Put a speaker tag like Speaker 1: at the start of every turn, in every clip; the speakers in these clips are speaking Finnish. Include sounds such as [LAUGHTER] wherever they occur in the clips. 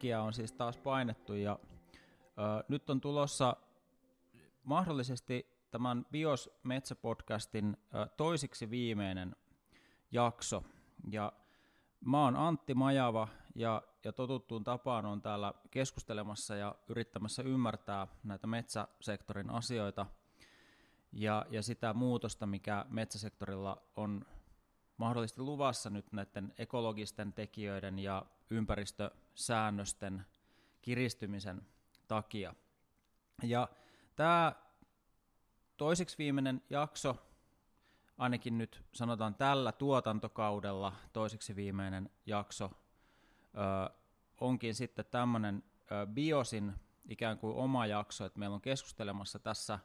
Speaker 1: rekkiä on siis taas painettu ja ö, nyt on tulossa mahdollisesti tämän Bios Metsäpodcastin ö, toisiksi viimeinen jakso. Ja mä oon Antti Majava ja, ja totuttuun tapaan on täällä keskustelemassa ja yrittämässä ymmärtää näitä metsäsektorin asioita ja, ja sitä muutosta, mikä metsäsektorilla on mahdollisesti luvassa nyt näiden ekologisten tekijöiden ja ympäristösäännösten kiristymisen takia. Ja tämä toiseksi viimeinen jakso, ainakin nyt sanotaan tällä tuotantokaudella toiseksi viimeinen jakso, ö, onkin sitten tämmöinen Biosin ikään kuin oma jakso, että meillä on keskustelemassa tässä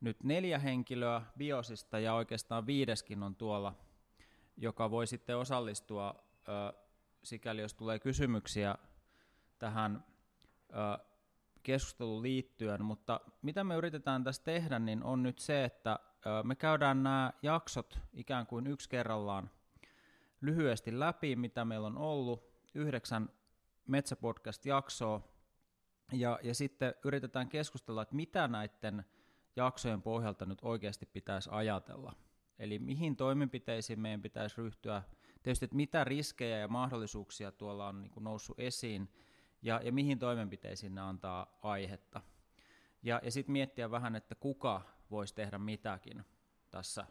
Speaker 1: nyt neljä henkilöä Biosista ja oikeastaan viideskin on tuolla joka voi sitten osallistua, ö, sikäli jos tulee kysymyksiä tähän ö, keskusteluun liittyen, mutta mitä me yritetään tässä tehdä, niin on nyt se, että ö, me käydään nämä jaksot ikään kuin yksi kerrallaan lyhyesti läpi, mitä meillä on ollut, yhdeksän Metsäpodcast-jaksoa, ja, ja sitten yritetään keskustella, että mitä näiden jaksojen pohjalta nyt oikeasti pitäisi ajatella – Eli mihin toimenpiteisiin meidän pitäisi ryhtyä, tietysti, että mitä riskejä ja mahdollisuuksia tuolla on niin kuin noussut esiin, ja, ja mihin toimenpiteisiin ne antaa aihetta. Ja, ja sitten miettiä vähän, että kuka voisi tehdä mitäkin tässä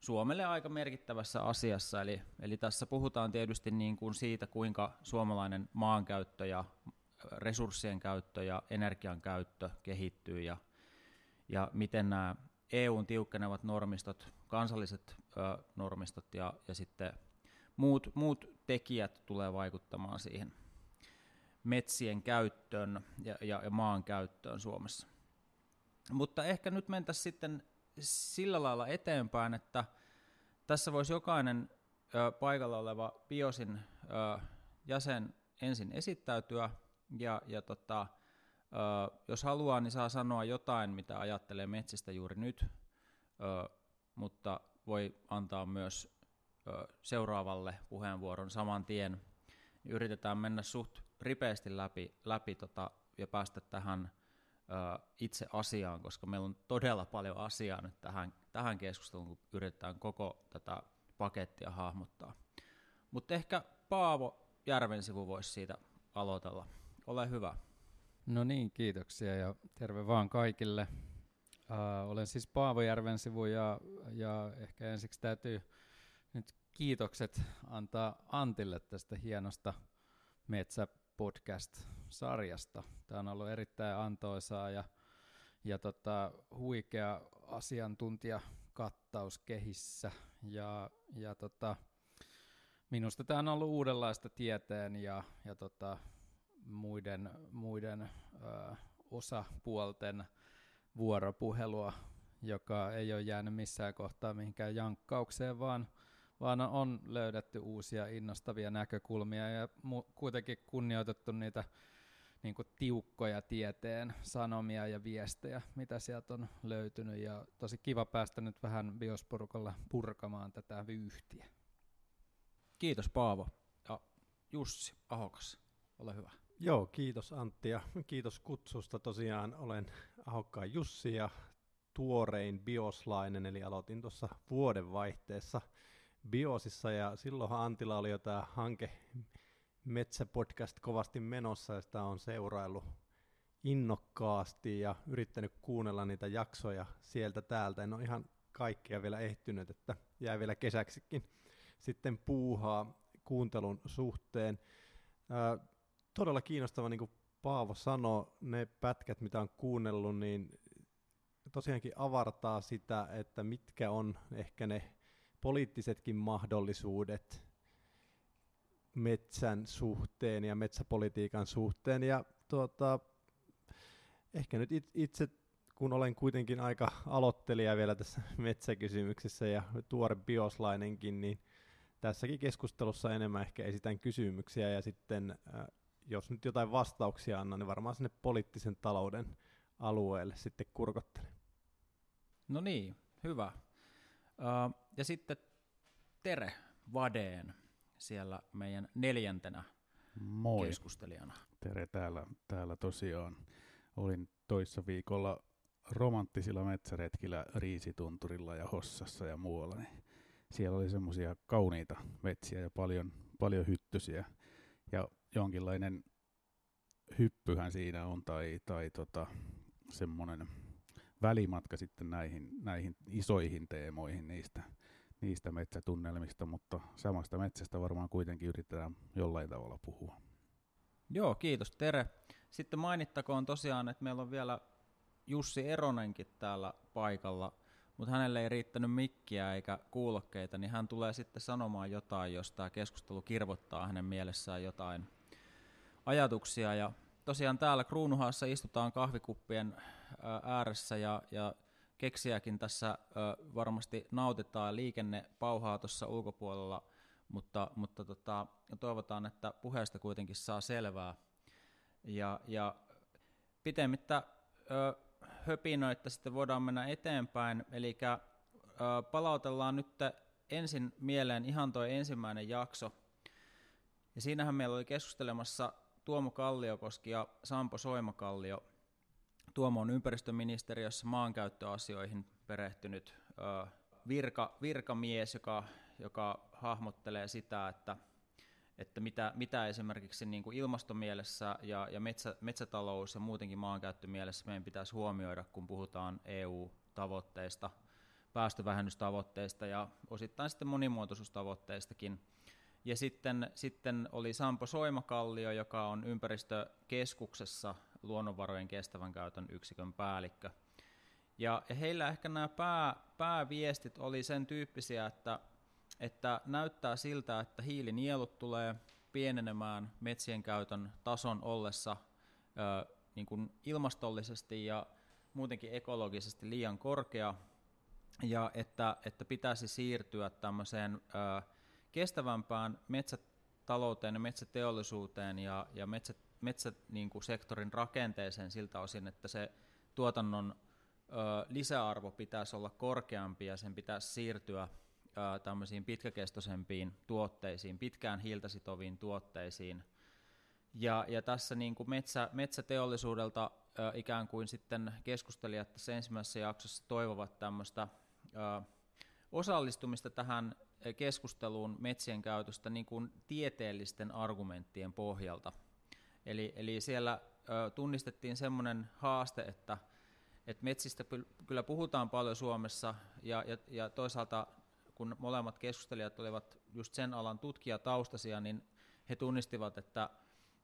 Speaker 1: Suomelle aika merkittävässä asiassa. Eli, eli tässä puhutaan tietysti niin kuin siitä, kuinka suomalainen maankäyttö ja resurssien käyttö ja energian käyttö kehittyy ja, ja miten nämä EUn tiukkenevat normistot, kansalliset ö, normistot ja, ja sitten muut, muut tekijät tulee vaikuttamaan siihen metsien käyttöön ja, ja, ja maan käyttöön Suomessa. Mutta ehkä nyt mentäisiin sitten sillä lailla eteenpäin, että tässä voisi jokainen ö, paikalla oleva BIOSin ö, jäsen ensin esittäytyä ja, ja tota, jos haluaa, niin saa sanoa jotain, mitä ajattelee metsistä juuri nyt, mutta voi antaa myös seuraavalle puheenvuoron saman tien. Yritetään mennä suht ripeästi läpi, läpi tota, ja päästä tähän itse asiaan, koska meillä on todella paljon asiaa nyt tähän, tähän keskusteluun, kun yritetään koko tätä pakettia hahmottaa. Mutta ehkä Paavo Järvensivu voisi siitä aloitella. Ole hyvä.
Speaker 2: No niin, kiitoksia ja terve vaan kaikille. Uh, olen siis Paavo Järvensivu ja, ja ehkä ensiksi täytyy nyt kiitokset antaa Antille tästä hienosta Metsä-podcast-sarjasta. Tämä on ollut erittäin antoisaa ja, ja tota, huikea asiantuntijakattaus kehissä. Ja, ja tota, minusta tämä on ollut uudenlaista tieteen ja, ja tota, muiden, muiden ö, osapuolten vuoropuhelua, joka ei ole jäänyt missään kohtaa mihinkään jankkaukseen, vaan, vaan on löydetty uusia innostavia näkökulmia ja mu- kuitenkin kunnioitettu niitä niin kuin tiukkoja tieteen sanomia ja viestejä, mitä sieltä on löytynyt. Ja tosi kiva päästä nyt vähän biosporukalla purkamaan tätä vyyhtiä.
Speaker 1: Kiitos Paavo. Ja Jussi Ahokas, ole hyvä.
Speaker 3: Joo, kiitos Antti ja kiitos kutsusta. Tosiaan olen Ahokkaan Jussi ja tuorein bioslainen, eli aloitin tuossa vuodenvaihteessa biosissa ja silloinhan Antilla oli jo tämä hanke Metsäpodcast kovasti menossa ja sitä on seuraillut innokkaasti ja yrittänyt kuunnella niitä jaksoja sieltä täältä. En ole ihan kaikkia vielä ehtynyt, että jäi vielä kesäksikin sitten puuhaa kuuntelun suhteen todella kiinnostava, niin kuin Paavo sanoi, ne pätkät, mitä on kuunnellut, niin tosiaankin avartaa sitä, että mitkä on ehkä ne poliittisetkin mahdollisuudet metsän suhteen ja metsäpolitiikan suhteen. Ja tuota, ehkä nyt itse, kun olen kuitenkin aika aloittelija vielä tässä [LAUGHS] metsäkysymyksessä ja tuore bioslainenkin, niin tässäkin keskustelussa enemmän ehkä esitän kysymyksiä ja sitten jos nyt jotain vastauksia annan, niin varmaan sinne poliittisen talouden alueelle sitten kurkottelen.
Speaker 1: No niin, hyvä. Ja sitten Tere Vadeen siellä meidän neljäntenä
Speaker 4: Moi,
Speaker 1: keskustelijana.
Speaker 4: Tere täällä, täällä tosiaan. Olin toissa viikolla romanttisilla metsäretkillä Riisitunturilla ja Hossassa ja muualla. Niin siellä oli semmoisia kauniita metsiä ja paljon, paljon hyttysiä. Ja jonkinlainen hyppyhän siinä on tai, tai tota, semmoinen välimatka sitten näihin, näihin isoihin teemoihin niistä, niistä metsätunnelmista, mutta samasta metsästä varmaan kuitenkin yritetään jollain tavalla puhua.
Speaker 1: Joo, kiitos Tere. Sitten mainittakoon tosiaan, että meillä on vielä Jussi Eronenkin täällä paikalla, mutta hänelle ei riittänyt mikkiä eikä kuulokkeita, niin hän tulee sitten sanomaan jotain, jos tämä keskustelu kirvottaa hänen mielessään jotain ajatuksia. Ja tosiaan täällä Kruunuhaassa istutaan kahvikuppien ääressä ja, ja keksiäkin tässä varmasti nautitaan. Liikenne pauhaa tuossa ulkopuolella, mutta, mutta tota, toivotaan, että puheesta kuitenkin saa selvää. Ja, ja pitemmittä ö, höpinöitä sitten voidaan mennä eteenpäin, eli ö, palautellaan nyt ensin mieleen ihan tuo ensimmäinen jakso. Ja siinähän meillä oli keskustelemassa Tuomo Kalliokoski ja Sampo Soimakallio. Tuomo on ympäristöministeriössä maankäyttöasioihin perehtynyt ö, virka, virkamies, joka, joka hahmottelee sitä, että, että mitä, mitä esimerkiksi niin kuin ilmastomielessä ja, ja metsä, metsätalous ja muutenkin maankäyttömielessä meidän pitäisi huomioida, kun puhutaan EU-tavoitteista, päästövähennystavoitteista ja osittain sitten monimuotoisuustavoitteistakin. Ja sitten, sitten oli Sampo Soimakallio, joka on ympäristökeskuksessa luonnonvarojen kestävän käytön yksikön päällikkö. Ja, heillä ehkä nämä pää, pääviestit oli sen tyyppisiä, että, että näyttää siltä, että hiilinielut tulee pienenemään metsien käytön tason ollessa ö, niin kuin ilmastollisesti ja muutenkin ekologisesti liian korkea, ja että, että pitäisi siirtyä tämmöiseen ö, kestävämpään metsätalouteen ja metsäteollisuuteen ja, ja metsä, metsäsektorin niin rakenteeseen siltä osin, että se tuotannon ö, lisäarvo pitäisi olla korkeampi ja sen pitäisi siirtyä ö, tämmöisiin pitkäkestoisempiin tuotteisiin, pitkään hiiltä sitoviin tuotteisiin. Ja, ja tässä niin kuin metsä, metsäteollisuudelta ö, ikään kuin sitten keskustelijat tässä ensimmäisessä jaksossa toivovat tämmöistä ö, osallistumista tähän keskusteluun metsien käytöstä niin kuin tieteellisten argumenttien pohjalta. Eli, eli siellä ö, tunnistettiin semmoinen haaste, että, että metsistä kyllä puhutaan paljon Suomessa, ja, ja, ja toisaalta kun molemmat keskustelijat olivat just sen alan tutkijataustaisia, niin he tunnistivat, että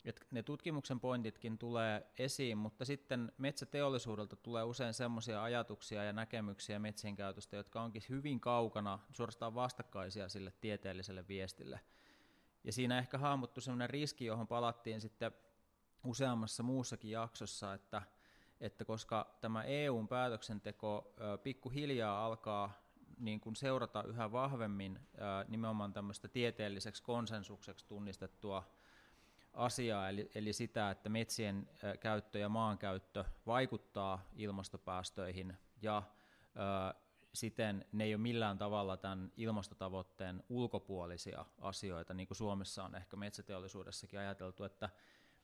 Speaker 1: että ne tutkimuksen pointitkin tulee esiin, mutta sitten metsäteollisuudelta tulee usein semmoisia ajatuksia ja näkemyksiä metsien käytöstä, jotka onkin hyvin kaukana, suorastaan vastakkaisia sille tieteelliselle viestille. Ja siinä ehkä hahmottu semmoinen riski, johon palattiin sitten useammassa muussakin jaksossa, että, että koska tämä EUn päätöksenteko pikkuhiljaa alkaa niin kuin seurata yhä vahvemmin nimenomaan tämmöistä tieteelliseksi konsensukseksi tunnistettua asiaa, eli, eli sitä, että metsien käyttö ja maankäyttö vaikuttaa ilmastopäästöihin ja siten ne ei ole millään tavalla tämän ilmastotavoitteen ulkopuolisia asioita, niin kuin Suomessa on ehkä metsäteollisuudessakin ajateltu, että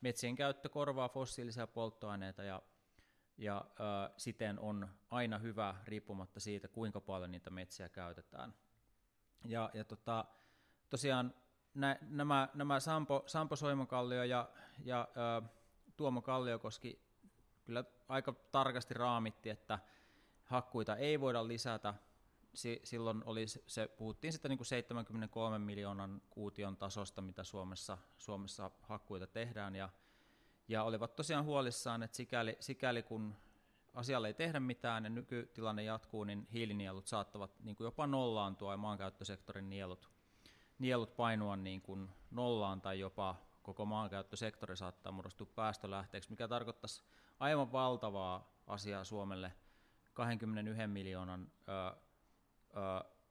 Speaker 1: metsien käyttö korvaa fossiilisia polttoaineita ja, ja ö, siten on aina hyvä riippumatta siitä, kuinka paljon niitä metsiä käytetään. Ja, ja tota, tosiaan nä, nämä, nämä Sampo, Sampo Soimokallio ja, ja ö, Tuomo Kalliokoski kyllä aika tarkasti raamitti, että hakkuita ei voida lisätä. Si, silloin oli se, puhuttiin sitten niin kuin 73 miljoonan kuution tasosta, mitä Suomessa, Suomessa hakkuita tehdään, ja, ja olivat tosiaan huolissaan, että sikäli, sikäli kun asialle ei tehdä mitään ja nykytilanne jatkuu, niin hiilinielut saattavat niin kuin jopa nollaantua ja maankäyttösektorin nielut nielut painua niin kuin nollaan tai jopa koko maankäyttösektori saattaa muodostua päästölähteeksi, mikä tarkoittaisi aivan valtavaa asiaa Suomelle. 21 miljoonan ö,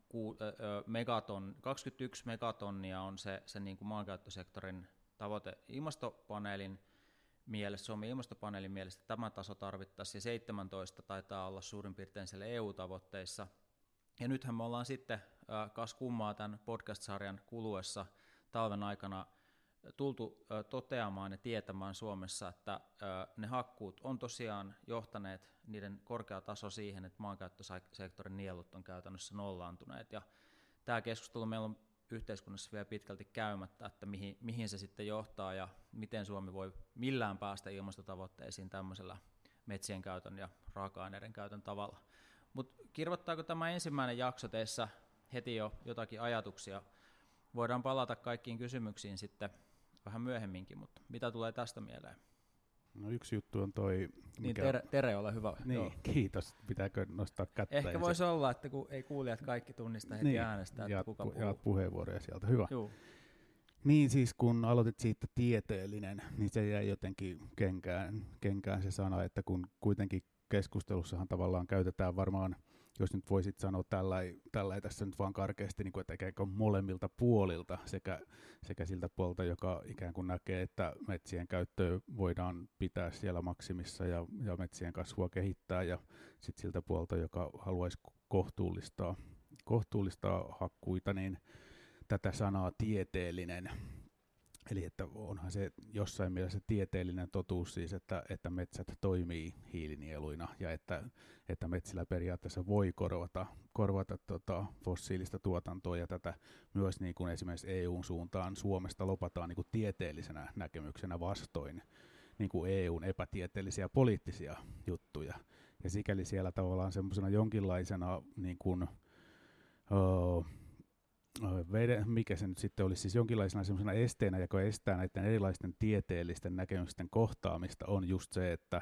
Speaker 1: ku, megaton, 21 megatonnia on se, se niin kuin maankäyttösektorin tavoite ilmastopaneelin mielessä, Suomen ilmastopaneelin mielestä. Tämä taso tarvittaisiin, ja 17 taitaa olla suurin piirtein siellä EU-tavoitteissa, Ja nythän me ollaan sitten kas kummaa tämän podcast-sarjan kuluessa talven aikana tultu toteamaan ja tietämään Suomessa, että ne hakkuut on tosiaan johtaneet niiden korkea taso siihen, että maankäyttösektorin nielut on käytännössä nollaantuneet. Ja tämä keskustelu meillä on yhteiskunnassa vielä pitkälti käymättä, että mihin, mihin se sitten johtaa ja miten Suomi voi millään päästä ilmastotavoitteisiin tämmöisellä metsien käytön ja raaka-aineiden käytön tavalla. Mutta kirvoittaako tämä ensimmäinen jakso teissä heti jo jotakin ajatuksia? Voidaan palata kaikkiin kysymyksiin sitten vähän myöhemminkin, mutta mitä tulee tästä mieleen?
Speaker 4: No yksi juttu on toi...
Speaker 1: Niin, mikä... Niin Tere, Tere, ole hyvä.
Speaker 4: Niin, Joo. kiitos. Pitääkö nostaa kättä?
Speaker 1: Ehkä voisi olla, että kun ei kuulijat kaikki tunnista heti niin. äänestä, että
Speaker 4: jaat,
Speaker 1: kuka puhuu.
Speaker 4: Jaat puheenvuoroja sieltä. Hyvä. Joo. Niin siis kun aloitit siitä tieteellinen, niin se jäi jotenkin kenkään, kenkään se sana, että kun kuitenkin keskustelussahan tavallaan käytetään varmaan – jos nyt voisit sanoa tällä, tässä nyt vaan karkeasti, niin kuin, että ikään kuin molemmilta puolilta, sekä, sekä siltä puolta, joka ikään kuin näkee, että metsien käyttöä voidaan pitää siellä maksimissa ja, ja metsien kasvua kehittää, ja sitten siltä puolta, joka haluaisi kohtuullistaa, kohtuullistaa hakkuita, niin tätä sanaa tieteellinen Eli että onhan se jossain mielessä tieteellinen totuus siis, että, että metsät toimii hiilinieluina ja että, että metsillä periaatteessa voi korvata, korvata tota fossiilista tuotantoa ja tätä myös niin kuin esimerkiksi EUn suuntaan Suomesta lopataan niin kuin tieteellisenä näkemyksenä vastoin niin kuin EUn epätieteellisiä poliittisia juttuja. Ja sikäli siellä tavallaan semmoisena jonkinlaisena niin kuin, öö, veden, mikä se nyt sitten olisi, siis jonkinlaisena semmoisena esteenä, joka estää näiden erilaisten tieteellisten näkemysten kohtaamista, on just se, että,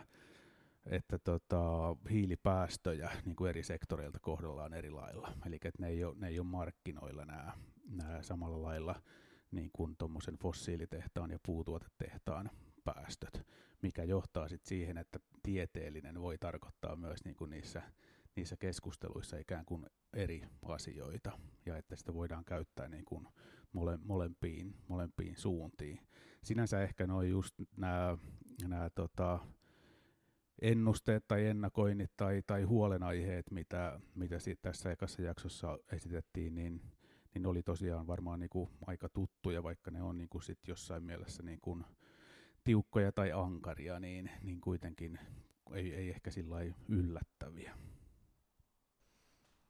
Speaker 4: että tota, hiilipäästöjä niin kuin eri sektoreilta kohdellaan eri lailla. Eli että ne ei ole, ne ei ole markkinoilla nämä, nämä samalla lailla niin kuin tuommoisen fossiilitehtaan ja puutuotetehtaan päästöt, mikä johtaa sitten siihen, että tieteellinen voi tarkoittaa myös niin kuin niissä niissä keskusteluissa ikään kuin eri asioita ja että sitä voidaan käyttää niin kuin mole, molempiin, molempiin suuntiin. Sinänsä ehkä noin just nämä, nämä tota, ennusteet tai ennakoinnit tai, tai huolenaiheet, mitä, mitä tässä ekassa jaksossa esitettiin, niin, niin oli tosiaan varmaan niin kuin aika tuttuja, vaikka ne on niin kuin sit jossain mielessä niin kuin tiukkoja tai ankaria, niin, niin kuitenkin ei, ei ehkä sillä yllättäviä.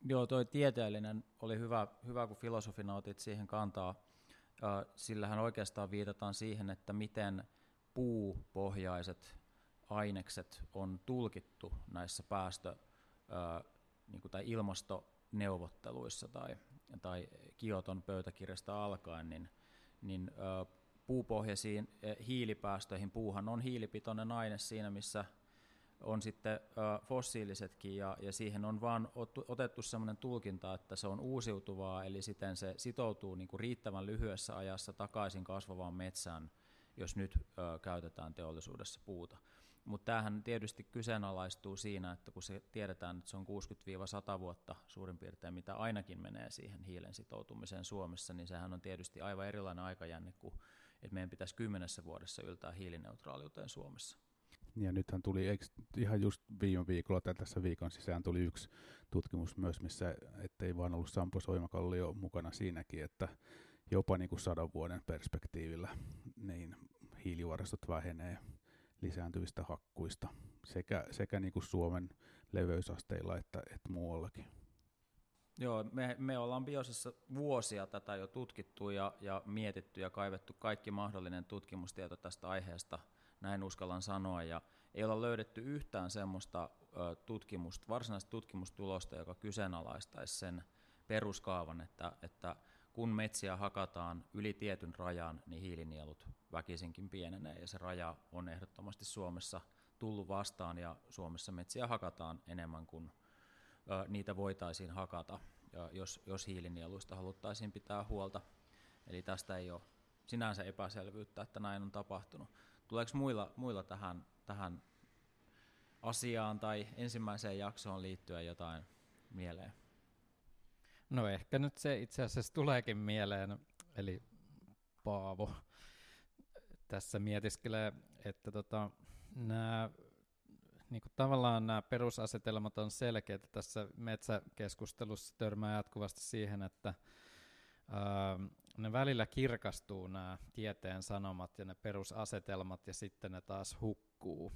Speaker 1: Joo, toi tieteellinen oli hyvä, hyvä kun filosofina otit siihen kantaa. Sillähän oikeastaan viitataan siihen, että miten puupohjaiset ainekset on tulkittu näissä päästö- niin kuin, tai ilmastoneuvotteluissa tai, tai Kioton pöytäkirjasta alkaen, niin, niin puupohjaisiin hiilipäästöihin, puuhan on hiilipitoinen aine siinä, missä on sitten fossiilisetkin, ja, ja siihen on vaan otettu sellainen tulkinta, että se on uusiutuvaa, eli siten se sitoutuu niin kuin riittävän lyhyessä ajassa takaisin kasvavaan metsään, jos nyt ö, käytetään teollisuudessa puuta. Mutta tämähän tietysti kyseenalaistuu siinä, että kun se tiedetään, että se on 60-100 vuotta suurin piirtein, mitä ainakin menee siihen hiilen sitoutumiseen Suomessa, niin sehän on tietysti aivan erilainen aikajänne kuin, että meidän pitäisi kymmenessä vuodessa yltää hiilineutraaliuteen Suomessa.
Speaker 4: Ja nythän tuli, ihan just viime viikolla tai tässä viikon sisään tuli yksi tutkimus myös, missä ettei vaan ollut Sampo Soimakallio mukana siinäkin, että jopa niin kuin sadan vuoden perspektiivillä niin hiilivarastot vähenee lisääntyvistä hakkuista sekä, sekä niin kuin Suomen leveysasteilla että, että muuallakin.
Speaker 1: Joo, me, me ollaan Biosissa vuosia tätä jo tutkittu ja, ja mietitty ja kaivettu kaikki mahdollinen tutkimustieto tästä aiheesta – näin uskallan sanoa, ja ei olla löydetty yhtään semmoista tutkimusta, varsinaista tutkimustulosta, joka kyseenalaistaisi sen peruskaavan, että, että kun metsiä hakataan yli tietyn rajan, niin hiilinielut väkisinkin pienenee, ja se raja on ehdottomasti Suomessa tullut vastaan, ja Suomessa metsiä hakataan enemmän kuin ö, niitä voitaisiin hakata, ja jos, jos hiilinieluista haluttaisiin pitää huolta. Eli tästä ei ole sinänsä epäselvyyttä, että näin on tapahtunut. Tuleeko muilla, muilla tähän, tähän asiaan tai ensimmäiseen jaksoon liittyen jotain mieleen?
Speaker 2: No ehkä nyt se itse asiassa tuleekin mieleen, eli Paavo tässä mietiskelee, että tota, nämä niin kuin tavallaan nämä perusasetelmat on selkeitä. Tässä metsäkeskustelussa törmää jatkuvasti siihen, että ää, ne välillä kirkastuu nämä tieteen sanomat ja ne perusasetelmat ja sitten ne taas hukkuu.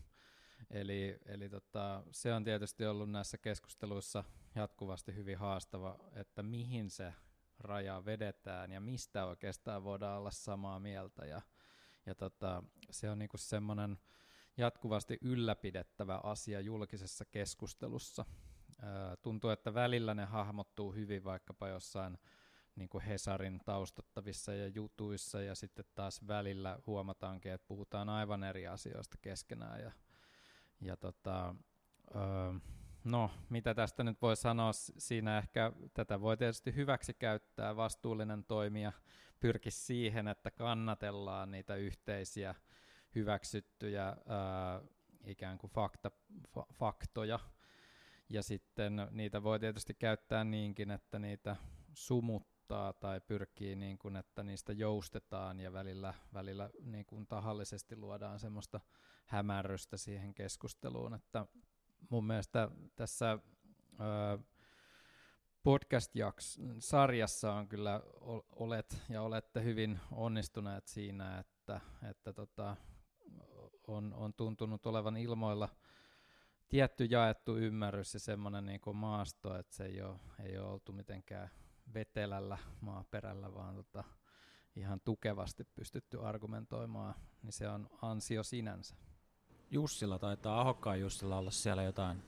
Speaker 2: Eli, eli tota, se on tietysti ollut näissä keskusteluissa jatkuvasti hyvin haastava, että mihin se raja vedetään ja mistä oikeastaan voidaan olla samaa mieltä. Ja, ja tota, se on niinku semmoinen jatkuvasti ylläpidettävä asia julkisessa keskustelussa. Tuntuu, että välillä ne hahmottuu hyvin vaikkapa jossain niin kuin Hesarin taustattavissa ja jutuissa, ja sitten taas välillä huomataankin, että puhutaan aivan eri asioista keskenään. Ja, ja tota, öö, no, mitä tästä nyt voi sanoa, siinä ehkä tätä voi tietysti hyväksi käyttää, vastuullinen toimija pyrkisi siihen, että kannatellaan niitä yhteisiä hyväksyttyjä ää, ikään kuin fakta, fa, faktoja, ja sitten niitä voi tietysti käyttää niinkin, että niitä sumuttaa tai pyrkii niin kuin, että niistä joustetaan ja välillä, välillä niin kuin tahallisesti luodaan semmoista hämärrystä siihen keskusteluun, että mun mielestä tässä podcast-sarjassa on kyllä olet ja olette hyvin onnistuneet siinä, että, että tota, on, on tuntunut olevan ilmoilla tietty jaettu ymmärrys ja semmoinen niin maasto, että se ei ole, ei ole oltu mitenkään vetelällä maaperällä, vaan tota, ihan tukevasti pystytty argumentoimaan, niin se on ansio sinänsä.
Speaker 1: Jussilla taitaa, Ahokkaan Jussilla olla siellä jotain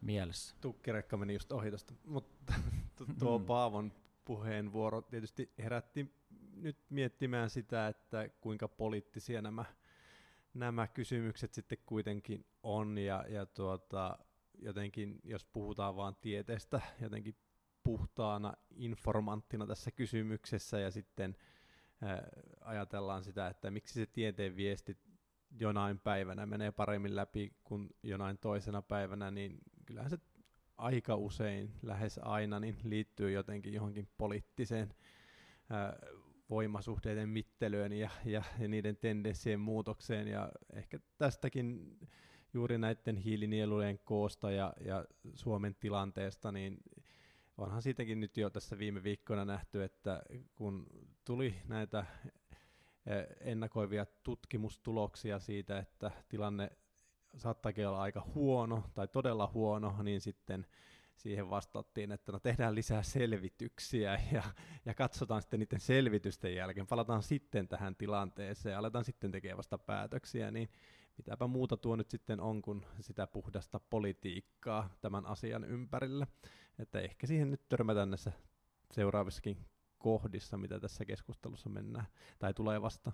Speaker 1: mielessä.
Speaker 3: Tukkirekka meni just ohi tosta, mutta [LAUGHS] tuo mm. Paavon puheenvuoro tietysti herätti nyt miettimään sitä, että kuinka poliittisia nämä, nämä kysymykset sitten kuitenkin on ja, ja tuota, jotenkin jos puhutaan vaan tieteestä jotenkin puhtaana informanttina tässä kysymyksessä ja sitten ajatellaan sitä, että miksi se tieteen viesti jonain päivänä menee paremmin läpi kuin jonain toisena päivänä, niin kyllähän se aika usein, lähes aina, niin liittyy jotenkin johonkin poliittiseen voimasuhteiden mittelyyn ja, ja, ja niiden tendenssien muutokseen. Ja ehkä tästäkin juuri näiden hiilinielujen koosta ja, ja Suomen tilanteesta, niin onhan siitäkin nyt jo tässä viime viikkoina nähty, että kun tuli näitä ennakoivia tutkimustuloksia siitä, että tilanne saattaakin olla aika huono tai todella huono, niin sitten siihen vastattiin, että no tehdään lisää selvityksiä ja, ja katsotaan sitten niiden selvitysten jälkeen, palataan sitten tähän tilanteeseen ja aletaan sitten tekemään vasta päätöksiä, niin mitäpä muuta tuo nyt sitten on kuin sitä puhdasta politiikkaa tämän asian ympärillä. Että ehkä siihen nyt törmätään näissä seuraavissakin kohdissa, mitä tässä keskustelussa mennään, tai tulee vasta.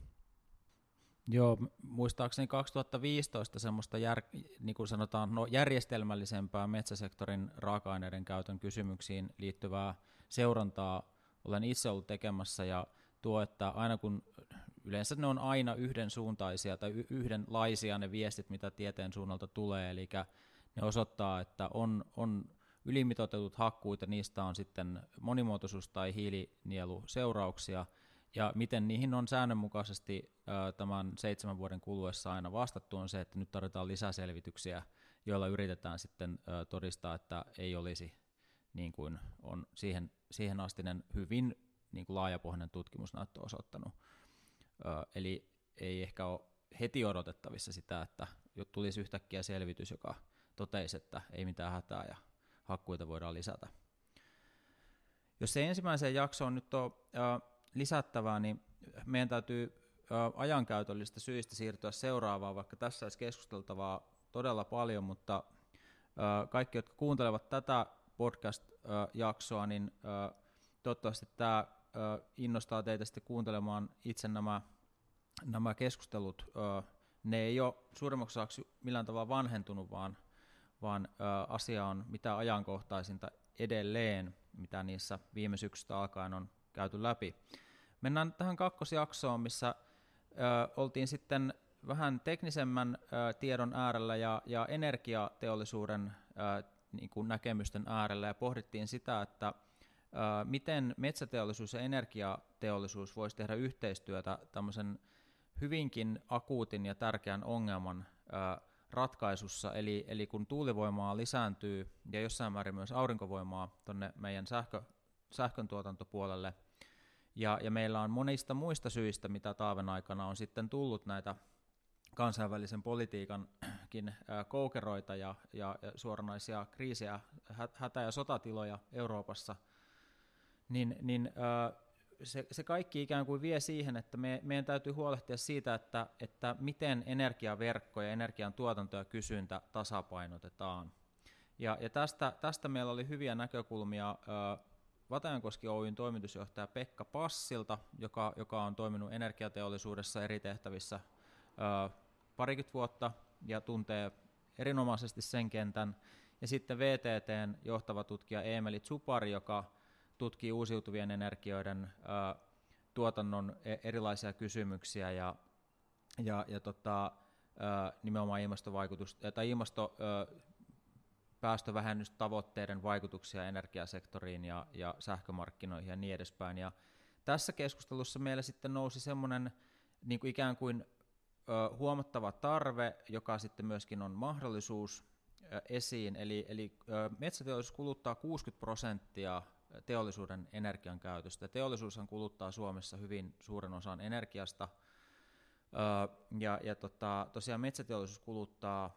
Speaker 1: Joo, muistaakseni 2015 semmoista jär, niin kuin sanotaan, no, järjestelmällisempää metsäsektorin raaka-aineiden käytön kysymyksiin liittyvää seurantaa olen itse ollut tekemässä, ja tuo, että aina kun yleensä ne on aina yhdensuuntaisia tai yhdenlaisia ne viestit, mitä tieteen suunnalta tulee, eli ne osoittaa, että on, on ylimitoitetut hakkuut ja niistä on sitten monimuotoisuus- tai hiilinieluseurauksia, ja miten niihin on säännönmukaisesti tämän seitsemän vuoden kuluessa aina vastattu on se, että nyt tarvitaan lisäselvityksiä, joilla yritetään sitten todistaa, että ei olisi niin kuin on siihen, siihen astinen hyvin niin kuin laajapohjainen tutkimusnäyttö osoittanut. Eli ei ehkä ole heti odotettavissa sitä, että tulisi yhtäkkiä selvitys, joka toteisi, että ei mitään hätää ja hakkuita voidaan lisätä. Jos se ensimmäiseen jaksoon nyt äh, lisättävää, niin meidän täytyy ajankäytöllistä syistä siirtyä seuraavaan, vaikka tässä olisi keskusteltavaa todella paljon, mutta kaikki, jotka kuuntelevat tätä podcast-jaksoa, niin toivottavasti tämä innostaa teitä sitten kuuntelemaan itse nämä, nämä keskustelut. Ne ei ole suurimmaksi osaksi millään tavalla vanhentunut, vaan vaan asia on mitä ajankohtaisinta edelleen, mitä niissä viime syksystä alkaen on käyty läpi. Mennään tähän kakkosjaksoon, missä ö, oltiin sitten vähän teknisemmän ö, tiedon äärellä ja, ja energiateollisuuden ö, niin kuin näkemysten äärellä ja pohdittiin sitä, että miten metsäteollisuus ja energiateollisuus voisi tehdä yhteistyötä tämmöisen hyvinkin akuutin ja tärkeän ongelman ratkaisussa, eli, eli kun tuulivoimaa lisääntyy ja jossain määrin myös aurinkovoimaa tuonne meidän sähkö, tuotantopuolelle, ja, ja meillä on monista muista syistä, mitä taaven aikana on sitten tullut näitä kansainvälisen politiikankin koukeroita ja, ja, ja suoranaisia kriisejä, hätä- ja sotatiloja Euroopassa, niin, niin se, se kaikki ikään kuin vie siihen, että me, meidän täytyy huolehtia siitä, että, että miten energiaverkko ja energian tuotanto ja kysyntä tasapainotetaan. Ja, ja tästä, tästä meillä oli hyviä näkökulmia Vatajankoski Oyn toimitusjohtaja Pekka Passilta, joka, joka on toiminut energiateollisuudessa eri tehtävissä ö, parikymmentä vuotta ja tuntee erinomaisesti sen kentän. Ja sitten VTTn johtava tutkija Emeli Tsupari, joka tutkii uusiutuvien energioiden ö, tuotannon e, erilaisia kysymyksiä ja, ja, ja tota, ö, nimenomaan ilmastovaikutus, tai ilmasto, päästövähennystavoitteiden vaikutuksia energiasektoriin ja, ja sähkömarkkinoihin ja niin edespäin. Ja tässä keskustelussa meillä sitten nousi semmoinen niin kuin ikään kuin ö, huomattava tarve, joka sitten myöskin on mahdollisuus ö, esiin, eli, eli ö, metsäteollisuus kuluttaa 60 prosenttia teollisuuden energian käytöstä. Teollisuushan kuluttaa Suomessa hyvin suuren osan energiasta, ja, ja tota, tosiaan metsäteollisuus kuluttaa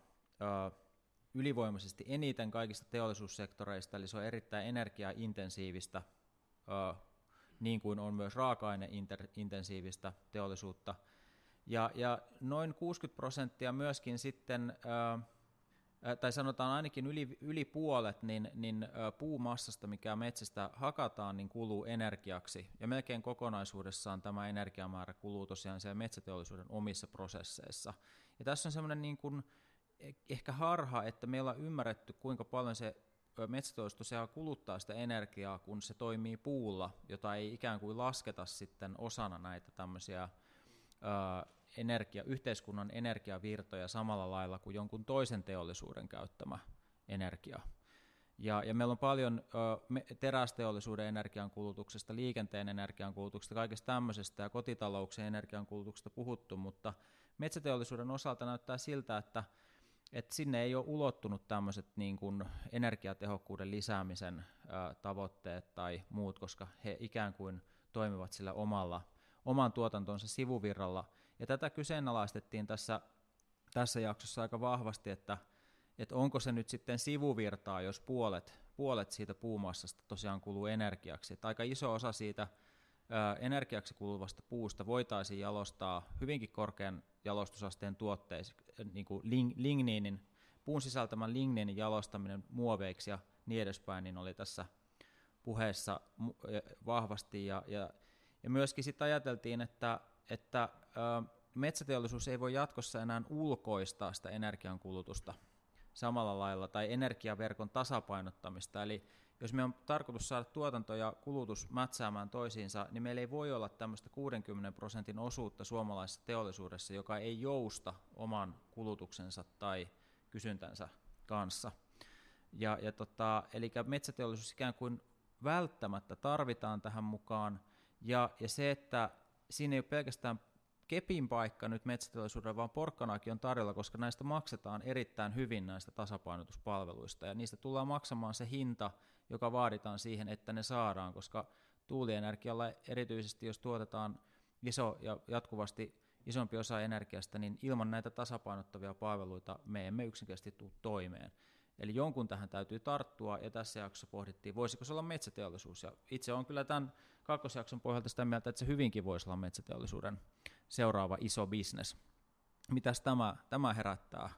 Speaker 1: ylivoimaisesti eniten kaikista teollisuussektoreista, eli se on erittäin energiaintensiivistä, niin kuin on myös raaka-aineintensiivistä teollisuutta. Ja, ja noin 60 prosenttia myöskin sitten, tai sanotaan ainakin yli, yli puolet, niin, niin puumassasta, mikä metsästä hakataan, niin kuluu energiaksi. Ja melkein kokonaisuudessaan tämä energiamäärä kuluu tosiaan siellä metsäteollisuuden omissa prosesseissa. Ja tässä on semmoinen niin kuin, ehkä harha, että meillä on ymmärretty, kuinka paljon se metsäteollisuus tosiaan kuluttaa sitä energiaa, kun se toimii puulla, jota ei ikään kuin lasketa sitten osana näitä tämmöisiä energia, yhteiskunnan energiavirtoja samalla lailla kuin jonkun toisen teollisuuden käyttämä energia. Ja, ja meillä on paljon ö, terästeollisuuden energiankulutuksesta, liikenteen energiankulutuksesta, kaikesta tämmöisestä ja kotitalouksien energiankulutuksesta puhuttu, mutta metsäteollisuuden osalta näyttää siltä, että et sinne ei ole ulottunut tämmöiset niin kuin energiatehokkuuden lisäämisen ä, tavoitteet tai muut, koska he ikään kuin toimivat sillä omalla, oman tuotantonsa sivuvirralla. Ja tätä kyseenalaistettiin tässä, tässä jaksossa aika vahvasti, että, että onko se nyt sitten sivuvirtaa, jos puolet, puolet siitä puumassasta tosiaan kuluu energiaksi. Että aika iso osa siitä energiaksi kuluvasta puusta voitaisiin jalostaa hyvinkin korkean jalostusasteen tuotteiksi, niin kuin ligniinin, puun sisältämän ligniinin jalostaminen muoveiksi ja niin edespäin, niin oli tässä puheessa vahvasti. Ja, ja, ja myöskin sitten ajateltiin, että, että metsäteollisuus ei voi jatkossa enää ulkoistaa sitä energiankulutusta samalla lailla, tai energiaverkon tasapainottamista, eli jos me on tarkoitus saada tuotanto ja kulutus mätsäämään toisiinsa, niin meillä ei voi olla tämmöistä 60 prosentin osuutta suomalaisessa teollisuudessa, joka ei jousta oman kulutuksensa tai kysyntänsä kanssa. Ja, ja tota, eli metsäteollisuus ikään kuin välttämättä tarvitaan tähän mukaan, ja, ja se, että siinä ei ole pelkästään kepin paikka nyt metsäteollisuudella, vaan porkkanaakin on tarjolla, koska näistä maksetaan erittäin hyvin näistä tasapainotuspalveluista, ja niistä tullaan maksamaan se hinta, joka vaaditaan siihen, että ne saadaan, koska tuulienergialla erityisesti, jos tuotetaan iso ja jatkuvasti isompi osa energiasta, niin ilman näitä tasapainottavia palveluita me emme yksinkertaisesti tule toimeen. Eli jonkun tähän täytyy tarttua, ja tässä jaksossa pohdittiin, voisiko se olla metsäteollisuus. Ja itse on kyllä tämän kakkosjakson pohjalta sitä mieltä, että se hyvinkin voisi olla metsäteollisuuden seuraava iso bisnes. Mitäs tämä, tämä herättää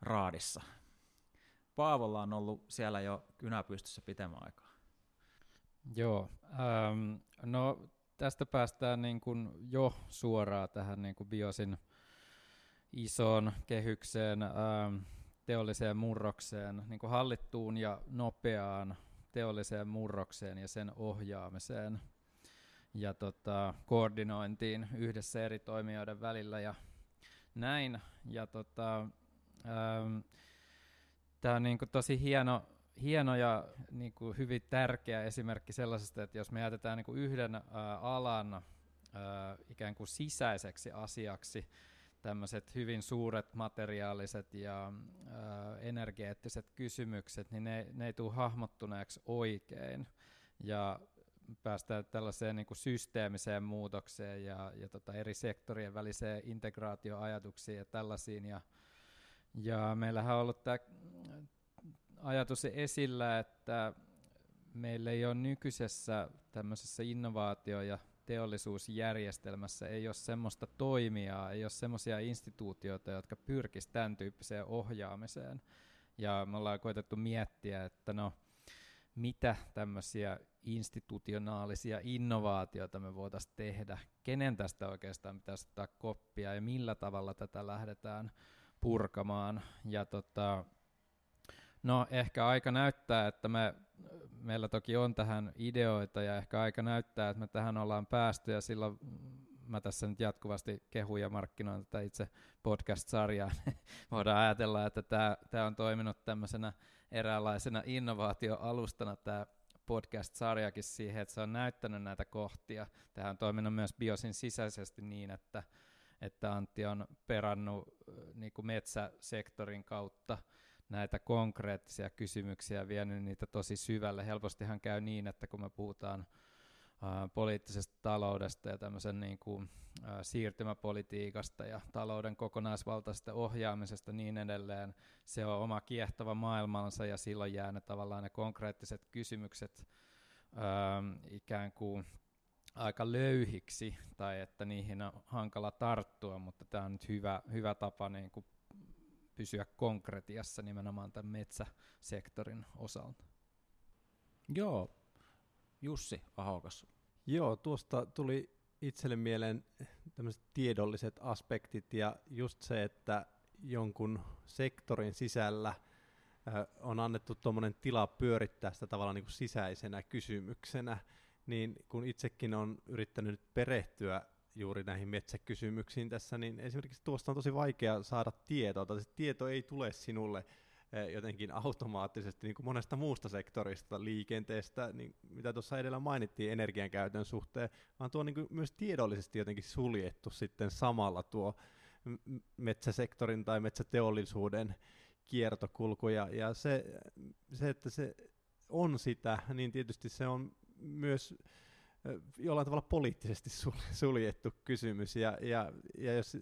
Speaker 1: raadissa? Paavolla on ollut siellä jo kynäpystyssä pitemmän aikaa.
Speaker 2: Joo, ähm, no tästä päästään niin kuin jo suoraan tähän niin kuin biosin isoon kehykseen, ähm, teolliseen murrokseen, niin kuin hallittuun ja nopeaan teolliseen murrokseen ja sen ohjaamiseen ja tota, koordinointiin yhdessä eri toimijoiden välillä ja näin. Ja tota, ähm, Tämä on niin kuin tosi hieno, hieno ja niin kuin hyvin tärkeä esimerkki sellaisesta, että jos me jätetään niin kuin yhden ä, alan ä, ikään kuin sisäiseksi asiaksi tämmöiset hyvin suuret materiaaliset ja ää, energeettiset kysymykset, niin ne, ne ei tule hahmottuneeksi oikein. Ja päästään tällaiseen niin kuin systeemiseen muutokseen ja, ja tota eri sektorien väliseen integraatioajatuksiin ja tällaisiin. Ja, ja meillähän on ollut tämä ajatus esillä, että meillä ei ole nykyisessä tämmöisessä innovaatio- ja teollisuusjärjestelmässä ei ole semmoista toimijaa, ei ole semmoisia instituutioita, jotka pyrkisivät tämän tyyppiseen ohjaamiseen. Ja me ollaan koetettu miettiä, että no, mitä tämmöisiä institutionaalisia innovaatioita me voitaisiin tehdä, kenen tästä oikeastaan pitäisi ottaa koppia ja millä tavalla tätä lähdetään purkamaan. Ja tota, no ehkä aika näyttää, että me, meillä toki on tähän ideoita ja ehkä aika näyttää, että me tähän ollaan päästy ja silloin mä tässä nyt jatkuvasti kehun ja markkinoin tätä itse podcast-sarjaa, niin [LAUGHS] voidaan ajatella, että tämä on toiminut tämmöisenä eräänlaisena innovaatioalustana tämä podcast-sarjakin siihen, että se on näyttänyt näitä kohtia. Tähän on toiminut myös Biosin sisäisesti niin, että, että Antti on perannut niin kuin metsäsektorin kautta näitä konkreettisia kysymyksiä ja vienyt niitä tosi syvälle. Helpostihan käy niin, että kun me puhutaan poliittisesta taloudesta ja tämmöisen niin kuin, siirtymäpolitiikasta ja talouden kokonaisvaltaisesta ohjaamisesta niin edelleen. Se on oma kiehtova maailmansa ja silloin jää ne tavallaan ne konkreettiset kysymykset ikään kuin aika löyhiksi tai että niihin on hankala tarttua, mutta tämä on nyt hyvä, hyvä tapa niin kuin pysyä konkretiassa nimenomaan tämän metsäsektorin osalta.
Speaker 1: Joo, Jussi Ahokas.
Speaker 3: Joo, tuosta tuli itselle mieleen tämmöiset tiedolliset aspektit ja just se, että jonkun sektorin sisällä on annettu tuommoinen tila pyörittää sitä tavallaan niin kuin sisäisenä kysymyksenä, niin kun itsekin on yrittänyt perehtyä juuri näihin metsäkysymyksiin tässä, niin esimerkiksi tuosta on tosi vaikea saada tietoa, tai se tieto ei tule sinulle jotenkin automaattisesti niin kuin monesta muusta sektorista, liikenteestä, niin mitä tuossa edellä mainittiin energiankäytön suhteen, vaan tuo on niin kuin myös tiedollisesti jotenkin suljettu sitten samalla tuo metsäsektorin tai metsäteollisuuden kiertokulku, ja, ja se, se, että se on sitä, niin tietysti se on myös eh, jollain tavalla poliittisesti suljettu kysymys, ja, ja, ja jos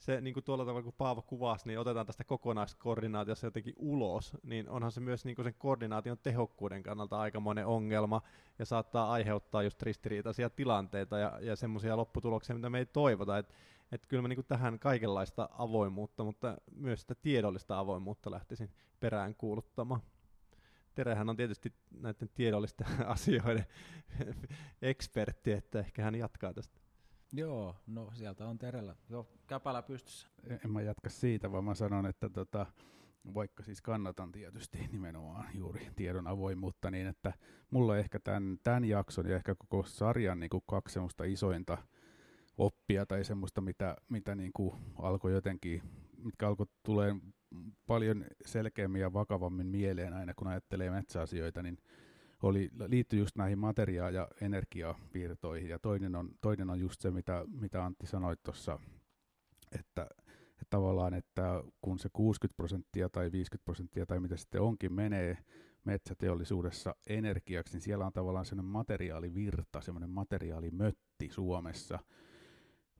Speaker 3: se niin kuin tuolla tavalla, kun Paavo kuvasi, niin otetaan tästä kokonaiskoordinaatiossa jotenkin ulos, niin onhan se myös niin kuin sen koordinaation tehokkuuden kannalta aikamoinen ongelma ja saattaa aiheuttaa just ristiriitaisia tilanteita ja, ja semmoisia lopputuloksia, mitä me ei toivota. Et, et kyllä mä niin kuin tähän kaikenlaista avoimuutta, mutta myös sitä tiedollista avoimuutta lähtisin perään kuuluttamaan. Terehän on tietysti näiden tiedollisten [LAUGHS] asioiden ekspertti, että ehkä hän jatkaa tästä.
Speaker 1: Joo, no sieltä on Terellä jo käpälä pystyssä.
Speaker 4: En mä jatka siitä, vaan mä sanon, että tota, vaikka siis kannatan tietysti nimenomaan juuri tiedon avoimuutta, niin että mulla ehkä tämän, tämän jakson ja ehkä koko sarjan niin kuin kaksi semmoista isointa oppia tai semmoista, mitä, mitä niin kuin alkoi jotenkin, mitkä alkoi tulee paljon selkeämmin ja vakavammin mieleen aina, kun ajattelee metsäasioita, niin oli, liittyi just näihin materia- ja energiavirtoihin, ja toinen on, toinen on just se, mitä, mitä Antti sanoi tuossa, että, että tavallaan, että kun se 60 prosenttia tai 50 prosenttia tai mitä sitten onkin menee metsäteollisuudessa energiaksi, niin siellä on tavallaan sellainen materiaalivirta, semmoinen materiaalimötti Suomessa,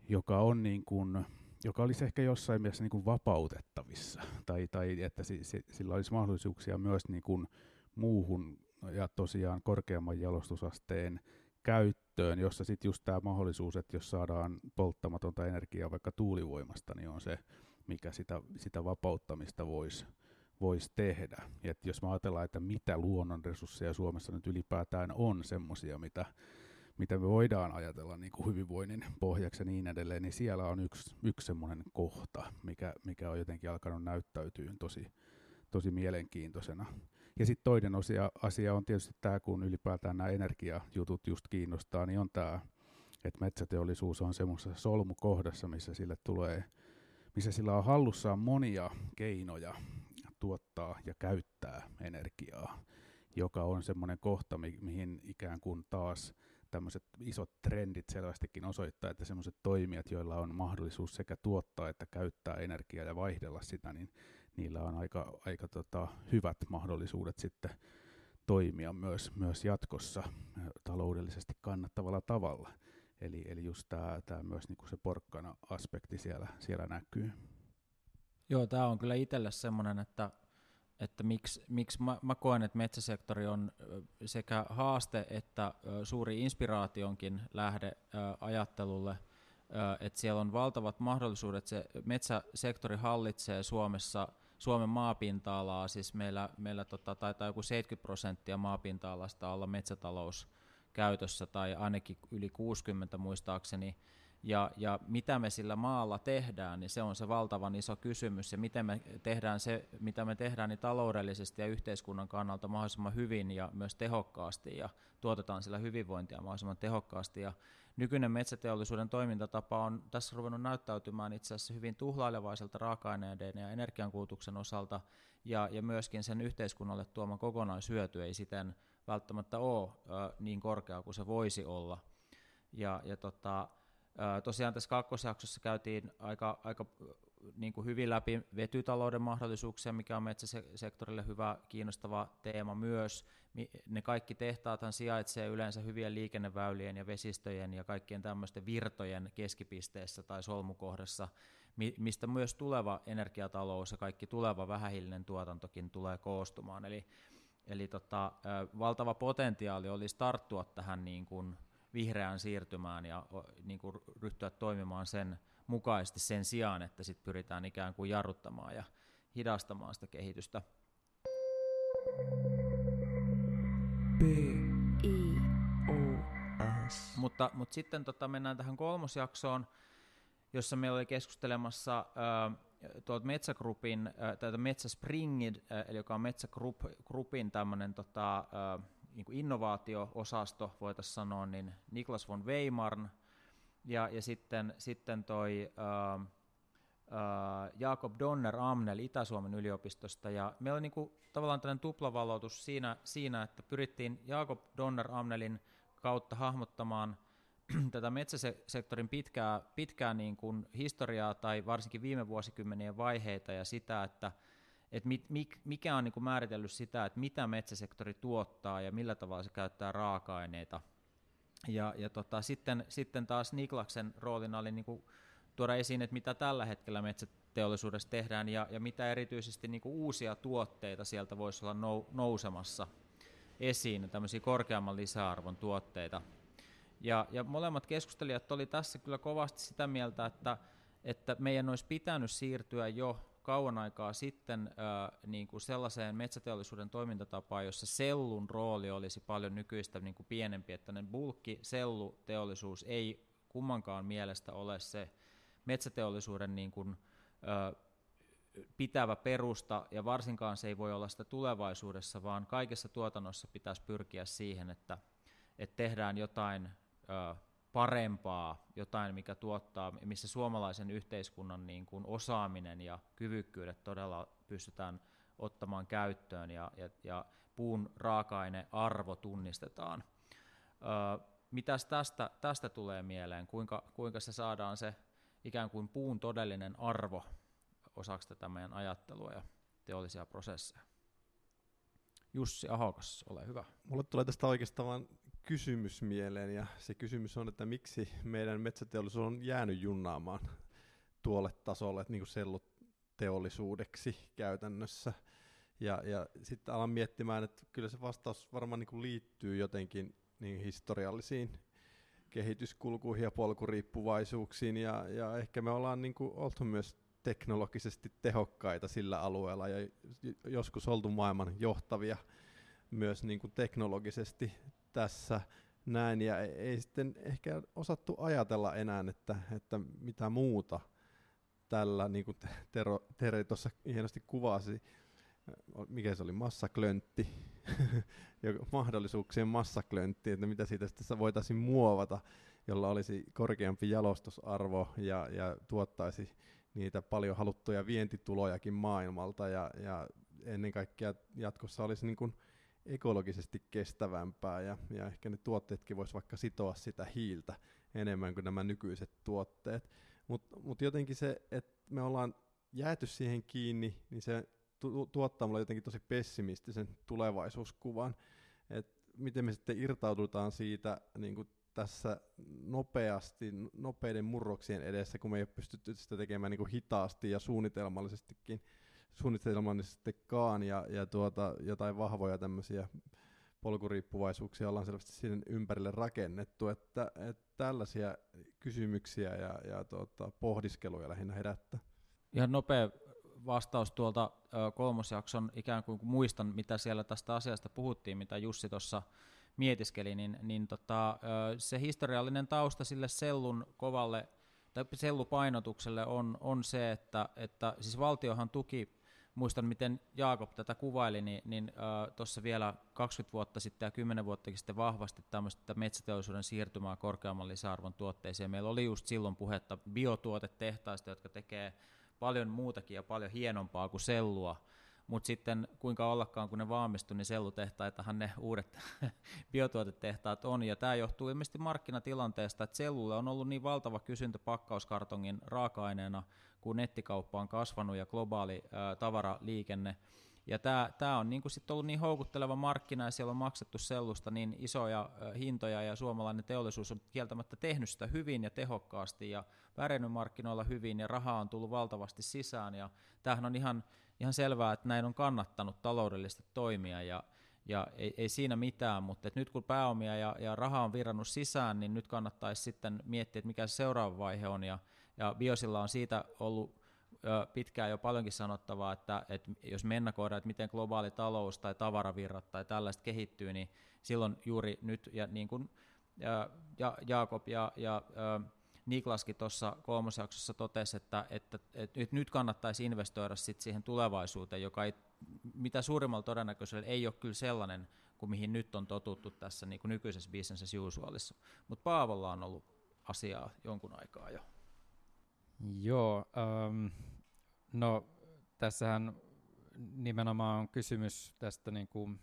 Speaker 4: joka on niin kuin, joka olisi ehkä jossain mielessä niin kuin vapautettavissa, tai, tai että si, si, sillä olisi mahdollisuuksia myös niin kuin muuhun ja tosiaan korkeamman jalostusasteen käyttöön, jossa sitten just tämä mahdollisuus, että jos saadaan polttamatonta energiaa vaikka tuulivoimasta, niin on se, mikä sitä, sitä vapauttamista voisi vois tehdä. Et jos me ajatellaan, että mitä luonnonresursseja Suomessa nyt ylipäätään on semmoisia, mitä, mitä me voidaan ajatella niin kuin hyvinvoinnin pohjaksi ja niin edelleen, niin siellä on yksi, yksi semmoinen kohta, mikä, mikä on jotenkin alkanut näyttäytyä tosi, tosi mielenkiintoisena. Ja sitten toinen osia, asia on tietysti tämä, kun ylipäätään nämä energiajutut just kiinnostaa, niin on tämä, että metsäteollisuus on semmoisessa solmukohdassa, missä sille tulee, missä sillä on hallussaan monia keinoja tuottaa ja käyttää energiaa, joka on semmoinen kohta, mi- mihin ikään kuin taas tämmöiset isot trendit selvästikin osoittaa, että semmoiset toimijat, joilla on mahdollisuus sekä tuottaa että käyttää energiaa ja vaihdella sitä, niin niillä on aika, aika tota, hyvät mahdollisuudet sitten toimia myös, myös jatkossa taloudellisesti kannattavalla tavalla. Eli, eli just tämä myös niinku se porkkana aspekti siellä, siellä näkyy.
Speaker 1: Joo, tämä on kyllä itselle semmoinen, että, että miksi, miksi mä, mä koen, että metsäsektori on sekä haaste että suuri inspiraationkin lähde ajattelulle, että siellä on valtavat mahdollisuudet, se metsäsektori hallitsee Suomessa Suomen maapinta-alaa, siis meillä, meillä tota, taitaa joku 70 prosenttia maapinta-alasta olla metsätalous käytössä, tai ainakin yli 60 muistaakseni, ja, ja mitä me sillä maalla tehdään, niin se on se valtavan iso kysymys, ja miten me tehdään se, mitä me tehdään niin taloudellisesti ja yhteiskunnan kannalta mahdollisimman hyvin ja myös tehokkaasti, ja tuotetaan sillä hyvinvointia mahdollisimman tehokkaasti, ja nykyinen metsäteollisuuden toimintatapa on tässä ruvennut näyttäytymään itse asiassa hyvin tuhlailevaiselta raaka-aineiden ja energiankulutuksen osalta, ja, ja myöskin sen yhteiskunnalle tuoma kokonaishyöty ei siten välttämättä ole ö, niin korkea kuin se voisi olla. Ja, ja tota, Tosiaan tässä kakkosjaksossa käytiin aika, aika niin kuin hyvin läpi vetytalouden mahdollisuuksia, mikä on metsäsektorille hyvä, kiinnostava teema myös. Ne kaikki tehtaathan sijaitsee yleensä hyvien liikenneväylien ja vesistöjen ja kaikkien tämmöisten virtojen keskipisteessä tai solmukohdassa, mistä myös tuleva energiatalous ja kaikki tuleva vähähiilinen tuotantokin tulee koostumaan. Eli, eli tota, valtava potentiaali olisi tarttua tähän niin kuin vihreään siirtymään ja niin kuin ryhtyä toimimaan sen mukaisesti sen sijaan, että sit pyritään ikään kuin jarruttamaan ja hidastamaan sitä kehitystä.
Speaker 5: B. I. O. S.
Speaker 1: Mutta, mutta sitten tota, mennään tähän kolmosjaksoon, jossa meillä oli keskustelemassa äh, tuolta Metsägrupin, äh, tai Metsäspringid, äh, eli joka on Metsägrupin tämmöinen tota, äh, niin innovaatio-osasto, voitaisiin sanoa, niin Niklas von Weimarn ja, ja sitten, sitten toi ää, ää, Jakob Donner Amnel Itä-Suomen yliopistosta. Ja meillä oli niin kuin, tavallaan tällainen tuplavaloitus siinä, siinä, että pyrittiin Jakob Donner Amnelin kautta hahmottamaan [CLEARS THROAT] tätä metsäsektorin pitkää, pitkää niin kuin historiaa tai varsinkin viime vuosikymmenien vaiheita ja sitä, että että mit, mik, mikä on niin kuin määritellyt sitä, että mitä metsäsektori tuottaa ja millä tavalla se käyttää raaka-aineita. Ja, ja tota, sitten, sitten taas Niklaksen roolina oli niin kuin tuoda esiin, että mitä tällä hetkellä metsäteollisuudessa tehdään ja, ja mitä erityisesti niin kuin uusia tuotteita sieltä voisi olla nou, nousemassa esiin, tämmöisiä korkeamman lisäarvon tuotteita. Ja, ja molemmat keskustelijat oli tässä kyllä kovasti sitä mieltä, että, että meidän olisi pitänyt siirtyä jo kauan aikaa sitten niin kuin sellaiseen metsäteollisuuden toimintatapaan, jossa sellun rooli olisi paljon nykyistä niin kuin pienempi, että bulkki selluteollisuus ei kummankaan mielestä ole se metsäteollisuuden niin kuin, pitävä perusta, ja varsinkaan se ei voi olla sitä tulevaisuudessa, vaan kaikessa tuotannossa pitäisi pyrkiä siihen, että, että tehdään jotain parempaa, jotain, mikä tuottaa, missä suomalaisen yhteiskunnan niin kuin osaaminen ja kyvykkyydet todella pystytään ottamaan käyttöön ja, ja, ja puun raaka-ainearvo tunnistetaan. Ö, mitäs tästä, tästä tulee mieleen? Kuinka, kuinka se saadaan se ikään kuin puun todellinen arvo osaksi tätä meidän ajattelua ja teollisia prosesseja? Jussi Ahokas, ole hyvä.
Speaker 3: Mulle tulee tästä oikeastaan kysymys mieleen, ja se kysymys on, että miksi meidän metsäteollisuus on jäänyt junnaamaan tuolle tasolle, niin kuin selluteollisuudeksi käytännössä. Ja, ja sitten alan miettimään, että kyllä se vastaus varmaan niin kuin liittyy jotenkin niin historiallisiin kehityskulkuihin ja polkuriippuvaisuuksiin, ja, ja ehkä me ollaan niin kuin oltu myös teknologisesti tehokkaita sillä alueella, ja joskus oltu maailman johtavia myös niin kuin teknologisesti tässä näin, ja ei sitten ehkä osattu ajatella enää, että, että mitä muuta tällä, niin kuin Tero, Tere tuossa hienosti kuvasi, mikä se oli, massaklöntti, [LAUGHS] mahdollisuuksien massaklöntti, että mitä siitä sitten voitaisiin muovata, jolla olisi korkeampi jalostusarvo ja, ja tuottaisi niitä paljon haluttuja vientitulojakin maailmalta, ja, ja ennen kaikkea jatkossa olisi niin kuin ekologisesti kestävämpää ja, ja ehkä ne tuotteetkin vois vaikka sitoa sitä hiiltä enemmän kuin nämä nykyiset tuotteet. Mutta mut jotenkin se, että me ollaan jääty siihen kiinni, niin se tu- tuottaa mulle jotenkin tosi pessimistisen tulevaisuuskuvan. Et miten me sitten irtaudutaan siitä niin kuin tässä nopeasti, nopeiden murroksien edessä, kun me ei ole pystytty sitä tekemään niin kuin hitaasti ja suunnitelmallisestikin, suunnitelmallisestikaan ja, ja tuota, jotain vahvoja tämmöisiä polkuriippuvaisuuksia ollaan selvästi siihen ympärille rakennettu, että, että tällaisia kysymyksiä ja, ja tuota, pohdiskeluja lähinnä herättää.
Speaker 1: Ihan nopea vastaus tuolta kolmosjakson ikään kuin muistan, mitä siellä tästä asiasta puhuttiin, mitä Jussi tuossa mietiskeli, niin, niin tota, se historiallinen tausta sille sellun kovalle tai sellupainotukselle on, on se, että, että siis valtiohan tuki muistan, miten Jaakob tätä kuvaili, niin, niin äh, tuossa vielä 20 vuotta sitten ja 10 vuotta sitten vahvasti tämmöistä metsäteollisuuden siirtymää korkeamman lisäarvon tuotteisiin. Meillä oli just silloin puhetta biotuotetehtaista, jotka tekee paljon muutakin ja paljon hienompaa kuin sellua, mutta sitten kuinka ollakaan, kun ne valmistui, niin sellutehtaitahan ne uudet [LAUGHS] biotuotetehtaat on, ja tämä johtuu ilmeisesti markkinatilanteesta, että sellulle on ollut niin valtava kysyntä pakkauskartongin raaka-aineena, kun nettikauppa on kasvanut ja globaali ää, tavaraliikenne, ja tämä, tämä on niin sitten ollut niin houkutteleva markkina ja siellä on maksettu sellusta niin isoja hintoja ja suomalainen teollisuus on kieltämättä tehnyt sitä hyvin ja tehokkaasti ja pärjännyt markkinoilla hyvin ja rahaa on tullut valtavasti sisään. Ja tämähän on ihan, ihan selvää, että näin on kannattanut taloudellisesti toimia ja, ja ei, ei siinä mitään, mutta nyt kun pääomia ja, ja raha on virrannut sisään, niin nyt kannattaisi sitten miettiä, että mikä se seuraava vaihe on. Ja, ja Biosilla on siitä ollut pitkään jo paljonkin sanottavaa, että, että jos me ennakoidaan, että miten globaali talous tai tavaravirrat tai tällaista kehittyy, niin silloin juuri nyt, ja niin kuin ja, ja Jaakob ja, ja ja Niklaskin tuossa kolmosjaksossa totesi, että, että, että, että nyt kannattaisi investoida sit siihen tulevaisuuteen, joka ei, mitä suurimmalla todennäköisyydellä ei ole kyllä sellainen, kuin mihin nyt on totuttu tässä niin kuin nykyisessä business as usualissa. Mutta Paavolla on ollut asiaa jonkun aikaa jo.
Speaker 2: Joo, um, no tässähän nimenomaan on kysymys tästä, niin kuin,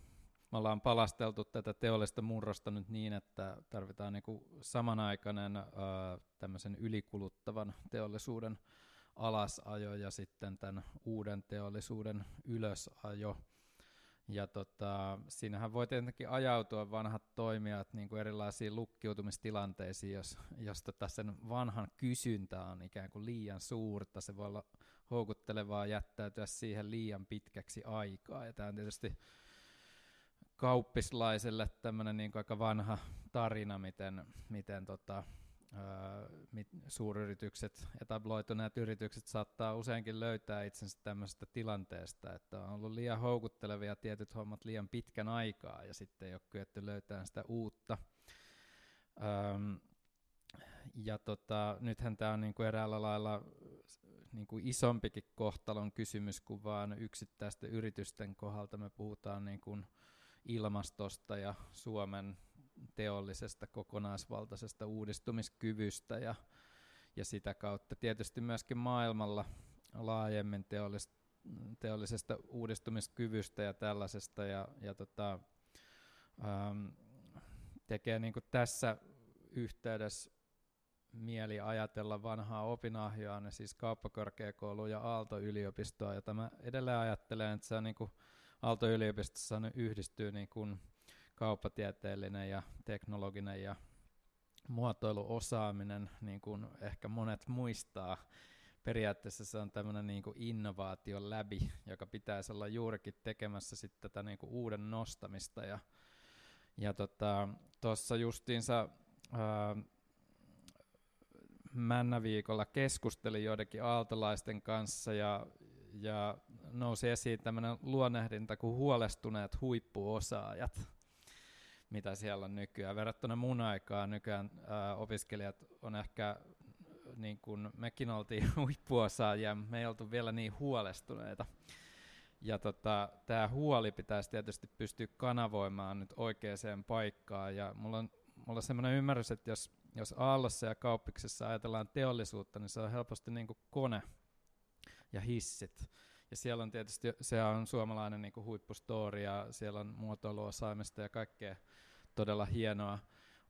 Speaker 2: me ollaan palasteltu tätä teollista murrosta nyt niin, että tarvitaan niin kuin samanaikainen uh, tämmöisen ylikuluttavan teollisuuden alasajo ja sitten tämän uuden teollisuuden ylösajo. Ja tota, siinähän voi tietenkin ajautua vanhat toimijat niin kuin erilaisiin lukkiutumistilanteisiin, jos, jos tota sen vanhan kysyntä on ikään kuin liian suurta. Se voi olla houkuttelevaa jättäytyä siihen liian pitkäksi aikaa. Ja tämä on tietysti kauppislaiselle tämmöinen niin aika vanha tarina, miten, miten tota, suuryritykset, etabloituneet yritykset saattaa useinkin löytää itsensä tämmöisestä tilanteesta, että on ollut liian houkuttelevia tietyt hommat liian pitkän aikaa ja sitten ei ole kyetty löytämään sitä uutta. Ja tota, nythän tämä on niinku eräällä lailla niinku isompikin kohtalon kysymys kuin vain yksittäisten yritysten kohdalta. Me puhutaan niinku ilmastosta ja Suomen teollisesta kokonaisvaltaisesta uudistumiskyvystä ja, ja sitä kautta tietysti myöskin maailmalla laajemmin teollis, teollisesta uudistumiskyvystä ja tällaisesta. Ja, ja tota, ähm, tekee niin tässä yhteydessä mieli ajatella vanhaa opinahjoa, siis kauppakorkeakoulu ja Aalto-yliopistoa, jota mä edelleen ajattelen, että se on niin Aalto-yliopistossa yhdistyy niin kuin kauppatieteellinen ja teknologinen ja muotoiluosaaminen, niin kuin ehkä monet muistaa. Periaatteessa se on tämmöinen niin kuin innovaation läbi, joka pitäisi olla juurikin tekemässä sitten tätä niin kuin uuden nostamista. Ja, ja tuossa tota, justiinsa Männäviikolla keskustelin joidenkin aaltolaisten kanssa ja, ja nousi esiin tämmöinen luonnehdinta kuin huolestuneet huippuosaajat mitä siellä on nykyään. Verrattuna mun aikaan nykyään ää, opiskelijat on ehkä, niin kuin mekin oltiin [LAUGHS] huippuosaajia, me ei oltu vielä niin huolestuneita. Ja tota, tämä huoli pitäisi tietysti pystyä kanavoimaan nyt oikeaan paikkaan. Ja mulla on, mulla on sellainen ymmärrys, että jos, jos Aallossa ja Kauppiksessa ajatellaan teollisuutta, niin se on helposti niin kuin kone ja hissit Ja siellä on tietysti, se on suomalainen niin huippustori ja siellä on muotoiluosaamista ja kaikkea todella hienoa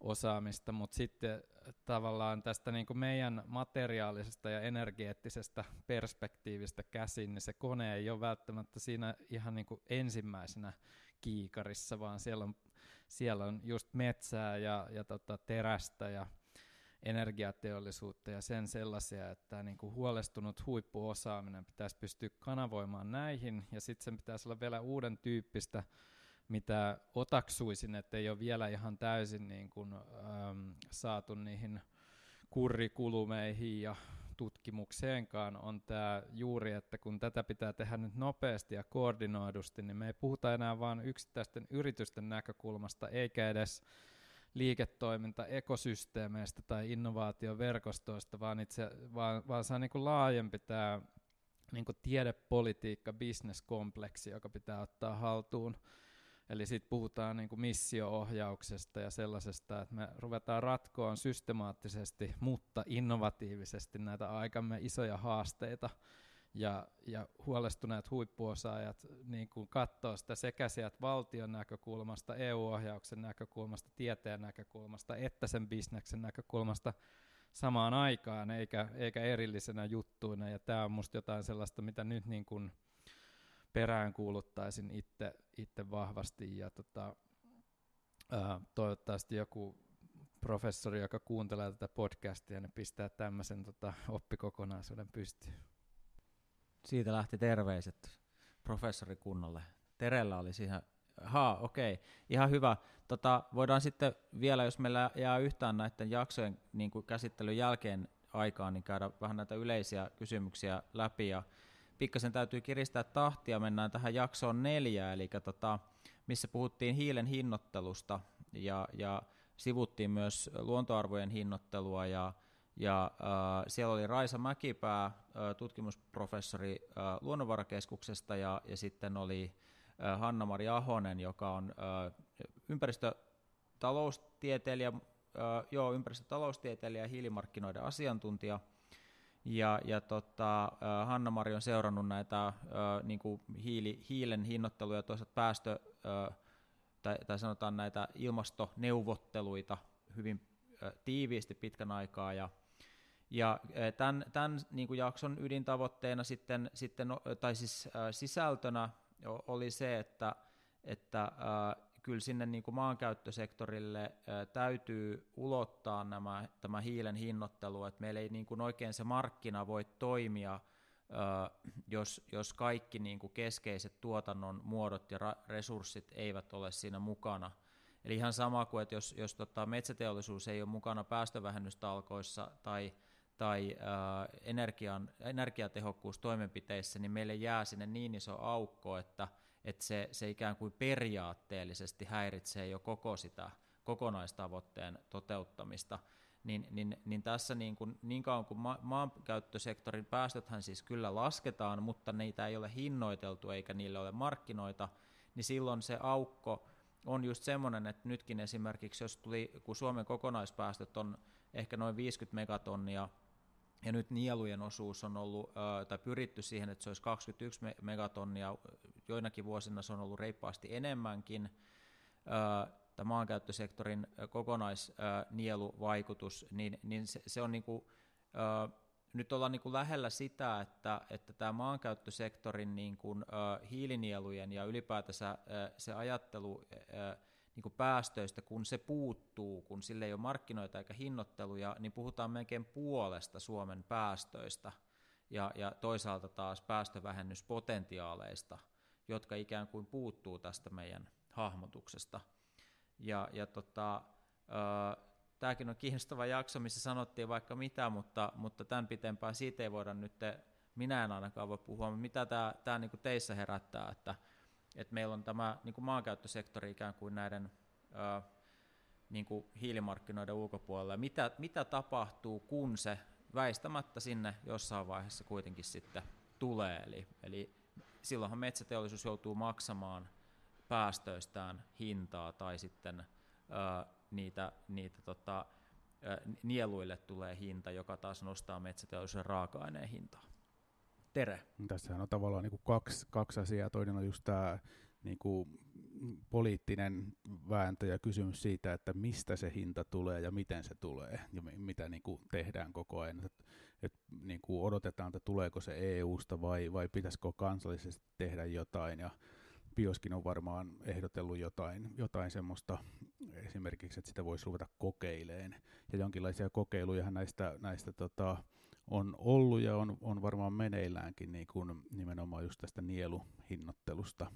Speaker 2: osaamista, mutta sitten tavallaan tästä niin kuin meidän materiaalisesta ja energeettisestä perspektiivistä käsin, niin se kone ei ole välttämättä siinä ihan niin kuin ensimmäisenä kiikarissa, vaan siellä on, siellä on just metsää ja, ja tota terästä ja energiateollisuutta ja sen sellaisia, että niin kuin huolestunut huippuosaaminen pitäisi pystyä kanavoimaan näihin, ja sitten sen pitäisi olla vielä uuden tyyppistä mitä otaksuisin, että ei ole vielä ihan täysin niin kuin, äm, saatu niihin kurrikulumeihin ja tutkimukseenkaan, on tämä juuri, että kun tätä pitää tehdä nyt nopeasti ja koordinoidusti, niin me ei puhuta enää vain yksittäisten yritysten näkökulmasta, eikä edes liiketoiminta-ekosysteemeistä tai innovaatioverkostoista, vaan, itse, vaan, vaan se on niin kuin laajempi tämä niin kuin tiedepolitiikka, bisneskompleksi, joka pitää ottaa haltuun. Eli sitten puhutaan niin kuin missio-ohjauksesta ja sellaisesta, että me ruvetaan ratkoon systemaattisesti, mutta innovatiivisesti näitä aikamme isoja haasteita. Ja, ja huolestuneet huippuosaajat niin kuin katsoo sitä sekä sieltä valtion näkökulmasta, EU-ohjauksen näkökulmasta, tieteen näkökulmasta, että sen bisneksen näkökulmasta samaan aikaan, eikä, eikä erillisenä juttuina. Ja tämä on minusta jotain sellaista, mitä nyt niin kuin, peräänkuuluttaisin itse, itse vahvasti ja tota, ää, toivottavasti joku professori, joka kuuntelee tätä podcastia, niin pistää tämmöisen tota, oppikokonaisuuden pystyyn.
Speaker 1: Siitä lähti terveiset professorikunnalle. Terellä oli siihen, ha, okei, okay. ihan hyvä. Tota, voidaan sitten vielä, jos meillä jää yhtään näiden jaksojen niin kuin käsittelyn jälkeen aikaan, niin käydä vähän näitä yleisiä kysymyksiä läpi ja pikkasen täytyy kiristää tahtia, mennään tähän jaksoon neljä, eli tota, missä puhuttiin hiilen hinnoittelusta ja, ja sivuttiin myös luontoarvojen hinnoittelua ja, ja äh, siellä oli Raisa Mäkipää, äh, tutkimusprofessori äh, Luonnonvarakeskuksesta ja, ja sitten oli äh, Hanna-Mari Ahonen, joka on äh, ympäristötaloustieteilijä, äh, joo, ympäristötaloustieteilijä ja hiilimarkkinoiden asiantuntija – ja, ja tota, Hanna-Mari on seurannut näitä niin kuin hiili, hiilen hinnoitteluja ja toisaalta päästö, tai, tai sanotaan näitä ilmastoneuvotteluita hyvin tiiviisti pitkän aikaa, ja, ja tämän, tämän niin kuin jakson ydintavoitteena sitten, sitten, tai siis sisältönä oli se, että, että kyllä sinne niin kuin maankäyttösektorille täytyy ulottaa nämä, tämä hiilen hinnoittelu, että meillä ei niin kuin oikein se markkina voi toimia, jos, jos kaikki niin kuin keskeiset tuotannon muodot ja resurssit eivät ole siinä mukana. Eli ihan sama kuin, että jos, jos tota metsäteollisuus ei ole mukana päästövähennystalkoissa tai, tai äh, energian, energiatehokkuustoimenpiteissä, niin meille jää sinne niin iso aukko, että että se, se ikään kuin periaatteellisesti häiritsee jo koko sitä kokonaistavoitteen toteuttamista, niin, niin, niin tässä niin, kuin, niin kauan kuin ma- maankäyttösektorin päästöthän siis kyllä lasketaan, mutta niitä ei ole hinnoiteltu eikä niille ole markkinoita, niin silloin se aukko on just semmoinen, että nytkin esimerkiksi jos tuli, kun Suomen kokonaispäästöt on ehkä noin 50 megatonnia ja nyt nielujen osuus on ollut, tai pyritty siihen, että se olisi 21 megatonnia, joinakin vuosina se on ollut reippaasti enemmänkin. Tämä maankäyttösektorin kokonaisnieluvaikutus, niin, niin se, se on niin kuin, nyt ollaan niin kuin lähellä sitä, että, että tämä maankäyttösektorin niin kuin, hiilinielujen ja ylipäätänsä se ajattelu niin päästöistä, kun se puuttuu, kun sille ei ole markkinoita eikä hinnoitteluja, niin puhutaan melkein puolesta Suomen päästöistä ja, ja toisaalta taas päästövähennyspotentiaaleista, jotka ikään kuin puuttuu tästä meidän hahmotuksesta. Ja, ja tota, tämäkin on kiinnostava jakso, missä sanottiin vaikka mitä, mutta, mutta tämän pitempään siitä ei voida nyt, minä en ainakaan voi puhua, mitä tämä, tämä niin kuin teissä herättää, että että meillä on tämä niin kuin maankäyttösektori ikään kuin näiden ää, niin kuin hiilimarkkinoiden ulkopuolella. Mitä, mitä tapahtuu, kun se väistämättä sinne jossain vaiheessa kuitenkin sitten tulee? Eli, eli silloinhan metsäteollisuus joutuu maksamaan päästöistään hintaa tai sitten ää, niitä, niitä tota, nieluille tulee hinta, joka taas nostaa metsäteollisuuden raaka-aineen hintaa. Tere.
Speaker 4: Tässähän on tavallaan niin kuin kaksi, kaksi asiaa. Toinen on just tämä niin kuin poliittinen vääntö ja kysymys siitä, että mistä se hinta tulee ja miten se tulee ja mitä niin kuin tehdään koko ajan. Et, et, niin kuin odotetaan, että tuleeko se EU-sta vai, vai pitäisikö kansallisesti tehdä jotain. Ja Bioskin on varmaan ehdotellut jotain, jotain semmoista esimerkiksi, että sitä voisi ruveta kokeileen. Ja jonkinlaisia kokeiluja näistä, näistä tota, on ollut ja on, on varmaan meneilläänkin niin kuin nimenomaan just tästä nieluhinnottelusta.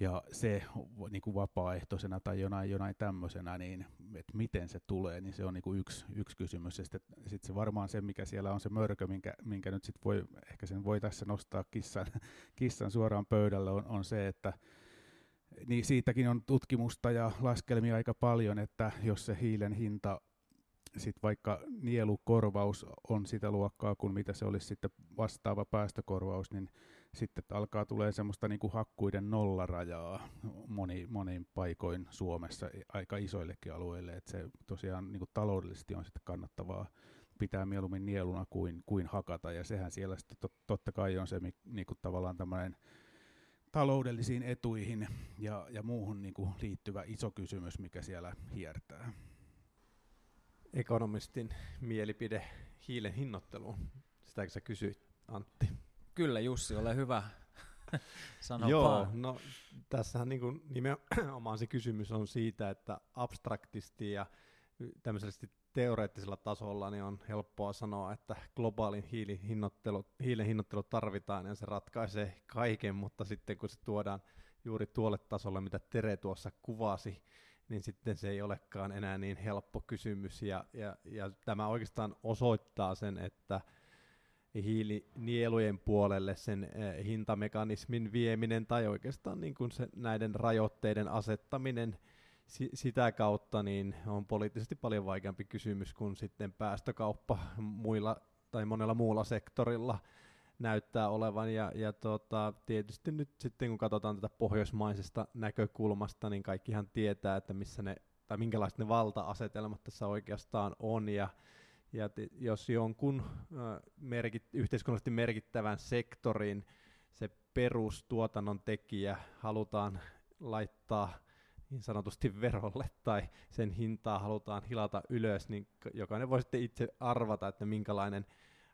Speaker 4: Ja se niin kuin vapaaehtoisena tai jonain, jonain tämmöisenä, niin että miten se tulee, niin se on niin kuin yksi, yksi kysymys. Ja sitten sit se varmaan se, mikä siellä on se mörkö, minkä, minkä nyt sitten voi, ehkä sen voi tässä nostaa kissan, [LAUGHS] kissan suoraan pöydälle, on, on se, että niin siitäkin on tutkimusta ja laskelmia aika paljon, että jos se hiilen hinta sitten vaikka nielukorvaus on sitä luokkaa kuin mitä se olisi sitten vastaava päästökorvaus, niin sitten alkaa tulee semmoista niin kuin hakkuiden nollarajaa moni, monin paikoin Suomessa aika isoillekin alueille, että se tosiaan niin kuin taloudellisesti on sitten kannattavaa pitää mieluummin nieluna kuin, kuin hakata, ja sehän siellä sitten tot, totta kai on se niin kuin tavallaan tämmöinen taloudellisiin etuihin ja, ja muuhun niin kuin liittyvä iso kysymys, mikä siellä hiertää.
Speaker 3: Ekonomistin mielipide hiilen hinnoitteluun. Sitäkö sä kysyit, Antti?
Speaker 1: Kyllä Jussi, ole hyvä. [LAUGHS] Sano
Speaker 3: Joo, vaan. no tässähän niin kuin nimenomaan se kysymys on siitä, että abstraktisti ja tämmöisesti teoreettisella tasolla niin on helppoa sanoa, että globaalin hiilihinnoittelu, hiilen hinnoittelu tarvitaan ja se ratkaisee kaiken, mutta sitten kun se tuodaan juuri tuolle tasolle, mitä Tere tuossa kuvasi, niin sitten se ei olekaan enää niin helppo kysymys. Ja, ja, ja tämä oikeastaan osoittaa sen, että hiilinielujen puolelle sen eh, hintamekanismin vieminen tai oikeastaan niin kuin se, näiden rajoitteiden asettaminen si, sitä kautta niin on poliittisesti paljon vaikeampi kysymys kuin sitten päästökauppa muilla tai monella muulla sektorilla näyttää olevan. Ja, ja tota, tietysti nyt sitten kun katsotaan tätä pohjoismaisesta näkökulmasta, niin kaikkihan tietää, että missä ne, tai minkälaiset ne valta-asetelmat tässä oikeastaan on. Ja, ja te, jos jonkun äh, merkit, yhteiskunnallisesti merkittävän sektorin se perustuotannon tekijä halutaan laittaa niin sanotusti verolle tai sen hintaa halutaan hilata ylös, niin jokainen voi sitten itse arvata, että minkälainen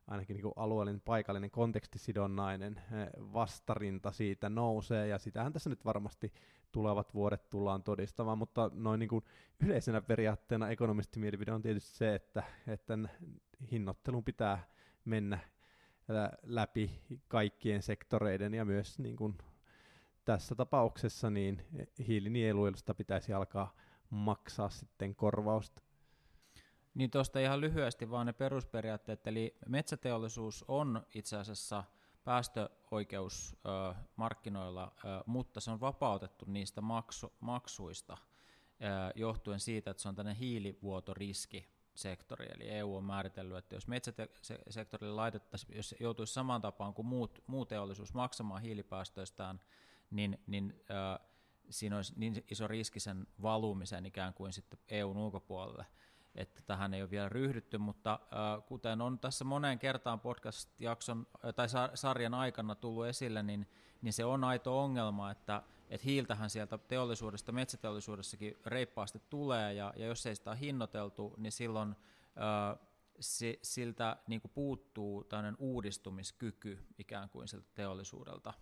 Speaker 3: ainakin niin alueellinen, paikallinen, kontekstisidonnainen vastarinta siitä nousee, ja sitähän tässä nyt varmasti tulevat vuodet tullaan todistamaan, mutta noin niin kuin yleisenä periaatteena ekonomistimielipide on tietysti se, että, että hinnoittelun pitää mennä läpi kaikkien sektoreiden. Ja myös niin kuin tässä tapauksessa niin hiilinieluilusta pitäisi alkaa maksaa sitten korvausta.
Speaker 1: Niin tuosta ihan lyhyesti vaan ne perusperiaatteet, eli metsäteollisuus on itse asiassa päästöoikeusmarkkinoilla, mutta se on vapautettu niistä maksu, maksuista johtuen siitä, että se on tämmöinen hiilivuotoriski sektori, eli EU on määritellyt, että jos metsäsektorille laitettaisiin, jos joutuisi samaan tapaan kuin muut, muu teollisuus maksamaan hiilipäästöistään, niin, niin äh, siinä olisi niin iso riski sen valumiseen ikään kuin sitten EUn ulkopuolelle, että tähän ei ole vielä ryhdytty, mutta äh, kuten on tässä moneen kertaan podcast-jakson tai sarjan aikana tullut esille, niin, niin se on aito ongelma, että, että hiiltähän sieltä teollisuudesta, metsäteollisuudessakin reippaasti tulee, ja, ja jos ei sitä ole hinnoiteltu, niin silloin äh, se, siltä niin puuttuu tämmöinen uudistumiskyky ikään kuin siltä teollisuudelta.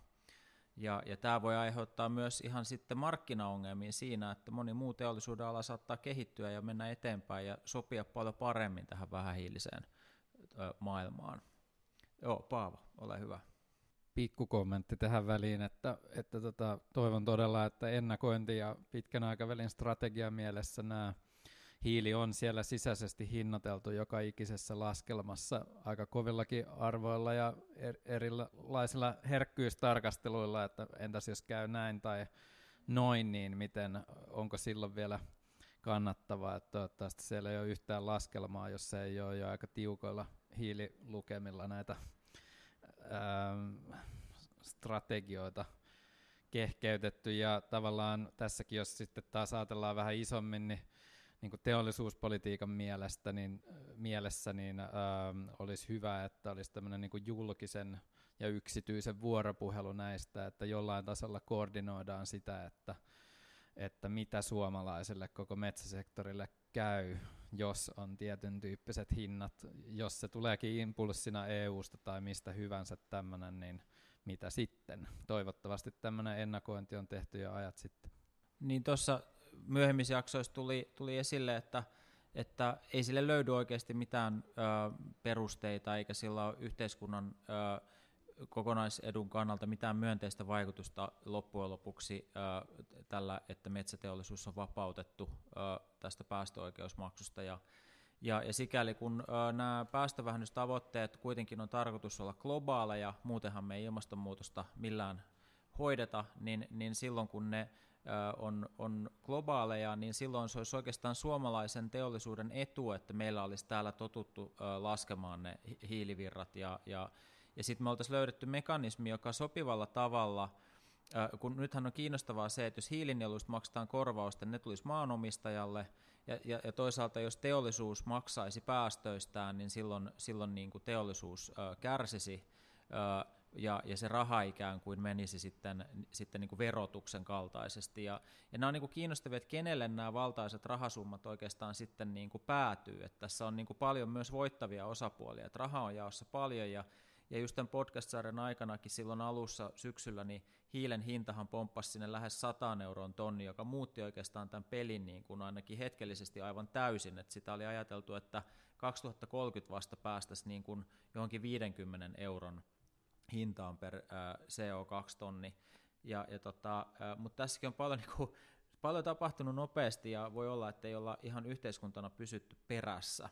Speaker 1: Ja, ja tämä voi aiheuttaa myös ihan sitten markkinaongelmia siinä, että moni muu teollisuuden ala saattaa kehittyä ja mennä eteenpäin ja sopia paljon paremmin tähän vähähiiliseen ö, maailmaan. Joo, Paavo, ole hyvä.
Speaker 2: Pikku kommentti tähän väliin, että, että tota, toivon todella, että ennakointi ja pitkän aikavälin strategian mielessä nämä hiili on siellä sisäisesti hinnoiteltu joka ikisessä laskelmassa aika kovillakin arvoilla ja er, erilaisilla herkkyystarkasteluilla, että entäs jos käy näin tai noin, niin miten, onko silloin vielä kannattavaa, että toivottavasti siellä ei ole yhtään laskelmaa, jos se ei ole jo aika tiukoilla hiililukemilla näitä ää, strategioita kehkeytetty. Ja tavallaan tässäkin, jos sitten taas ajatellaan vähän isommin, niin niin kuin teollisuuspolitiikan mielestä, niin, mielessä niin, ähm, olisi hyvä, että olisi tämmöinen niin kuin julkisen ja yksityisen vuoropuhelu näistä, että jollain tasolla koordinoidaan sitä, että, että mitä suomalaiselle koko metsäsektorille käy, jos on tietyn tyyppiset hinnat, jos se tuleekin impulssina EU-sta tai mistä hyvänsä tämmöinen, niin mitä sitten? Toivottavasti tämmöinen ennakointi on tehty jo ajat sitten.
Speaker 1: Niin tuossa myöhemmissä jaksoissa tuli, tuli esille, että, että ei sille löydy oikeasti mitään ö, perusteita eikä sillä ole yhteiskunnan ö, kokonaisedun kannalta mitään myönteistä vaikutusta loppujen lopuksi ö, tällä, että metsäteollisuus on vapautettu ö, tästä päästöoikeusmaksusta. Ja ja, ja sikäli kun ö, nämä päästövähennystavoitteet kuitenkin on tarkoitus olla globaaleja, muutenhan me ei ilmastonmuutosta millään hoideta, niin, niin silloin kun ne on, on globaaleja, niin silloin se olisi oikeastaan suomalaisen teollisuuden etu, että meillä olisi täällä totuttu laskemaan ne hiilivirrat ja, ja, ja sitten me oltaisiin löydetty mekanismi, joka sopivalla tavalla – kun nythän on kiinnostavaa se, että jos hiilinieluista maksetaan korvausta, ne tulisi maanomistajalle, ja, ja, ja toisaalta jos teollisuus maksaisi päästöistään, niin silloin, silloin niin kuin teollisuus ö, kärsisi, ja, ja se raha ikään kuin menisi sitten, sitten niin kuin verotuksen kaltaisesti. Ja, ja nämä on niin kuin kiinnostavia, että kenelle nämä valtaiset rahasummat oikeastaan sitten niin kuin päätyy. Että tässä on niin kuin paljon myös voittavia osapuolia, että rahaa on jaossa paljon, ja ja just tämän podcast-sarjan aikanakin silloin alussa syksyllä, niin hiilen hintahan pomppasi sinne lähes 100 euroon tonni, joka muutti oikeastaan tämän pelin niin kuin ainakin hetkellisesti aivan täysin. että sitä oli ajateltu, että 2030 vasta päästäisiin niin kuin johonkin 50 euron hintaan per ää, CO2-tonni. Ja, ja tota, mutta tässäkin on paljon, niin kuin, paljon tapahtunut nopeasti ja voi olla, että ei olla ihan yhteiskuntana pysytty perässä.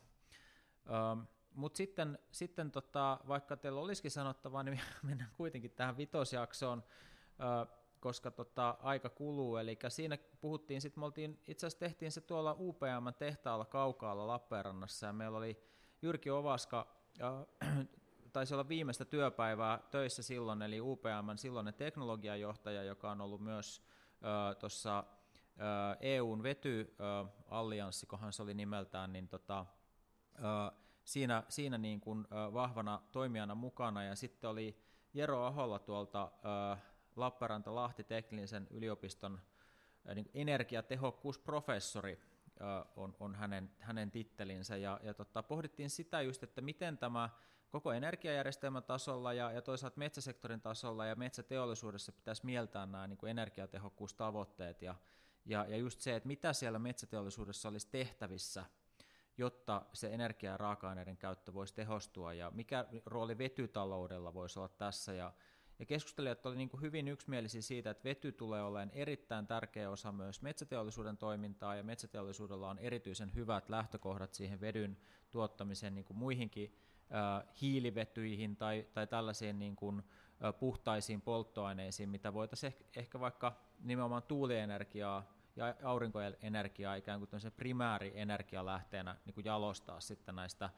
Speaker 1: Ähm, mutta sitten, sitten tota, vaikka teillä olisikin sanottavaa, niin [LAUGHS] mennään kuitenkin tähän vitosjaksoon, ö, koska tota, aika kuluu. Eli siinä puhuttiin, sitten me oltiin, itse asiassa tehtiin se tuolla UPM-tehtaalla Kaukaalla Lappeenrannassa, ja meillä oli Jyrki Ovaska, taisi olla viimeistä työpäivää töissä silloin, eli UPM silloinen teknologiajohtaja, joka on ollut myös tuossa EUn vetyanallianssi, kohan se oli nimeltään, niin tota, siinä, siinä niin kuin, vahvana toimijana mukana. Ja sitten oli Jero Aholla tuolta Lappeenranta-Lahti teknillisen yliopiston niin energiatehokkuusprofessori on, on hänen, hänen tittelinsä. Ja, ja tota, pohdittiin sitä just, että miten tämä koko energiajärjestelmän tasolla ja, ja toisaalta metsäsektorin tasolla ja metsäteollisuudessa pitäisi mieltää nämä niin kuin energiatehokkuustavoitteet ja, ja, ja just se, että mitä siellä metsäteollisuudessa olisi tehtävissä – jotta se energia- ja raaka-aineiden käyttö voisi tehostua ja mikä rooli vetytaloudella voisi olla tässä. Ja, ja keskustelijat olivat niin hyvin yksimielisiä siitä, että vety tulee olemaan erittäin tärkeä osa myös metsäteollisuuden toimintaa ja metsäteollisuudella on erityisen hyvät lähtökohdat siihen vedyn tuottamiseen niin kuin muihinkin hiilivetyihin tai, tai tällaisiin niin kuin, puhtaisiin polttoaineisiin, mitä voitaisiin ehkä, vaikka nimenomaan tuulienergiaa ja aurinkoenergiaa ikään kuin primäärienergialähteenä niin kuin jalostaa sitten näistä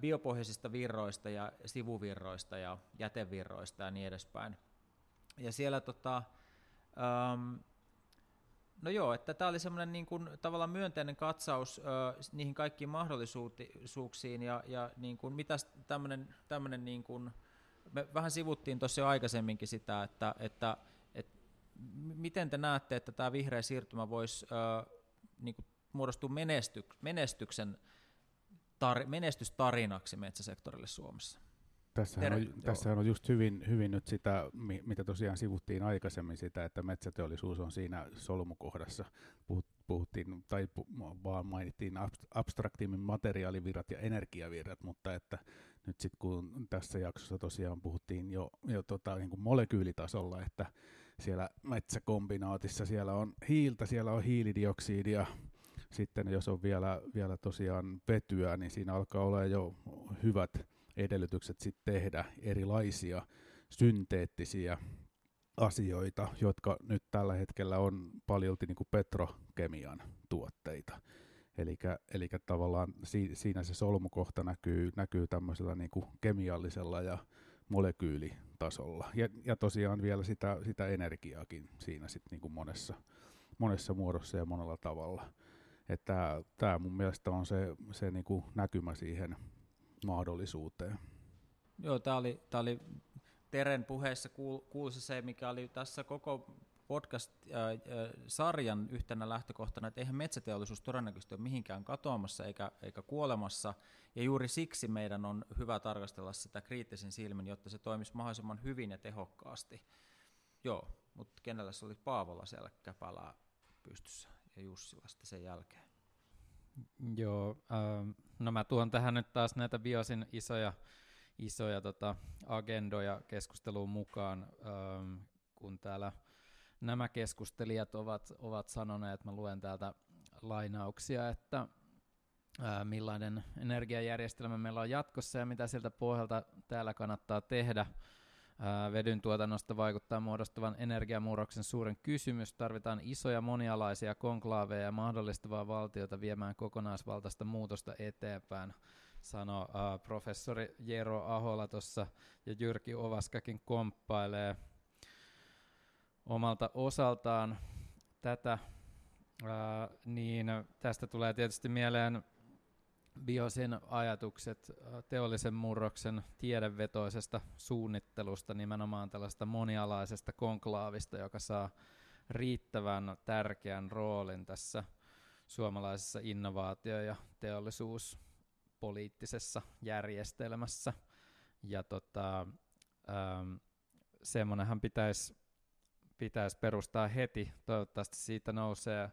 Speaker 1: biopohjaisista virroista ja sivuvirroista ja jätevirroista ja niin edespäin. Ja siellä tota, No joo, että tämä oli semmoinen niin kuin, tavallaan myönteinen katsaus ö, niihin kaikkiin mahdollisuuksiin ja, ja niin kuin, mitä tämmöinen, tämmöinen niin kuin, me vähän sivuttiin tuossa jo aikaisemminkin sitä, että, että miten te näette, että tämä vihreä siirtymä voisi äh, niin kuin muodostua menestyk- menestyksen tar- menestystarinaksi metsäsektorille Suomessa?
Speaker 4: Tässähän, on, tässähän on just hyvin, hyvin nyt sitä, mitä tosiaan sivuttiin aikaisemmin, sitä, että metsäteollisuus on siinä solmukohdassa. Puhuttiin, tai vaan mainittiin abstraktiimmin materiaalivirrat ja energiavirrat, mutta että nyt sitten kun tässä jaksossa tosiaan puhuttiin jo, jo tota, niin kuin molekyylitasolla, että siellä metsäkombinaatissa. Siellä on hiiltä, siellä on hiilidioksidia. Sitten jos on vielä, vielä tosiaan vetyä, niin siinä alkaa olla jo hyvät edellytykset sit tehdä erilaisia synteettisiä asioita, jotka nyt tällä hetkellä on paljolti niin kuin petrokemian tuotteita. Eli tavallaan si, siinä se solmukohta näkyy, näkyy tämmöisellä niin kuin kemiallisella ja molekyylitasolla. Ja, ja tosiaan vielä sitä, sitä energiaakin siinä sitten niin kuin monessa, monessa muodossa ja monella tavalla. Tämä mun mielestä on se, se niin kuin näkymä siihen mahdollisuuteen.
Speaker 1: Joo, tämä oli, tää oli Teren puheessa kuul, kuulsi se, mikä oli tässä koko podcast-sarjan yhtenä lähtökohtana, että eihän metsäteollisuus todennäköisesti ole mihinkään katoamassa eikä, eikä kuolemassa, ja juuri siksi meidän on hyvä tarkastella sitä kriittisin silmin, jotta se toimisi mahdollisimman hyvin ja tehokkaasti. Joo, mutta kenellä se oli Paavolla siellä käpälää pystyssä ja Jussilla sitten sen jälkeen?
Speaker 2: Joo, ähm, no mä tuon tähän nyt taas näitä Biosin isoja, isoja tota, agendoja keskusteluun mukaan, ähm, kun täällä nämä keskustelijat ovat, ovat sanoneet, mä luen täältä lainauksia, että ää, millainen energiajärjestelmä meillä on jatkossa ja mitä siltä pohjalta täällä kannattaa tehdä. Vedyn tuotannosta vaikuttaa muodostuvan energiamurroksen suuren kysymys. Tarvitaan isoja monialaisia konklaaveja ja mahdollistavaa valtiota viemään kokonaisvaltaista muutosta eteenpäin, sanoi ää, professori Jero Ahola tuossa ja Jyrki Ovaskakin komppailee omalta osaltaan tätä, ää, niin tästä tulee tietysti mieleen Biosin ajatukset teollisen murroksen tiedevetoisesta suunnittelusta, nimenomaan tällaista monialaisesta konklaavista, joka saa riittävän tärkeän roolin tässä suomalaisessa innovaatio- ja teollisuuspoliittisessa järjestelmässä. Ja tota, ähm, semmoinenhan pitäisi pitäisi perustaa heti. Toivottavasti siitä nousee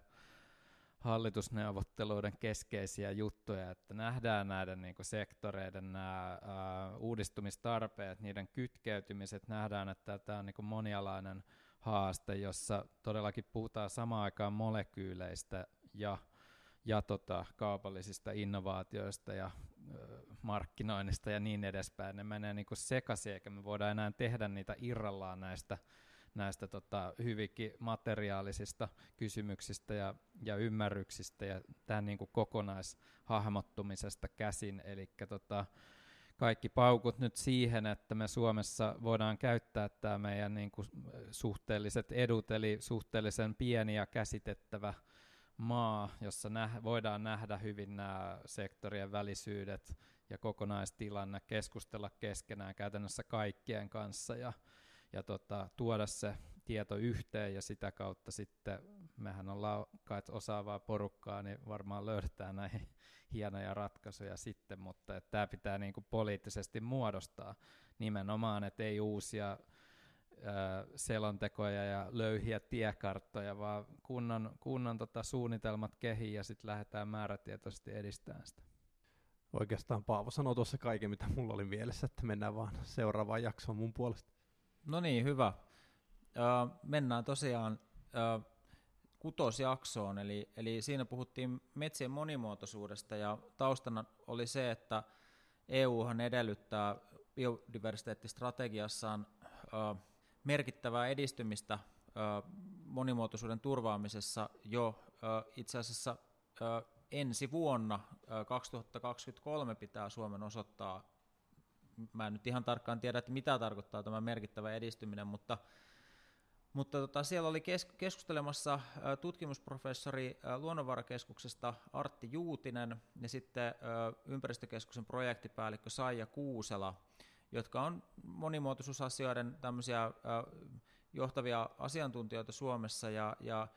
Speaker 2: hallitusneuvotteluiden keskeisiä juttuja, että nähdään näiden niin kuin sektoreiden nämä, ää, uudistumistarpeet, niiden kytkeytymiset, nähdään, että tämä on niin kuin monialainen haaste, jossa todellakin puhutaan samaan aikaan molekyyleistä ja, ja tota, kaupallisista innovaatioista ja ö, markkinoinnista ja niin edespäin. Ne menee niin sekaisin, eikä me voida enää tehdä niitä irrallaan näistä näistä tota, hyvinkin materiaalisista kysymyksistä ja, ja ymmärryksistä ja tämän niin kuin kokonaishahmottumisesta käsin. Eli tota, kaikki paukut nyt siihen, että me Suomessa voidaan käyttää tämä meidän niin kuin suhteelliset edut, eli suhteellisen pieni ja käsitettävä maa, jossa nä- voidaan nähdä hyvin nämä sektorien välisyydet ja kokonaistilanne, keskustella keskenään käytännössä kaikkien kanssa ja ja tota, tuoda se tieto yhteen ja sitä kautta sitten mehän ollaan osaavaa porukkaa, niin varmaan löydetään näihin [LAUGHS] hienoja ratkaisuja sitten, mutta tämä pitää niinku poliittisesti muodostaa nimenomaan, että ei uusia selontekoja ja löyhiä tiekarttoja, vaan kunnon, kunnon tota suunnitelmat kehiin ja sitten lähdetään määrätietoisesti edistämään sitä.
Speaker 3: Oikeastaan Paavo sanoi tuossa kaiken, mitä mulla oli mielessä, että mennään vaan seuraavaan jaksoon mun puolesta.
Speaker 1: No niin, hyvä. Ö, mennään tosiaan ö, kutosjaksoon, eli, eli siinä puhuttiin metsien monimuotoisuudesta ja taustana oli se, että EUhan edellyttää biodiversiteettistrategiassaan ö, merkittävää edistymistä ö, monimuotoisuuden turvaamisessa jo ö, itse asiassa ö, ensi vuonna ö, 2023 pitää Suomen osoittaa mä en nyt ihan tarkkaan tiedä, että mitä tarkoittaa tämä merkittävä edistyminen, mutta, mutta tota, siellä oli kes- keskustelemassa tutkimusprofessori Luonnonvarakeskuksesta Artti Juutinen ja sitten ympäristökeskuksen projektipäällikkö Saija Kuusela, jotka on monimuotoisuusasioiden tämmöisiä johtavia asiantuntijoita Suomessa ja, ja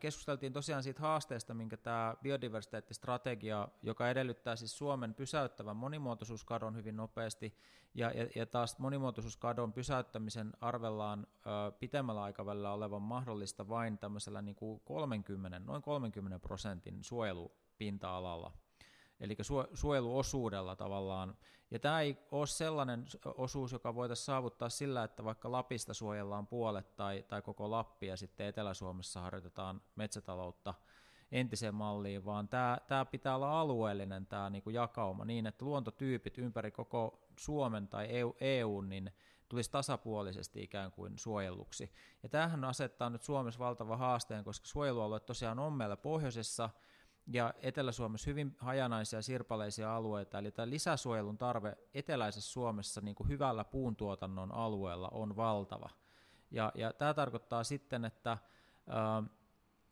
Speaker 1: keskusteltiin tosiaan siitä haasteesta, minkä tämä biodiversiteettistrategia, joka edellyttää siis Suomen pysäyttävän monimuotoisuuskadon hyvin nopeasti, ja, ja, ja taas monimuotoisuuskadon pysäyttämisen arvellaan ö, pitemmällä aikavälillä olevan mahdollista vain tämmöisellä niin kuin 30, noin 30 prosentin suojelupinta-alalla eli suojeluosuudella tavallaan. Ja tämä ei ole sellainen osuus, joka voitaisiin saavuttaa sillä, että vaikka Lapista suojellaan puolet tai, tai koko Lappi ja sitten Etelä-Suomessa harjoitetaan metsätaloutta entiseen malliin, vaan tämä, tämä pitää olla alueellinen tämä niin kuin jakauma niin, että luontotyypit ympäri koko Suomen tai EU, EU niin tulisi tasapuolisesti ikään kuin suojelluksi. Ja tämähän asettaa nyt Suomessa valtava haasteen, koska suojelualueet tosiaan on meillä pohjoisessa, ja Etelä-Suomessa hyvin hajanaisia sirpaleisia alueita, eli tämä lisäsuojelun tarve eteläisessä Suomessa niin kuin hyvällä puuntuotannon alueella on valtava. Ja, ja tämä tarkoittaa sitten, että, äh,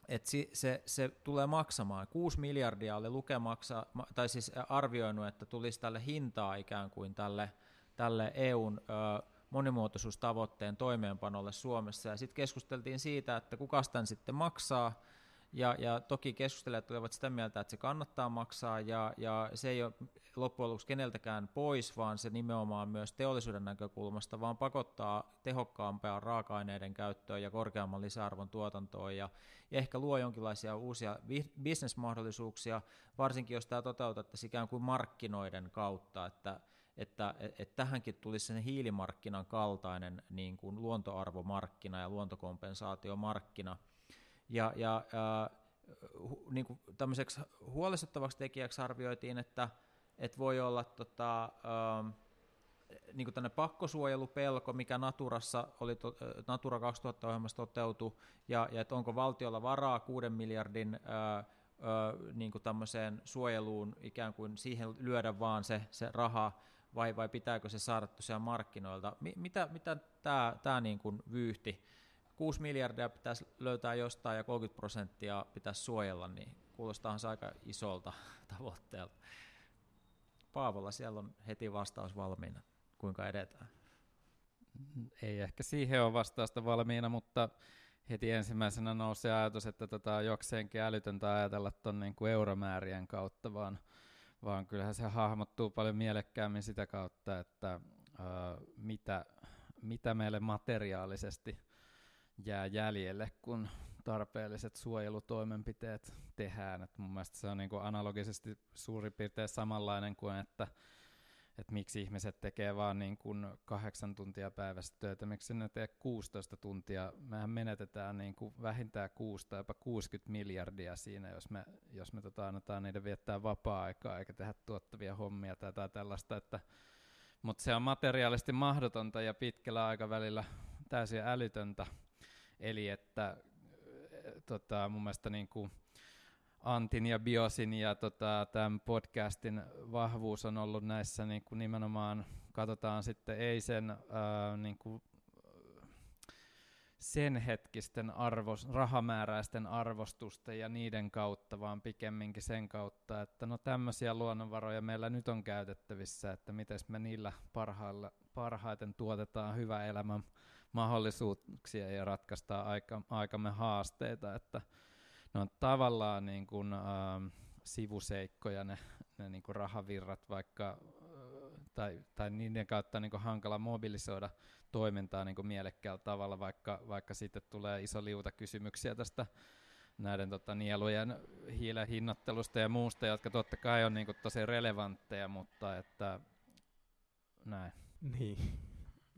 Speaker 1: että se, se tulee maksamaan. 6 miljardia oli Luke maksa, tai siis arvioinut, että tulisi tälle hintaa ikään kuin tälle, tälle EUn monimuotoisuustavoitteen toimeenpanolle Suomessa. Ja sitten keskusteltiin siitä, että kuka sitten maksaa, ja, ja toki keskustelijat olivat sitä mieltä, että se kannattaa maksaa, ja, ja se ei ole loppujen lopuksi keneltäkään pois, vaan se nimenomaan myös teollisuuden näkökulmasta, vaan pakottaa tehokkaampaa raaka-aineiden käyttöön ja korkeamman lisäarvon tuotantoon, ja, ja ehkä luo jonkinlaisia uusia bisnesmahdollisuuksia, varsinkin jos tämä toteutettaisiin ikään kuin markkinoiden kautta, että että, että tähänkin tulisi sen hiilimarkkinan kaltainen niin kuin luontoarvomarkkina ja luontokompensaatiomarkkina, ja, ja äh, hu, niin kuin tämmöiseksi huolestuttavaksi tekijäksi arvioitiin, että, että voi olla tota, äh, niin kuin tänne pakkosuojelupelko, mikä Naturassa oli, to, Natura 2000-ohjelmassa toteutui, ja, ja että onko valtiolla varaa 6 miljardin ää, ää, niin kuin tämmöiseen suojeluun ikään kuin siihen lyödä vaan se, se raha, vai, vai pitääkö se saada tosiaan markkinoilta? mitä, mitä tämä niin kuin vyyhti 6 miljardia pitäisi löytää jostain ja 30 prosenttia pitäisi suojella, niin kuulostaa se aika isolta [LAUGHS] tavoitteelta. Paavolla siellä on heti vastaus valmiina, kuinka edetään.
Speaker 2: Ei ehkä siihen ole vastausta valmiina, mutta heti ensimmäisenä nousee ajatus, että tota on jokseenkin älytöntä ajatella tuon niin kuin euromäärien kautta, vaan, vaan kyllähän se hahmottuu paljon mielekkäämmin sitä kautta, että ää, mitä, mitä meille materiaalisesti jää jäljelle, kun tarpeelliset suojelutoimenpiteet tehdään. Et mun mielestä se on niinku analogisesti suurin piirtein samanlainen kuin, että että miksi ihmiset tekee vaan niin kuin kahdeksan tuntia päivässä töitä, miksi ne tee 16 tuntia. Mehän menetetään niin kuin vähintään 6 tai jopa 60 miljardia siinä, jos me, jos me tota annetaan niiden viettää vapaa-aikaa eikä tehdä tuottavia hommia tai, tai tällaista. Että, mutta se on materiaalisesti mahdotonta ja pitkällä aikavälillä täysin älytöntä Eli että tota, mun mielestä niin kuin Antin ja Biosin ja tota, tämän podcastin vahvuus on ollut näissä niin kuin nimenomaan, katsotaan sitten ei sen ää, niin kuin, sen hetkisten arvos, rahamääräisten arvostusten ja niiden kautta, vaan pikemminkin sen kautta, että no tämmöisiä luonnonvaroja meillä nyt on käytettävissä, että miten me niillä parhailla, parhaiten tuotetaan hyvä elämä mahdollisuuksia ja ratkaista aika, aikamme haasteita, että ne on tavallaan niin kuin, ähm, sivuseikkoja ne, ne niin kuin rahavirrat vaikka, äh, tai, tai niiden kautta niin kuin hankala mobilisoida toimintaa niin kuin mielekkäällä tavalla, vaikka, vaikka sitten tulee iso liuta kysymyksiä tästä näiden tota, nielujen hiilen hinnoittelusta ja muusta, jotka totta kai on niin kuin, tosi relevantteja, mutta että näin.
Speaker 3: Niin.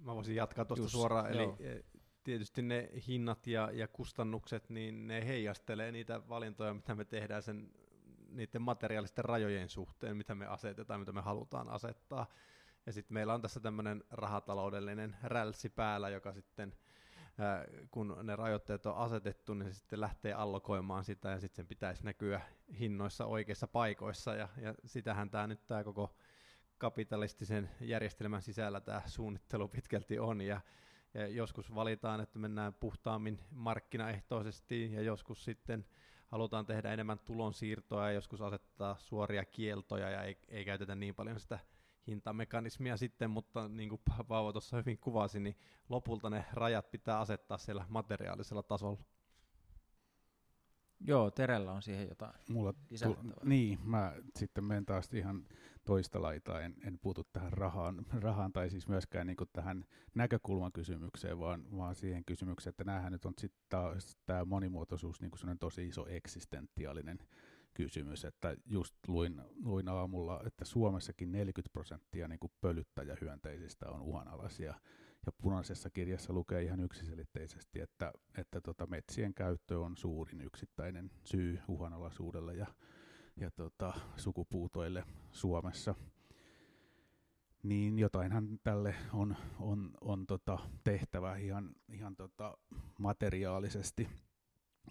Speaker 3: Mä voisin jatkaa tuosta suoraan, eli joo. E, tietysti ne hinnat ja, ja kustannukset, niin ne heijastelee niitä valintoja, mitä me tehdään sen niiden materiaalisten rajojen suhteen, mitä me asetetaan, mitä me halutaan asettaa. Ja sitten meillä on tässä tämmöinen rahataloudellinen rälssi päällä, joka sitten, kun ne rajoitteet on asetettu, niin se sitten lähtee allokoimaan sitä, ja sitten sen pitäisi näkyä hinnoissa oikeissa paikoissa, ja, ja sitähän tämä nyt tämä koko kapitalistisen järjestelmän sisällä tämä suunnittelu pitkälti on, ja, ja joskus valitaan, että mennään puhtaammin markkinaehtoisesti, ja joskus sitten halutaan tehdä enemmän tulonsiirtoa, ja joskus asettaa suoria kieltoja, ja ei, ei käytetä niin paljon sitä hintamekanismia sitten, mutta niin kuin Paavo tuossa hyvin kuvasi, niin lopulta ne rajat pitää asettaa siellä materiaalisella tasolla.
Speaker 1: Joo, Terellä on siihen jotain
Speaker 4: Mulla tu- Niin, mä sitten menen taas ihan toista laitaa, en, en puutu tähän rahaan, [LAUGHS] rahaan tai siis myöskään niin tähän näkökulman kysymykseen, vaan, vaan siihen kysymykseen, että näähän nyt on sitten tämä monimuotoisuus niin kuin tosi iso eksistentiaalinen kysymys, että just luin, luin aamulla, että Suomessakin 40 prosenttia niin kuin pölyttäjähyönteisistä on uhanalaisia, ja punaisessa kirjassa lukee ihan yksiselitteisesti, että, että tota metsien käyttö on suurin yksittäinen syy uhanalaisuudelle. Ja ja tota, sukupuutoille Suomessa. Niin jotainhan tälle on, on, on tota tehtävä ihan, ihan tota materiaalisesti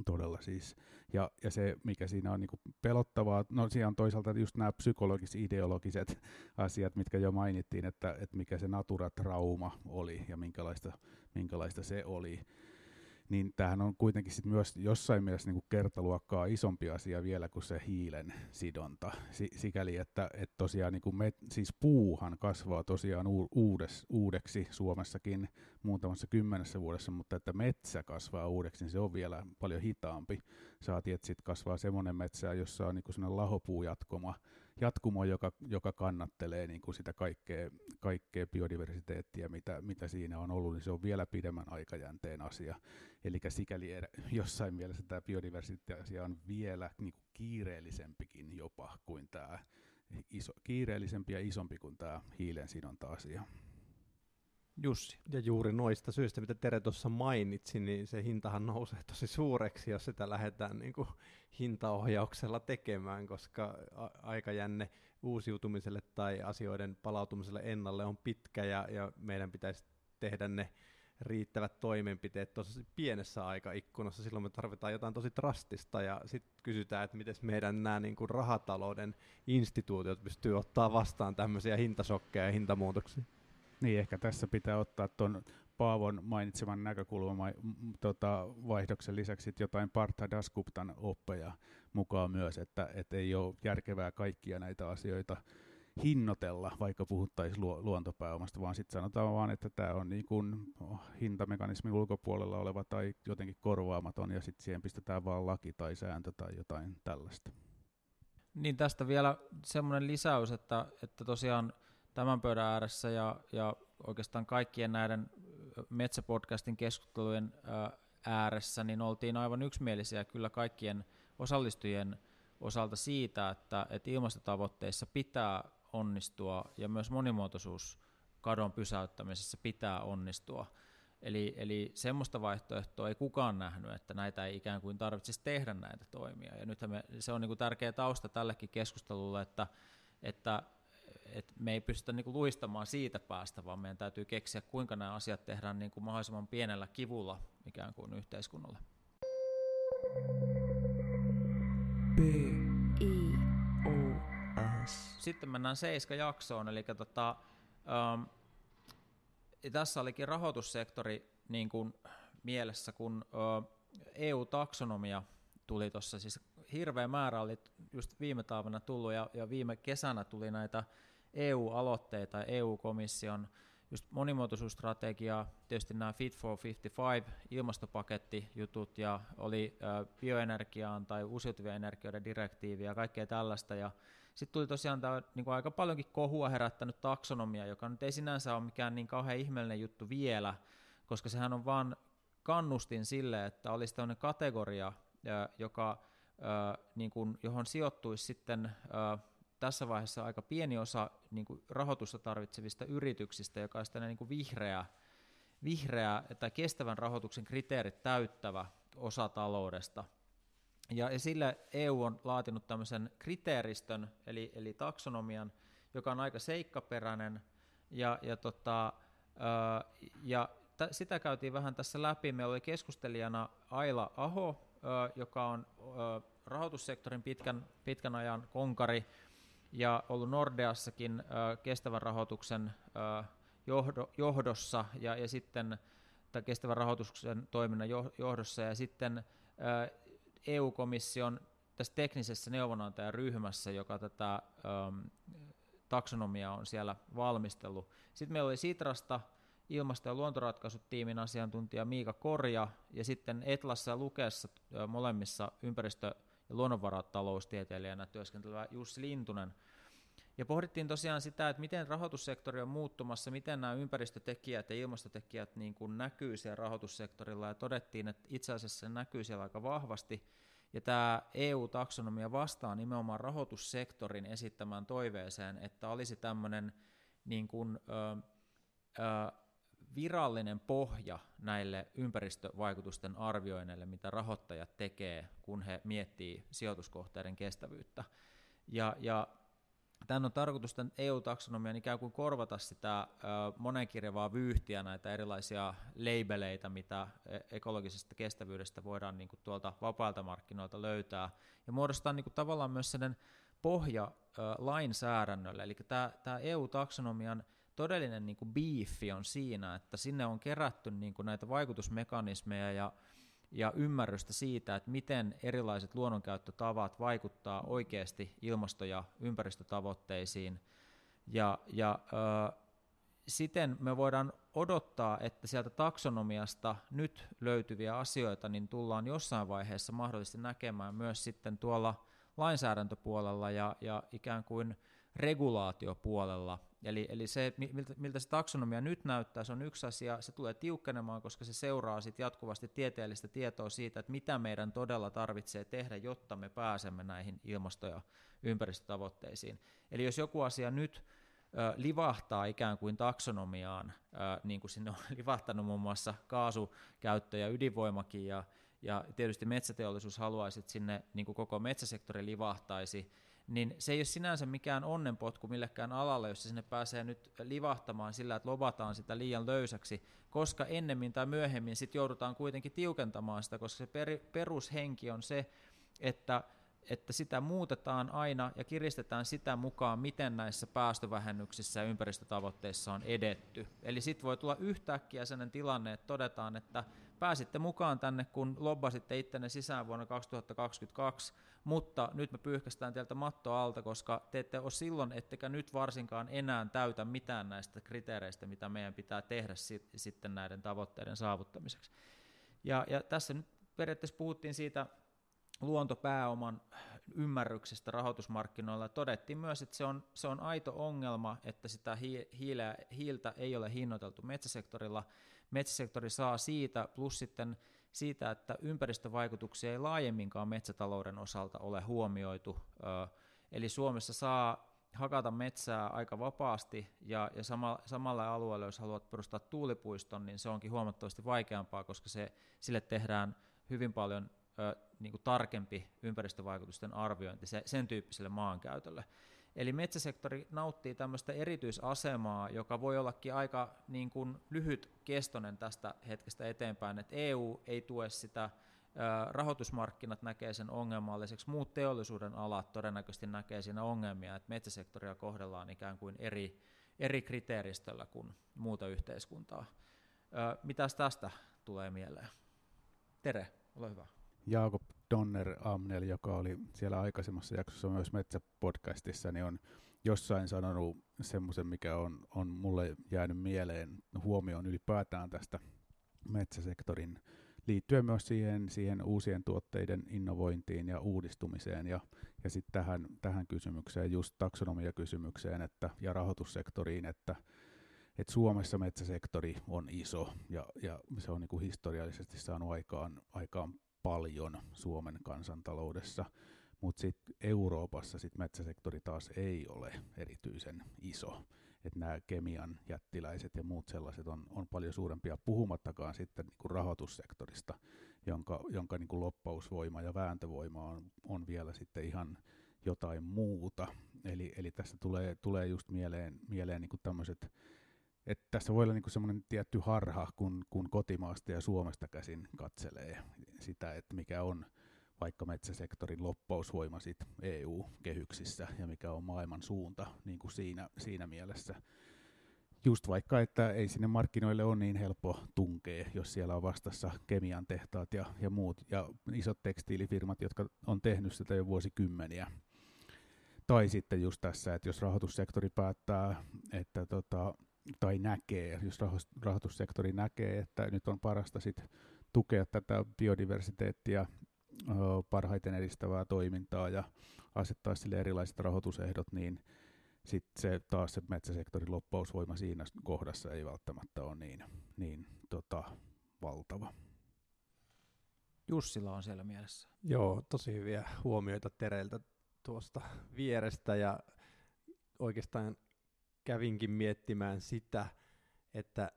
Speaker 4: todella siis. Ja, ja se, mikä siinä on niinku pelottavaa, no siinä on toisaalta just nämä psykologis-ideologiset asiat, mitkä jo mainittiin, että, että mikä se natura-trauma oli ja minkälaista, minkälaista se oli niin tämähän on kuitenkin sit myös jossain mielessä niin kertaluokkaa isompi asia vielä kuin se hiilen sidonta. sikäli, että, että tosiaan niin me, siis puuhan kasvaa tosiaan uudes, uudeksi Suomessakin muutamassa kymmenessä vuodessa, mutta että metsä kasvaa uudeksi, niin se on vielä paljon hitaampi. Saatiin, että sitten kasvaa semmoinen metsä, jossa on niin kuin lahopuujatkoma, jatkumo, joka, joka kannattelee niin kuin sitä kaikkea, kaikkea biodiversiteettiä, mitä, mitä siinä on ollut, niin se on vielä pidemmän aikajänteen asia. Eli sikäli jossain mielessä tämä biodiversiteetti on vielä niin kuin kiireellisempikin jopa kuin tämä iso, kiireellisempi ja isompi kuin tämä hiilen sidonta-asia.
Speaker 1: Jussi.
Speaker 3: Ja juuri noista syistä, mitä Tere tuossa mainitsi, niin se hintahan nousee tosi suureksi, jos sitä lähdetään niin kuin hintaohjauksella tekemään, koska aikajänne uusiutumiselle tai asioiden palautumiselle ennalle on pitkä ja, ja meidän pitäisi tehdä ne riittävät toimenpiteet tosi pienessä aikaikkunassa. Silloin me tarvitaan jotain tosi drastista ja sitten kysytään, että miten meidän nämä niin kuin rahatalouden instituutiot pystyy ottaa vastaan tämmöisiä hintasokkeja ja hintamuutoksia.
Speaker 4: Niin, ehkä tässä pitää ottaa tuon Paavon mainitseman näkökulman tota, vaihdoksen lisäksi jotain Partha Dasguptan oppeja mukaan myös, että et ei ole järkevää kaikkia näitä asioita hinnoitella, vaikka puhuttaisiin lu- luontopääomasta, vaan sitten sanotaan vaan, että tämä on niin kuin hintamekanismin ulkopuolella oleva tai jotenkin korvaamaton, ja sitten siihen pistetään vaan laki tai sääntö tai jotain tällaista.
Speaker 1: Niin tästä vielä semmoinen lisäys, että, että tosiaan tämän pöydän ääressä ja, ja oikeastaan kaikkien näiden Metsäpodcastin keskustelujen ääressä, niin oltiin aivan yksimielisiä kyllä kaikkien osallistujien osalta siitä, että, että ilmastotavoitteissa pitää onnistua ja myös monimuotoisuuskadon pysäyttämisessä pitää onnistua. Eli, eli semmoista vaihtoehtoa ei kukaan nähnyt, että näitä ei ikään kuin tarvitsisi tehdä näitä toimia. Ja nythän me, se on niin kuin tärkeä tausta tällekin keskustelulle, että, että et me ei pystytä niinku luistamaan siitä päästä, vaan meidän täytyy keksiä, kuinka nämä asiat tehdään niinku mahdollisimman pienellä kivulla ikään kuin yhteiskunnalle. B. I. O. S. Sitten mennään seiska jaksoon, eli tota, ähm, tässä olikin rahoitussektori niin kuin mielessä, kun äh, EU-taksonomia tuli tuossa, siis hirveä määrä oli just viime talvena tullut ja, ja viime kesänä tuli näitä EU-aloitteita, EU-komission just monimuotoisuusstrategia, tietysti nämä Fit for 55 ilmastopakettijutut ja oli bioenergiaan tai uusiutuvia energioiden direktiivi ja kaikkea tällaista. Ja sitten tuli tosiaan tämä niin kuin aika paljonkin kohua herättänyt taksonomia, joka nyt ei sinänsä ole mikään niin kauhean ihmeellinen juttu vielä, koska sehän on vaan kannustin sille, että olisi tämmöinen kategoria, joka, niin kuin, johon sijoittuisi sitten tässä vaiheessa aika pieni osa niin kuin rahoitusta tarvitsevista yrityksistä, joka on niin kuin vihreä, vihreä tai kestävän rahoituksen kriteerit täyttävä osa taloudesta. Ja, sille EU on laatinut tämmöisen kriteeristön, eli, eli taksonomian, joka on aika seikkaperäinen, ja, ja, tota, ää, ja t- sitä käytiin vähän tässä läpi. Meillä oli keskustelijana Aila Aho, ää, joka on ää, rahoitussektorin pitkän, pitkän ajan konkari, ja ollut Nordeassakin kestävän rahoituksen johdo, johdossa ja, ja sitten tai kestävän rahoituksen toiminnan johdossa ja sitten EU-komission tässä teknisessä neuvonantajaryhmässä, joka tätä taksonomiaa on siellä valmistellut. Sitten meillä oli Sitrasta ilmasto- ja luontoratkaisut tiimin asiantuntija Miika Korja ja sitten Etlassa ja Lukessa molemmissa ympäristö- ja luonnonvarataloustieteilijänä työskentelevä Jussi Lintunen. Ja pohdittiin tosiaan sitä, että miten rahoitussektori on muuttumassa, miten nämä ympäristötekijät ja ilmastotekijät niin kuin näkyy siellä rahoitussektorilla, ja todettiin, että itse asiassa se näkyy siellä aika vahvasti, ja tämä EU-taksonomia vastaa nimenomaan rahoitussektorin esittämään toiveeseen, että olisi tämmöinen niin kuin, ö, ö, virallinen pohja näille ympäristövaikutusten arvioinneille, mitä rahoittajat tekee, kun he miettii sijoituskohteiden kestävyyttä. Ja, ja tämän on tarkoitus tämän EU-taksonomian ikään kuin korvata sitä monenkirjavaa vyyhtiä, näitä erilaisia labeleita, mitä e, ekologisesta kestävyydestä voidaan niin kuin tuolta vapailta markkinoilta löytää, ja muodostaa niin kuin tavallaan myös sellainen pohja lainsäädännölle, eli tämä, tämä EU-taksonomian todellinen niin kuin beefi on siinä, että sinne on kerätty niin kuin näitä vaikutusmekanismeja ja ja ymmärrystä siitä, että miten erilaiset luonnonkäyttötavat vaikuttaa oikeasti ilmasto- ja ympäristötavoitteisiin. Ja, ja ö, siten me voidaan odottaa, että sieltä taksonomiasta nyt löytyviä asioita niin tullaan jossain vaiheessa mahdollisesti näkemään myös sitten tuolla lainsäädäntöpuolella ja, ja ikään kuin regulaatiopuolella. Eli, eli se, miltä, miltä se taksonomia nyt näyttää, se on yksi asia, se tulee tiukkenemaan, koska se seuraa sit jatkuvasti tieteellistä tietoa siitä, että mitä meidän todella tarvitsee tehdä, jotta me pääsemme näihin ilmasto- ja ympäristötavoitteisiin. Eli jos joku asia nyt ö, livahtaa ikään kuin taksonomiaan, ö, niin kuin sinne on [LAUGHS] livahtanut muun muassa kaasukäyttö ja ydinvoimakin, ja, ja tietysti metsäteollisuus haluaisi, että sinne niin kuin koko metsäsektori livahtaisi, niin se ei ole sinänsä mikään onnenpotku millekään alalle, jos se sinne pääsee nyt livahtamaan sillä, että lobataan sitä liian löysäksi, koska ennemmin tai myöhemmin sitten joudutaan kuitenkin tiukentamaan sitä, koska se per, perushenki on se, että että sitä muutetaan aina ja kiristetään sitä mukaan, miten näissä päästövähennyksissä ja ympäristötavoitteissa on edetty. Eli sitten voi tulla yhtäkkiä sellainen tilanne, että todetaan, että pääsitte mukaan tänne, kun lobbasitte ittenne sisään vuonna 2022, mutta nyt me pyyhkästään teiltä matto alta, koska te ette ole silloin, ettekä nyt varsinkaan enää täytä mitään näistä kriteereistä, mitä meidän pitää tehdä sit, sitten näiden tavoitteiden saavuttamiseksi. Ja, ja tässä nyt periaatteessa puhuttiin siitä luontopääoman ymmärryksestä rahoitusmarkkinoilla. Todettiin myös, että se on, se on aito ongelma, että sitä hiiltä ei ole hinnoiteltu metsäsektorilla. Metsäsektori saa siitä, plus sitten siitä, että ympäristövaikutuksia ei laajemminkaan metsätalouden osalta ole huomioitu. Eli Suomessa saa hakata metsää aika vapaasti ja, ja sama, samalle alueelle, jos haluat perustaa tuulipuiston, niin se onkin huomattavasti vaikeampaa, koska se, sille tehdään hyvin paljon ö, niin kuin tarkempi ympäristövaikutusten arviointi se, sen tyyppiselle maankäytölle. Eli metsäsektori nauttii tämmöistä erityisasemaa, joka voi ollakin aika niin kuin lyhyt kestonen tästä hetkestä eteenpäin, että EU ei tue sitä, rahoitusmarkkinat näkee sen ongelmalliseksi, muut teollisuuden alat todennäköisesti näkee siinä ongelmia, että metsäsektoria kohdellaan ikään kuin eri, eri kriteeristöllä kuin muuta yhteiskuntaa. Mitäs tästä tulee mieleen? Tere, ole hyvä.
Speaker 4: Jaakob Donner Amnel, joka oli siellä aikaisemmassa jaksossa myös Metsäpodcastissa, niin on jossain sanonut semmoisen, mikä on, on mulle jäänyt mieleen huomioon ylipäätään tästä metsäsektorin liittyen myös siihen, siihen uusien tuotteiden innovointiin ja uudistumiseen. Ja, ja sitten tähän, tähän kysymykseen, just taksonomiakysymykseen että, ja rahoitussektoriin, että, että Suomessa metsäsektori on iso ja, ja se on niin kuin historiallisesti saanut aikaan, aikaan paljon Suomen kansantaloudessa, mutta sitten Euroopassa sit metsäsektori taas ei ole erityisen iso. Että nämä kemian jättiläiset ja muut sellaiset on, on paljon suurempia, puhumattakaan sitten niinku rahoitussektorista, jonka, jonka niinku loppausvoima ja vääntövoima on, on vielä sitten ihan jotain muuta. Eli, eli tässä tulee, tulee just mieleen, mieleen niinku tämmöiset että tässä voi olla niinku semmoinen tietty harha, kun, kun kotimaasta ja Suomesta käsin katselee sitä, että mikä on vaikka metsäsektorin loppausvoima sit EU-kehyksissä ja mikä on maailman suunta niin kuin siinä, siinä mielessä. Just vaikka, että ei sinne markkinoille ole niin helppo tunkea, jos siellä on vastassa kemian tehtaat ja, ja muut, ja isot tekstiilifirmat, jotka on tehnyt sitä jo vuosikymmeniä. Tai sitten just tässä, että jos rahoitussektori päättää, että tota, tai näkee, jos rahoitussektori näkee, että nyt on parasta sit tukea tätä biodiversiteettia parhaiten edistävää toimintaa ja asettaa sille erilaiset rahoitusehdot, niin sitten se taas se metsäsektorin loppausvoima siinä kohdassa ei välttämättä ole niin, niin tota, valtava.
Speaker 1: Jussilla on siellä mielessä.
Speaker 3: Joo, tosi hyviä huomioita Tereltä tuosta vierestä ja oikeastaan kävinkin miettimään sitä, että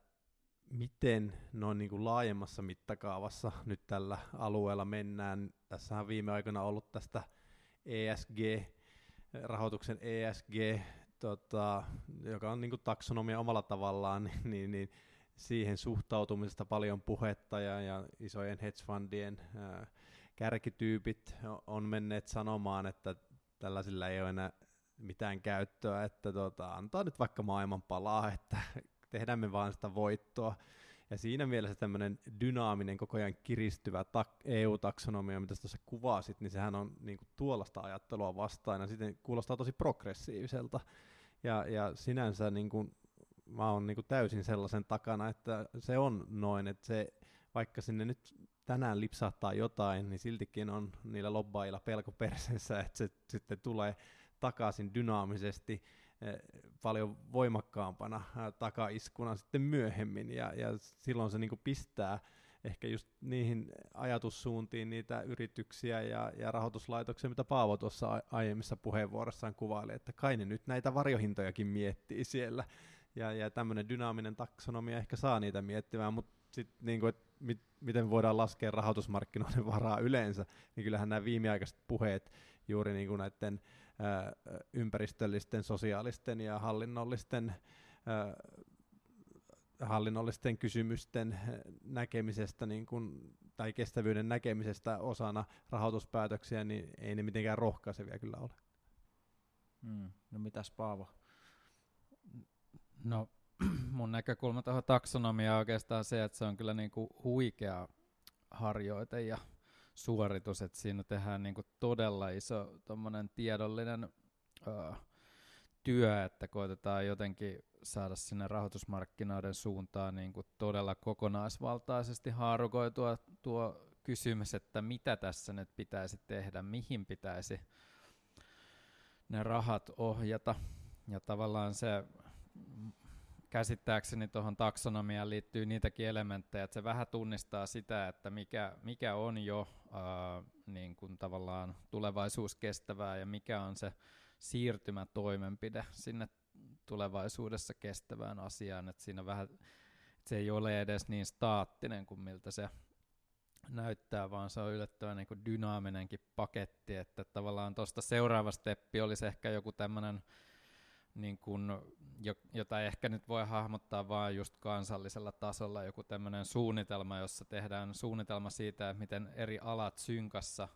Speaker 3: miten noin niin kuin laajemmassa mittakaavassa nyt tällä alueella mennään. Tässä on viime aikoina ollut tästä ESG, rahoituksen ESG, tota, joka on niin kuin taksonomia omalla tavallaan, [LAUGHS] niin, niin, siihen suhtautumisesta paljon puhetta ja, ja isojen hedge fundien ää, kärkityypit on menneet sanomaan, että tällaisilla ei ole enää mitään käyttöä, että tota, antaa nyt vaikka maailman palaa, että [LAUGHS] tehdään me vaan sitä voittoa. Ja siinä mielessä tämmöinen dynaaminen, koko ajan kiristyvä tak- EU-taksonomia, mitä tuossa kuvasit, niin sehän on niin kuin tuollaista ajattelua vastaan, ja sitten kuulostaa tosi progressiiviselta. Ja, ja sinänsä niin kuin, mä oon niin kuin täysin sellaisen takana, että se on noin, että se, vaikka sinne nyt tänään lipsahtaa jotain, niin siltikin on niillä lobbailla pelko persensä, että se sitten tulee takaisin dynaamisesti eh, paljon voimakkaampana eh, takaiskuna sitten myöhemmin, ja, ja silloin se niin pistää ehkä just niihin ajatussuuntiin niitä yrityksiä ja, ja rahoituslaitoksia, mitä Paavo tuossa aiemmissa puheenvuorossaan kuvaili, että kai ne nyt näitä varjohintojakin miettii siellä, ja, ja tämmöinen dynaaminen taksonomia ehkä saa niitä miettimään, mutta sitten niin mit, miten voidaan laskea rahoitusmarkkinoiden varaa yleensä, niin kyllähän nämä viimeaikaiset puheet juuri niin kuin näiden ympäristöllisten, sosiaalisten ja hallinnollisten hallinnollisten kysymysten näkemisestä niin kuin, tai kestävyyden näkemisestä osana rahoituspäätöksiä, niin ei ne mitenkään rohkaisevia kyllä ole.
Speaker 1: Hmm. No mitäs Paavo?
Speaker 2: No [CLEARS THROAT] mun näkökulma tuohon taksonomiaan on oikeastaan se, että se on kyllä niinku huikea harjoite ja suoritus, että siinä tehdään niinku todella iso tiedollinen ö, työ, että koitetaan jotenkin saada sinne rahoitusmarkkinoiden suuntaan niinku todella kokonaisvaltaisesti haarukoitua tuo kysymys, että mitä tässä nyt pitäisi tehdä, mihin pitäisi ne rahat ohjata. Ja tavallaan se käsittääkseni tuohon taksonomiaan liittyy niitäkin elementtejä, että se vähän tunnistaa sitä, että mikä, mikä on jo ää, niin kuin tavallaan tulevaisuuskestävää ja mikä on se siirtymätoimenpide sinne tulevaisuudessa kestävään asiaan, että siinä vähän, että se ei ole edes niin staattinen kuin miltä se näyttää, vaan se on yllättävän niin dynaaminenkin paketti, että tavallaan tuosta seuraava steppi olisi ehkä joku tämmöinen niin kun, jota ehkä nyt voi hahmottaa vain just kansallisella tasolla, joku tämmöinen suunnitelma, jossa tehdään suunnitelma siitä, miten eri alat synkassa,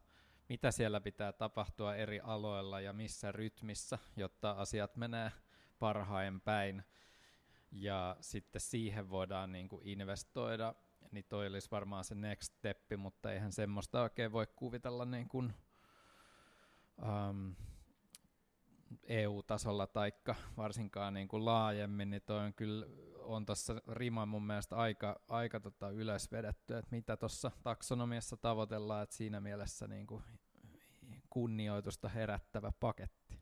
Speaker 2: mitä siellä pitää tapahtua eri aloilla ja missä rytmissä, jotta asiat menee parhain päin. Ja sitten siihen voidaan niin kuin investoida, niin toi olisi varmaan se next step, mutta eihän semmoista oikein voi kuvitella niin kuin, um, EU-tasolla taikka varsinkaan niin kuin laajemmin, niin toi on kyllä on tuossa rima mun mielestä aika, aika tota ylös vedetty, että mitä tuossa taksonomiassa tavoitellaan, että siinä mielessä niin kuin kunnioitusta herättävä paketti.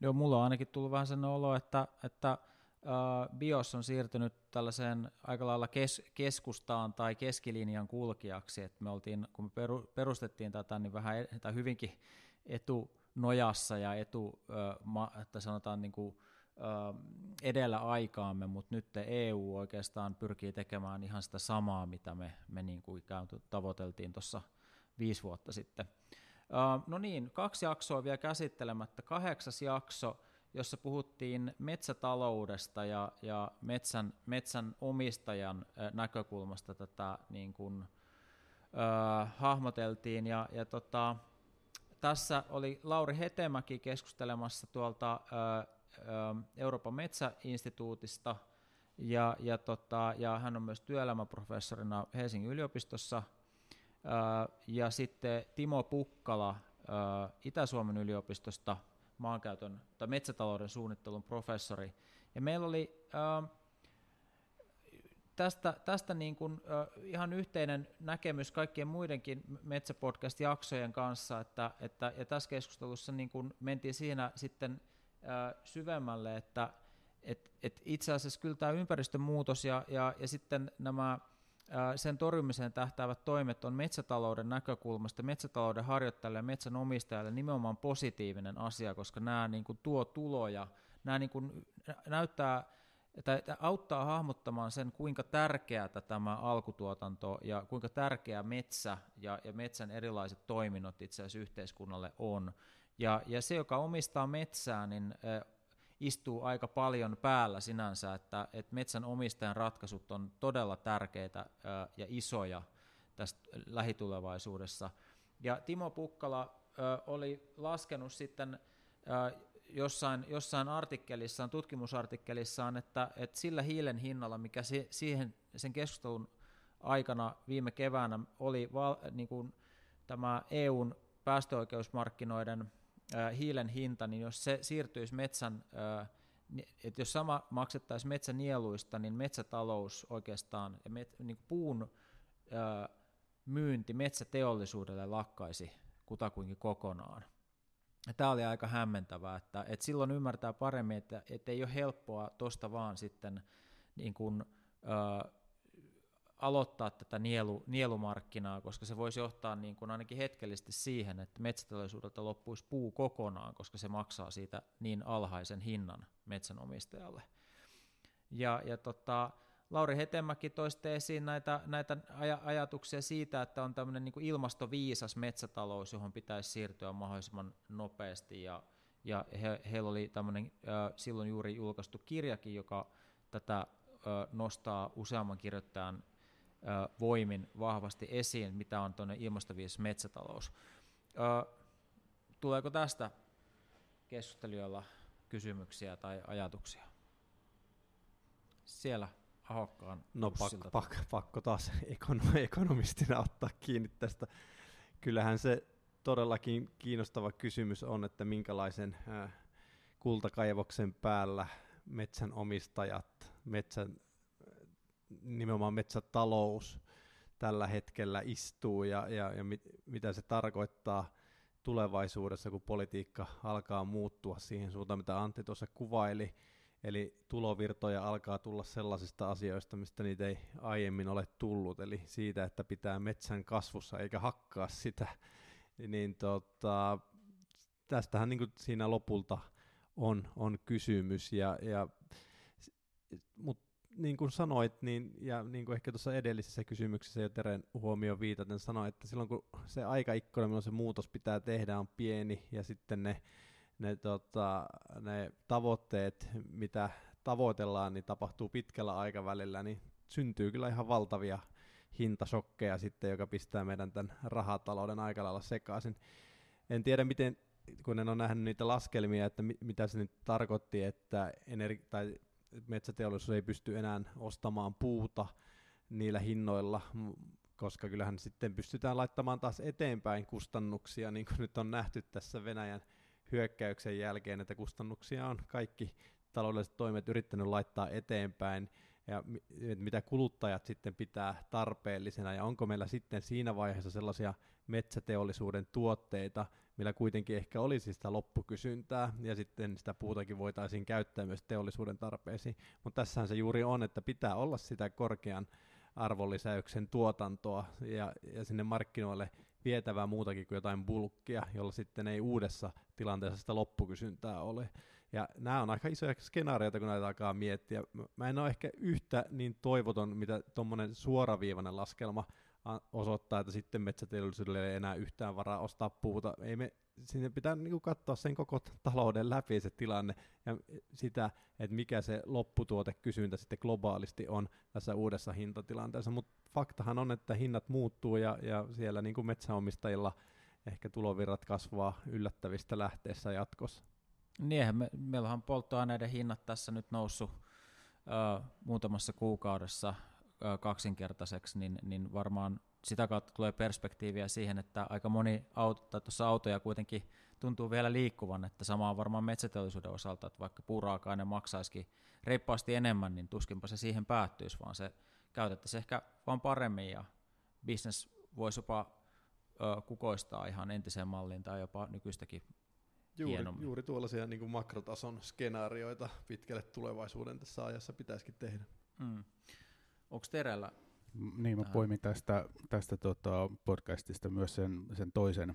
Speaker 1: Joo, mulla on ainakin tullut vähän sen olo, että, että BIOS on siirtynyt tällaiseen aika lailla kes, keskustaan tai keskilinjan kulkijaksi, että me oltiin, kun me peru, perustettiin tätä, niin vähän tai hyvinkin etu, nojassa ja etu, että sanotaan niin kuin, edellä aikaamme, mutta nyt EU oikeastaan pyrkii tekemään ihan sitä samaa, mitä me, me niin kuin ikään kuin tavoiteltiin tuossa viisi vuotta sitten. No niin, kaksi jaksoa vielä käsittelemättä. Kahdeksas jakso, jossa puhuttiin metsätaloudesta ja, ja metsän, metsän omistajan näkökulmasta tätä niin kuin, äh, hahmoteltiin. Ja, ja tota, tässä oli Lauri Hetemäki keskustelemassa tuolta Euroopan metsäinstituutista, ja, ja, tota, ja hän on myös työelämäprofessorina Helsingin yliopistossa, ja sitten Timo Pukkala Itä-Suomen yliopistosta, maankäytön tai metsätalouden suunnittelun professori. Ja meillä oli tästä, tästä niin kuin, uh, ihan yhteinen näkemys kaikkien muidenkin Metsäpodcast-jaksojen kanssa, että, että ja tässä keskustelussa niin kuin mentiin siinä sitten uh, syvemmälle, että et, et itse asiassa kyllä tämä ympäristönmuutos ja, ja, ja sitten nämä sen torjumiseen tähtäävät toimet on metsätalouden näkökulmasta, metsätalouden harjoittajalle ja metsänomistajalle nimenomaan positiivinen asia, koska nämä niin kuin tuo tuloja, nämä niin kuin näyttää että auttaa hahmottamaan sen, kuinka tärkeää tämä alkutuotanto ja kuinka tärkeä metsä ja, ja metsän erilaiset toiminnot itse asiassa yhteiskunnalle on. Ja, ja se, joka omistaa metsää, niin istuu aika paljon päällä sinänsä, että, että metsän omistajan ratkaisut on todella tärkeitä ja isoja tästä lähitulevaisuudessa. Ja Timo Pukkala oli laskenut sitten jossain, jossain artikkelissaan, tutkimusartikkelissaan, että, että sillä hiilen hinnalla, mikä si, siihen sen keskustelun aikana viime keväänä oli val, niin kuin tämä EUn päästöoikeusmarkkinoiden äh, hiilen hinta, niin jos se siirtyisi metsän, äh, että jos sama maksettaisiin metsänieluista, niin metsätalous oikeastaan met, niin puun äh, myynti metsäteollisuudelle lakkaisi kutakuinkin kokonaan. Tämä oli aika hämmentävää, että, että silloin ymmärtää paremmin, että, että ei ole helppoa tuosta vaan sitten niin kuin, ö, aloittaa tätä nielu, nielumarkkinaa, koska se voisi johtaa niin kuin ainakin hetkellisesti siihen, että metsäteollisuudelta loppuisi puu kokonaan, koska se maksaa siitä niin alhaisen hinnan metsänomistajalle. Ja, ja tota, Lauri Hetemäki toisti esiin näitä, näitä aj- ajatuksia siitä, että on tämmöinen niin ilmastoviisas metsätalous, johon pitäisi siirtyä mahdollisimman nopeasti. Ja, ja he, heillä oli tämmöinen äh, silloin juuri julkaistu kirjakin, joka tätä äh, nostaa useamman kirjoittajan äh, voimin vahvasti esiin, mitä on tuonne ilmastoviisas metsätalous. Äh, tuleeko tästä keskustelijoilla kysymyksiä tai ajatuksia? Siellä Ahokkaan
Speaker 3: No pakko, pakko, pakko taas ekonom- ekonomistina ottaa kiinni tästä. Kyllähän se todellakin kiinnostava kysymys on, että minkälaisen äh, kultakaivoksen päällä metsänomistajat, metsän, nimenomaan metsätalous tällä hetkellä istuu ja, ja, ja mit, mitä se tarkoittaa tulevaisuudessa, kun politiikka alkaa muuttua siihen suuntaan, mitä Antti tuossa kuvaili. Eli tulovirtoja alkaa tulla sellaisista asioista, mistä niitä ei aiemmin ole tullut, eli siitä, että pitää metsän kasvussa eikä hakkaa sitä. Niin tota, tästähän niin siinä lopulta on, on kysymys. Ja, ja, Mutta niin kuin sanoit, niin, ja niin kuin ehkä tuossa edellisessä kysymyksessä jo Teren huomioon viitaten sanoin, että silloin kun se aikaikkuna, milloin se muutos pitää tehdä, on pieni, ja sitten ne ne, tota, ne tavoitteet, mitä tavoitellaan, niin tapahtuu pitkällä aikavälillä, niin syntyy kyllä ihan valtavia hintasokkeja sitten, joka pistää meidän tämän rahatalouden aika lailla sekaisin. En tiedä, miten, kun en ole nähnyt niitä laskelmia, että mit, mitä se nyt tarkoitti, että energi- tai metsäteollisuus ei pysty enää ostamaan puuta niillä hinnoilla, koska kyllähän sitten pystytään laittamaan taas eteenpäin kustannuksia, niin kuin nyt on nähty tässä Venäjän hyökkäyksen jälkeen, että kustannuksia on kaikki taloudelliset toimet yrittänyt laittaa eteenpäin, ja mitä kuluttajat sitten pitää tarpeellisena, ja onko meillä sitten siinä vaiheessa sellaisia metsäteollisuuden tuotteita, millä kuitenkin ehkä olisi sitä loppukysyntää, ja sitten sitä puutakin voitaisiin käyttää myös teollisuuden tarpeisiin. Mutta tässähän se juuri on, että pitää olla sitä korkean arvonlisäyksen tuotantoa, ja, ja sinne markkinoille vietävää muutakin kuin jotain bulkkia, jolla sitten ei uudessa tilanteessa sitä loppukysyntää ole. Ja nämä on aika isoja skenaarioita, kun näitä alkaa miettiä. Mä en ole ehkä yhtä niin toivoton, mitä tuommoinen suoraviivainen laskelma osoittaa, että sitten metsäteollisuudelle ei enää yhtään varaa ostaa puuta. Ei me, sinne pitää niin kuin katsoa sen koko talouden läpi se tilanne ja sitä, että mikä se lopputuotekysyntä sitten globaalisti on tässä uudessa hintatilanteessa. Mutta faktahan on, että hinnat muuttuu ja, ja siellä niin kuin metsäomistajilla ehkä tulovirrat kasvaa yllättävistä lähteessä jatkossa.
Speaker 1: Niinhän me, meillä on polttoaineiden hinnat tässä nyt noussut ö, muutamassa kuukaudessa ö, kaksinkertaiseksi, niin, niin varmaan sitä kautta tulee perspektiiviä siihen, että aika moni auto, tai tuossa autoja kuitenkin tuntuu vielä liikkuvan, että sama on varmaan metsäteollisuuden osalta, että vaikka puuraaka-aine maksaisikin reippaasti enemmän, niin tuskinpa se siihen päättyisi, vaan se käytettäisiin ehkä vaan paremmin ja business voisi jopa ö, kukoistaa ihan entiseen malliin tai jopa nykyistäkin
Speaker 3: Juuri,
Speaker 1: hienommin.
Speaker 3: juuri tuollaisia niin kuin makrotason skenaarioita pitkälle tulevaisuuden tässä ajassa pitäisikin tehdä.
Speaker 1: Mm. Onko Terellä?
Speaker 4: Niin, mä poimin tästä, tästä tota podcastista myös sen, sen toisen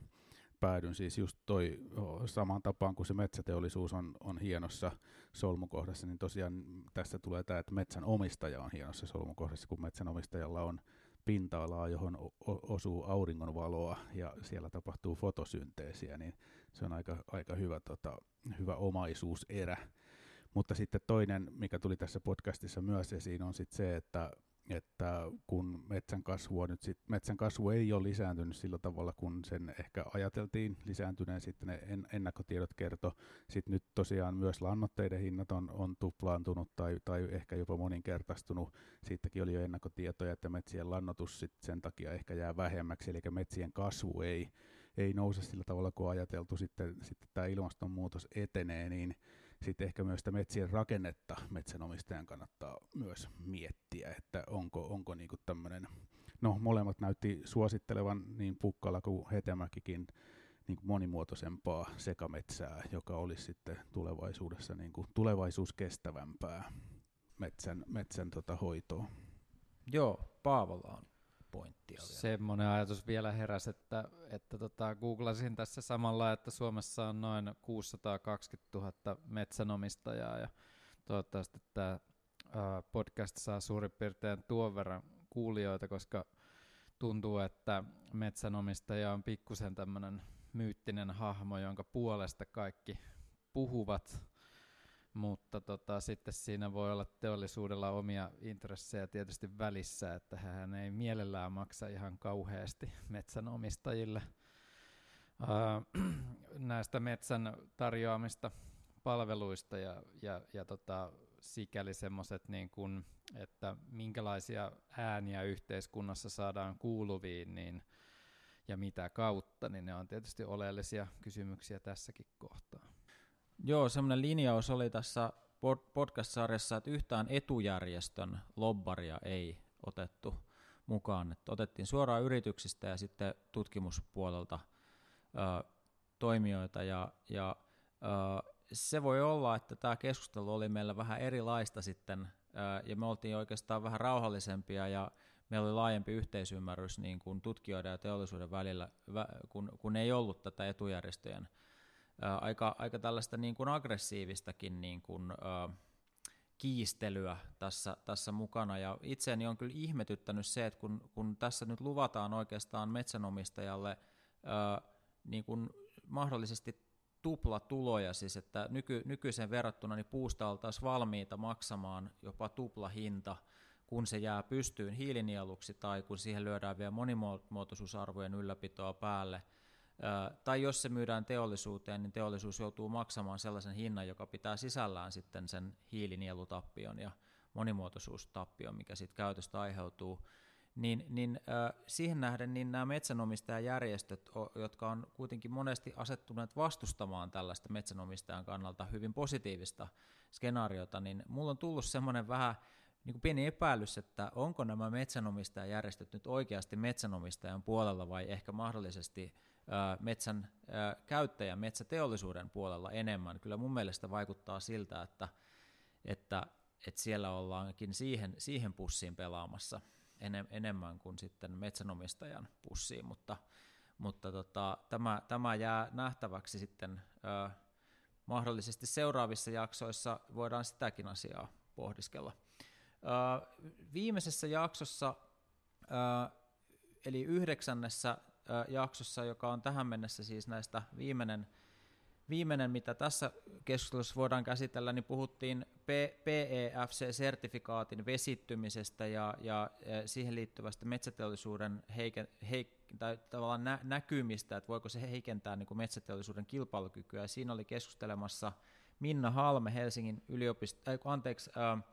Speaker 4: päädyn, siis just toi samaan tapaan kuin se metsäteollisuus on, on hienossa solmukohdassa, niin tosiaan tästä tulee tämä, että metsän omistaja on hienossa solmukohdassa, kun metsän omistajalla on pinta-alaa, johon osuu auringonvaloa ja siellä tapahtuu fotosynteesiä, niin se on aika, aika hyvä, tota, hyvä omaisuuserä. Mutta sitten toinen, mikä tuli tässä podcastissa myös esiin, on sitten se, että että kun metsän kasvu, on nyt sit, metsän kasvu ei ole lisääntynyt sillä tavalla, kun sen ehkä ajateltiin lisääntyneen, sitten ne en, ennakkotiedot kertoi. Sitten nyt tosiaan myös lannoitteiden hinnat on, on tuplaantunut tai, tai ehkä jopa moninkertaistunut. Siitäkin oli jo ennakkotietoja, että metsien lannotus sit sen takia ehkä jää vähemmäksi, eli metsien kasvu ei, ei nouse sillä tavalla kuin ajateltu. Sitten, sitten tämä ilmastonmuutos etenee, niin sitten ehkä myös sitä metsien rakennetta metsänomistajan kannattaa myös miettiä, että onko, onko niinku tämmöinen, no molemmat näytti suosittelevan niin Pukkala kuin Hetemäkikin niin kuin monimuotoisempaa sekametsää, joka olisi sitten tulevaisuudessa niin kuin tulevaisuuskestävämpää metsän, metsän tota hoitoa.
Speaker 1: Joo, Paavola on pointtia. Vielä.
Speaker 2: Semmoinen ajatus vielä heräsi, että, että tota, googlasin tässä samalla, että Suomessa on noin 620 000 metsänomistajaa ja toivottavasti tämä podcast saa suurin piirtein tuon verran kuulijoita, koska tuntuu, että metsänomistaja on pikkusen tämmöinen myyttinen hahmo, jonka puolesta kaikki puhuvat mutta tota, sitten siinä voi olla teollisuudella omia intressejä tietysti välissä, että hän ei mielellään maksa ihan kauheasti metsänomistajille ää, [CLEARS THROAT] näistä metsän tarjoamista palveluista ja, ja, ja tota, sikäli semmoiset, niin kun, että minkälaisia ääniä yhteiskunnassa saadaan kuuluviin niin, ja mitä kautta, niin ne on tietysti oleellisia kysymyksiä tässäkin kohtaa.
Speaker 1: Joo, semmoinen linjaus oli tässä podcast-sarjassa, että yhtään etujärjestön lobbaria ei otettu mukaan. Että otettiin suoraan yrityksistä ja sitten tutkimuspuolelta ö, toimijoita. Ja, ja ö, se voi olla, että tämä keskustelu oli meillä vähän erilaista sitten, ö, ja me oltiin oikeastaan vähän rauhallisempia, ja meillä oli laajempi yhteisymmärrys niin kuin tutkijoiden ja teollisuuden välillä, kun, kun ei ollut tätä etujärjestöjen aika, aika tällaista niin kuin aggressiivistakin niin kuin, ä, kiistelyä tässä, tässä mukana. Ja itseäni on kyllä ihmetyttänyt se, että kun, kun tässä nyt luvataan oikeastaan metsänomistajalle ä, niin kuin mahdollisesti tuplatuloja, siis että nyky, nykyisen verrattuna niin puusta oltaisiin valmiita maksamaan jopa tuplahinta, kun se jää pystyyn hiilinieluksi tai kun siihen lyödään vielä monimuotoisuusarvojen ylläpitoa päälle – tai jos se myydään teollisuuteen, niin teollisuus joutuu maksamaan sellaisen hinnan, joka pitää sisällään sitten sen hiilinielutappion ja monimuotoisuustappion, mikä siitä käytöstä aiheutuu. Niin, niin äh, siihen nähden niin nämä metsänomistajajärjestöt, jotka on kuitenkin monesti asettuneet vastustamaan tällaista metsänomistajan kannalta hyvin positiivista skenaariota, niin mulla on tullut semmoinen vähän niin kuin pieni epäilys, että onko nämä metsänomistajajärjestöt nyt oikeasti metsänomistajan puolella vai ehkä mahdollisesti metsän käyttäjän, metsäteollisuuden puolella enemmän. Kyllä mun mielestä vaikuttaa siltä, että, että, että siellä ollaankin siihen, siihen pussiin pelaamassa enemmän kuin sitten metsänomistajan pussiin, mutta, mutta tota, tämä, tämä jää nähtäväksi sitten ö, mahdollisesti seuraavissa jaksoissa voidaan sitäkin asiaa pohdiskella. Ö, viimeisessä jaksossa, ö, eli yhdeksännessä jaksossa, joka on tähän mennessä siis näistä viimeinen, viimeinen mitä tässä keskustelussa voidaan käsitellä, niin puhuttiin PEFC-sertifikaatin vesittymisestä ja, ja siihen liittyvästä metsäteollisuuden heike, heik, tai tavallaan nä, näkymistä, että voiko se heikentää niin kuin metsäteollisuuden kilpailukykyä. siinä oli keskustelemassa Minna Halme Helsingin yliopisto, äh, anteeksi, äh,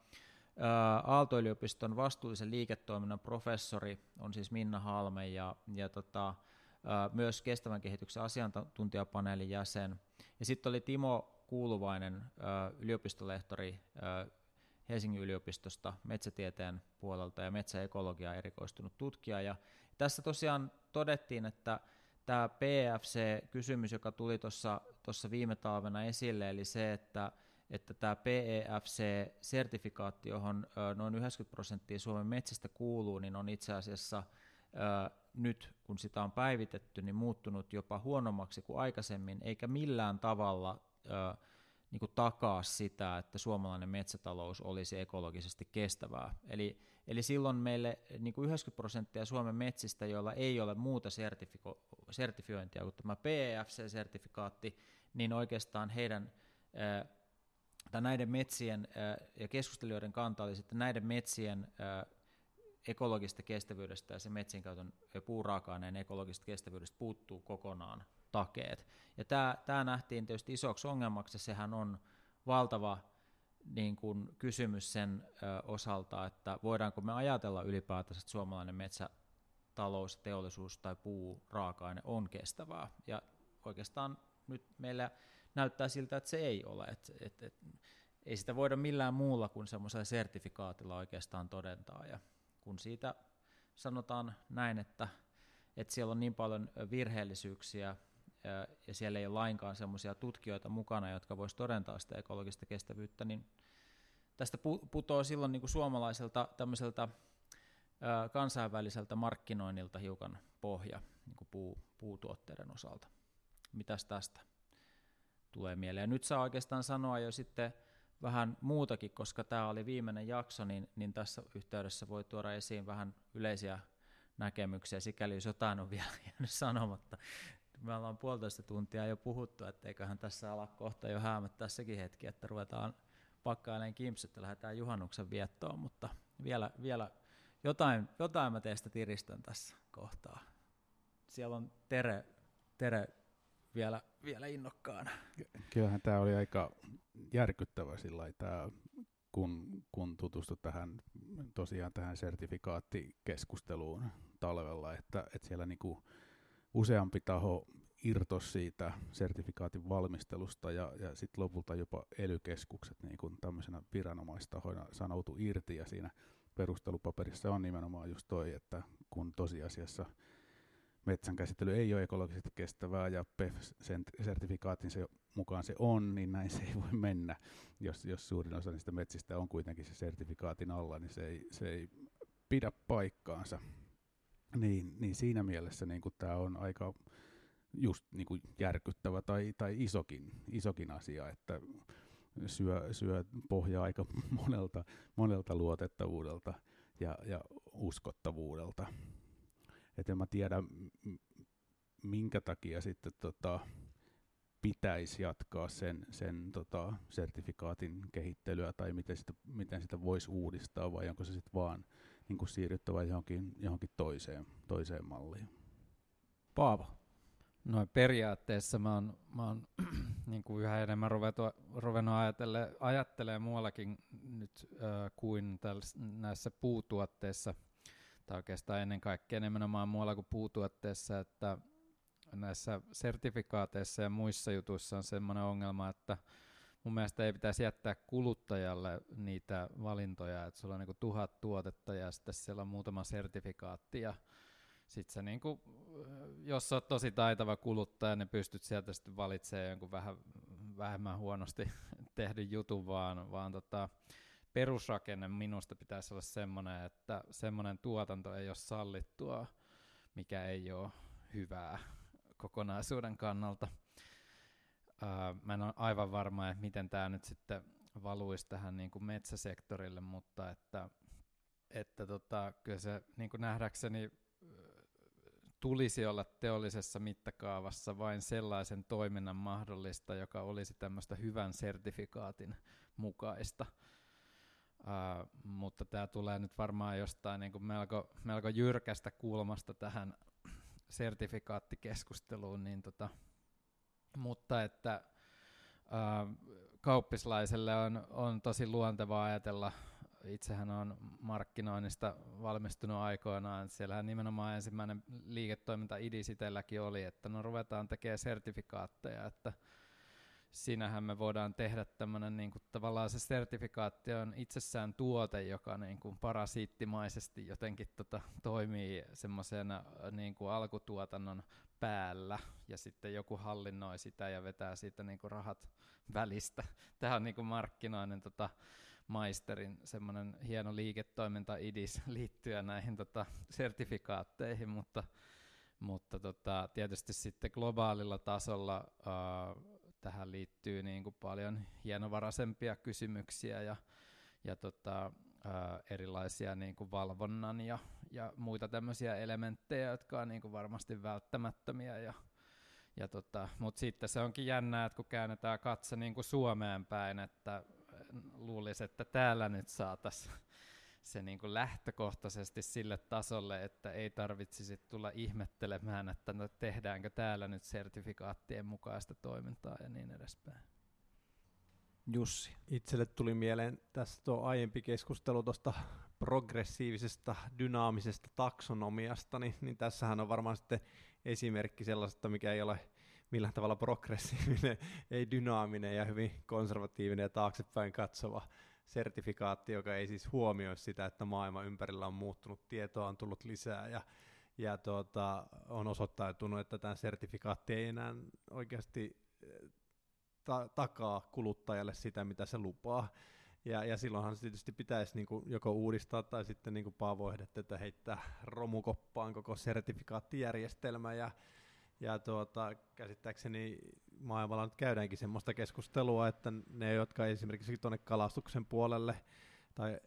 Speaker 1: Aalto-yliopiston vastuullisen liiketoiminnan professori on siis Minna Halme ja, ja tota, myös kestävän kehityksen asiantuntijapaneelin jäsen. Ja sitten oli Timo Kuuluvainen, yliopistolehtori Helsingin yliopistosta metsätieteen puolelta ja metsäekologiaa erikoistunut tutkija. Ja tässä tosiaan todettiin, että tämä PFC-kysymys, joka tuli tuossa viime talvena esille, eli se, että että tämä PEFC-sertifikaatti, johon noin 90 prosenttia Suomen metsistä kuuluu, niin on itse asiassa nyt, kun sitä on päivitetty, niin muuttunut jopa huonommaksi kuin aikaisemmin, eikä millään tavalla niin kuin takaa sitä, että suomalainen metsätalous olisi ekologisesti kestävää. Eli, eli silloin meille niin kuin 90 prosenttia Suomen metsistä, joilla ei ole muuta sertifiko- sertifiointia kuin tämä PEFC-sertifikaatti, niin oikeastaan heidän tai näiden metsien ja keskustelijoiden kanta oli sitten näiden metsien ekologista kestävyydestä ja se metsinkäytön ja puuraaka-aineen ekologista kestävyydestä puuttuu kokonaan takeet. Ja tämä, tämä nähtiin tietysti isoksi ongelmaksi, sehän on valtava niin kuin kysymys sen ö, osalta, että voidaanko me ajatella ylipäätänsä, että suomalainen metsätalous, teollisuus tai puuraaka-aine on kestävää. Ja oikeastaan nyt meillä näyttää siltä, että se ei ole. Et, et, et, ei sitä voida millään muulla kuin semmoisella sertifikaatilla oikeastaan todentaa. Ja kun siitä sanotaan näin, että, että siellä on niin paljon virheellisyyksiä ja siellä ei ole lainkaan semmoisia tutkijoita mukana, jotka voisivat todentaa sitä ekologista kestävyyttä, niin tästä putoaa silloin niin kuin suomalaiselta tämmöiseltä kansainväliseltä markkinoinnilta hiukan pohja niin kuin puu, puutuotteiden osalta. Mitäs tästä tulee mieleen? Ja nyt saa oikeastaan sanoa jo sitten vähän muutakin, koska tämä oli viimeinen jakso, niin, niin tässä yhteydessä voi tuoda esiin vähän yleisiä näkemyksiä, sikäli jos jotain on vielä [LAUGHS] jäänyt sanomatta. Me ollaan puolitoista tuntia jo puhuttu, että eiköhän tässä ala kohta jo häämättää sekin hetki, että ruvetaan pakkailemaan kimpsut että lähdetään juhannuksen viettoon, mutta vielä, vielä jotain, jotain mä teistä tiristän tässä kohtaa. Siellä on Tere, Tere vielä, vielä innokkaana.
Speaker 4: Kyllähän tämä oli aika järkyttävä sillä tämä, kun, kun tutustui tähän, tosiaan tähän sertifikaattikeskusteluun talvella, että, että siellä niinku useampi taho irtos siitä sertifikaatin valmistelusta ja, ja sitten lopulta jopa elykeskukset niin kuin tämmöisenä viranomaistahoina sanoutu irti ja siinä perustelupaperissa on nimenomaan just toi, että kun tosiasiassa metsän käsittely ei ole ekologisesti kestävää ja PEF-sertifikaatin se mukaan se on, niin näin se ei voi mennä. Jos, jos suurin osa niistä metsistä on kuitenkin se sertifikaatin alla, niin se ei, se ei pidä paikkaansa. Niin, niin siinä mielessä niin tämä on aika just niin kuin järkyttävä tai, tai isokin, isokin asia, että syö, syö pohjaa aika monelta, monelta luotettavuudelta ja, ja uskottavuudelta. Et en mä tiedä, minkä takia sitten tota, pitäisi jatkaa sen, sen tota, sertifikaatin kehittelyä tai miten sitä, miten sitä voisi uudistaa vai onko se sitten vaan niin kuin siirryttävä johonkin, johonkin toiseen, toiseen malliin.
Speaker 1: Paavo.
Speaker 2: No periaatteessa mä oon, mä oon [CLEARS THROAT] niin kuin yhä enemmän ruvennut ajattele, ajattelemaan muuallakin nyt äh, kuin täls, näissä puutuotteissa, tai oikeastaan ennen kaikkea nimenomaan muualla kuin puutuotteissa, että näissä sertifikaateissa ja muissa jutuissa on sellainen ongelma, että mun mielestä ei pitäisi jättää kuluttajalle niitä valintoja, että sulla on niin tuhat tuotetta ja sitten siellä on muutama sertifikaatti ja sitten sä niin kuin, jos oot tosi taitava kuluttaja, niin pystyt sieltä sitten valitsemaan jonkun vähän vähemmän huonosti [LAUGHS] tehdyn jutun, vaan, vaan tota, perusrakenne minusta pitäisi olla semmoinen, että semmoinen tuotanto ei ole sallittua, mikä ei ole hyvää kokonaisuuden kannalta. Uh, mä en ole aivan varma, että miten tämä nyt sitten valuisi tähän niin kuin metsäsektorille, mutta että, että tota, kyllä se niin kuin nähdäkseni tulisi olla teollisessa mittakaavassa vain sellaisen toiminnan mahdollista, joka olisi tämmöistä hyvän sertifikaatin mukaista. Uh, mutta tämä tulee nyt varmaan jostain niin kuin melko, melko jyrkästä kulmasta tähän [CLEARS THROAT] sertifikaattikeskusteluun, niin tota, mutta että uh, kauppislaiselle on, on tosi luontevaa ajatella itsehän on markkinoinnista valmistunut aikoinaan. Siellähän nimenomaan ensimmäinen liiketoiminta idis itselläkin oli, että no ruvetaan tekemään sertifikaatteja, että siinähän me voidaan tehdä tämmöinen niin kuin, tavallaan se sertifikaatti on itsessään tuote, joka niin kuin parasiittimaisesti jotenkin tota, toimii semmoisena niin kuin alkutuotannon päällä ja sitten joku hallinnoi sitä ja vetää siitä niin kuin rahat välistä. [LAUGHS] Tämä on niin kuin markkinoinnin tota, maisterin semmoinen hieno liiketoiminta idis [LAUGHS] liittyen näihin tota, sertifikaatteihin, mutta, mutta tota, tietysti sitten globaalilla tasolla uh, tähän liittyy niin kuin paljon hienovaraisempia kysymyksiä ja, ja tota, uh, erilaisia niin kuin valvonnan ja, ja muita tämmöisiä elementtejä, jotka on niin kuin varmasti välttämättömiä ja, ja tota, mutta sitten se onkin jännää, että kun käännetään katse niin kuin Suomeen päin, että luulisi, että täällä nyt saataisiin se niin kuin lähtökohtaisesti sille tasolle, että ei tarvitsisi tulla ihmettelemään, että no tehdäänkö täällä nyt sertifikaattien mukaista toimintaa ja niin edespäin.
Speaker 1: Jussi.
Speaker 3: Itselle tuli mieleen tässä tuo aiempi keskustelu tuosta progressiivisesta, dynaamisesta taksonomiasta, niin, niin tässähän on varmaan sitten esimerkki sellaisesta, mikä ei ole millään tavalla progressiivinen, ei dynaaminen ja hyvin konservatiivinen ja taaksepäin katsova sertifikaatti, joka ei siis huomioi sitä, että maailma ympärillä on muuttunut, tietoa on tullut lisää ja, ja tuota, on osoittautunut, että tämä sertifikaatti ei enää oikeasti eh, ta- takaa kuluttajalle sitä, mitä se lupaa. Ja, ja silloinhan se tietysti pitäisi niin kuin joko uudistaa tai sitten niin kuin Paavo että heittää romukoppaan koko sertifikaattijärjestelmä ja, ja tuota, käsittääkseni maailmalla nyt käydäänkin semmoista keskustelua, että ne, jotka esimerkiksi tuonne kalastuksen puolelle tai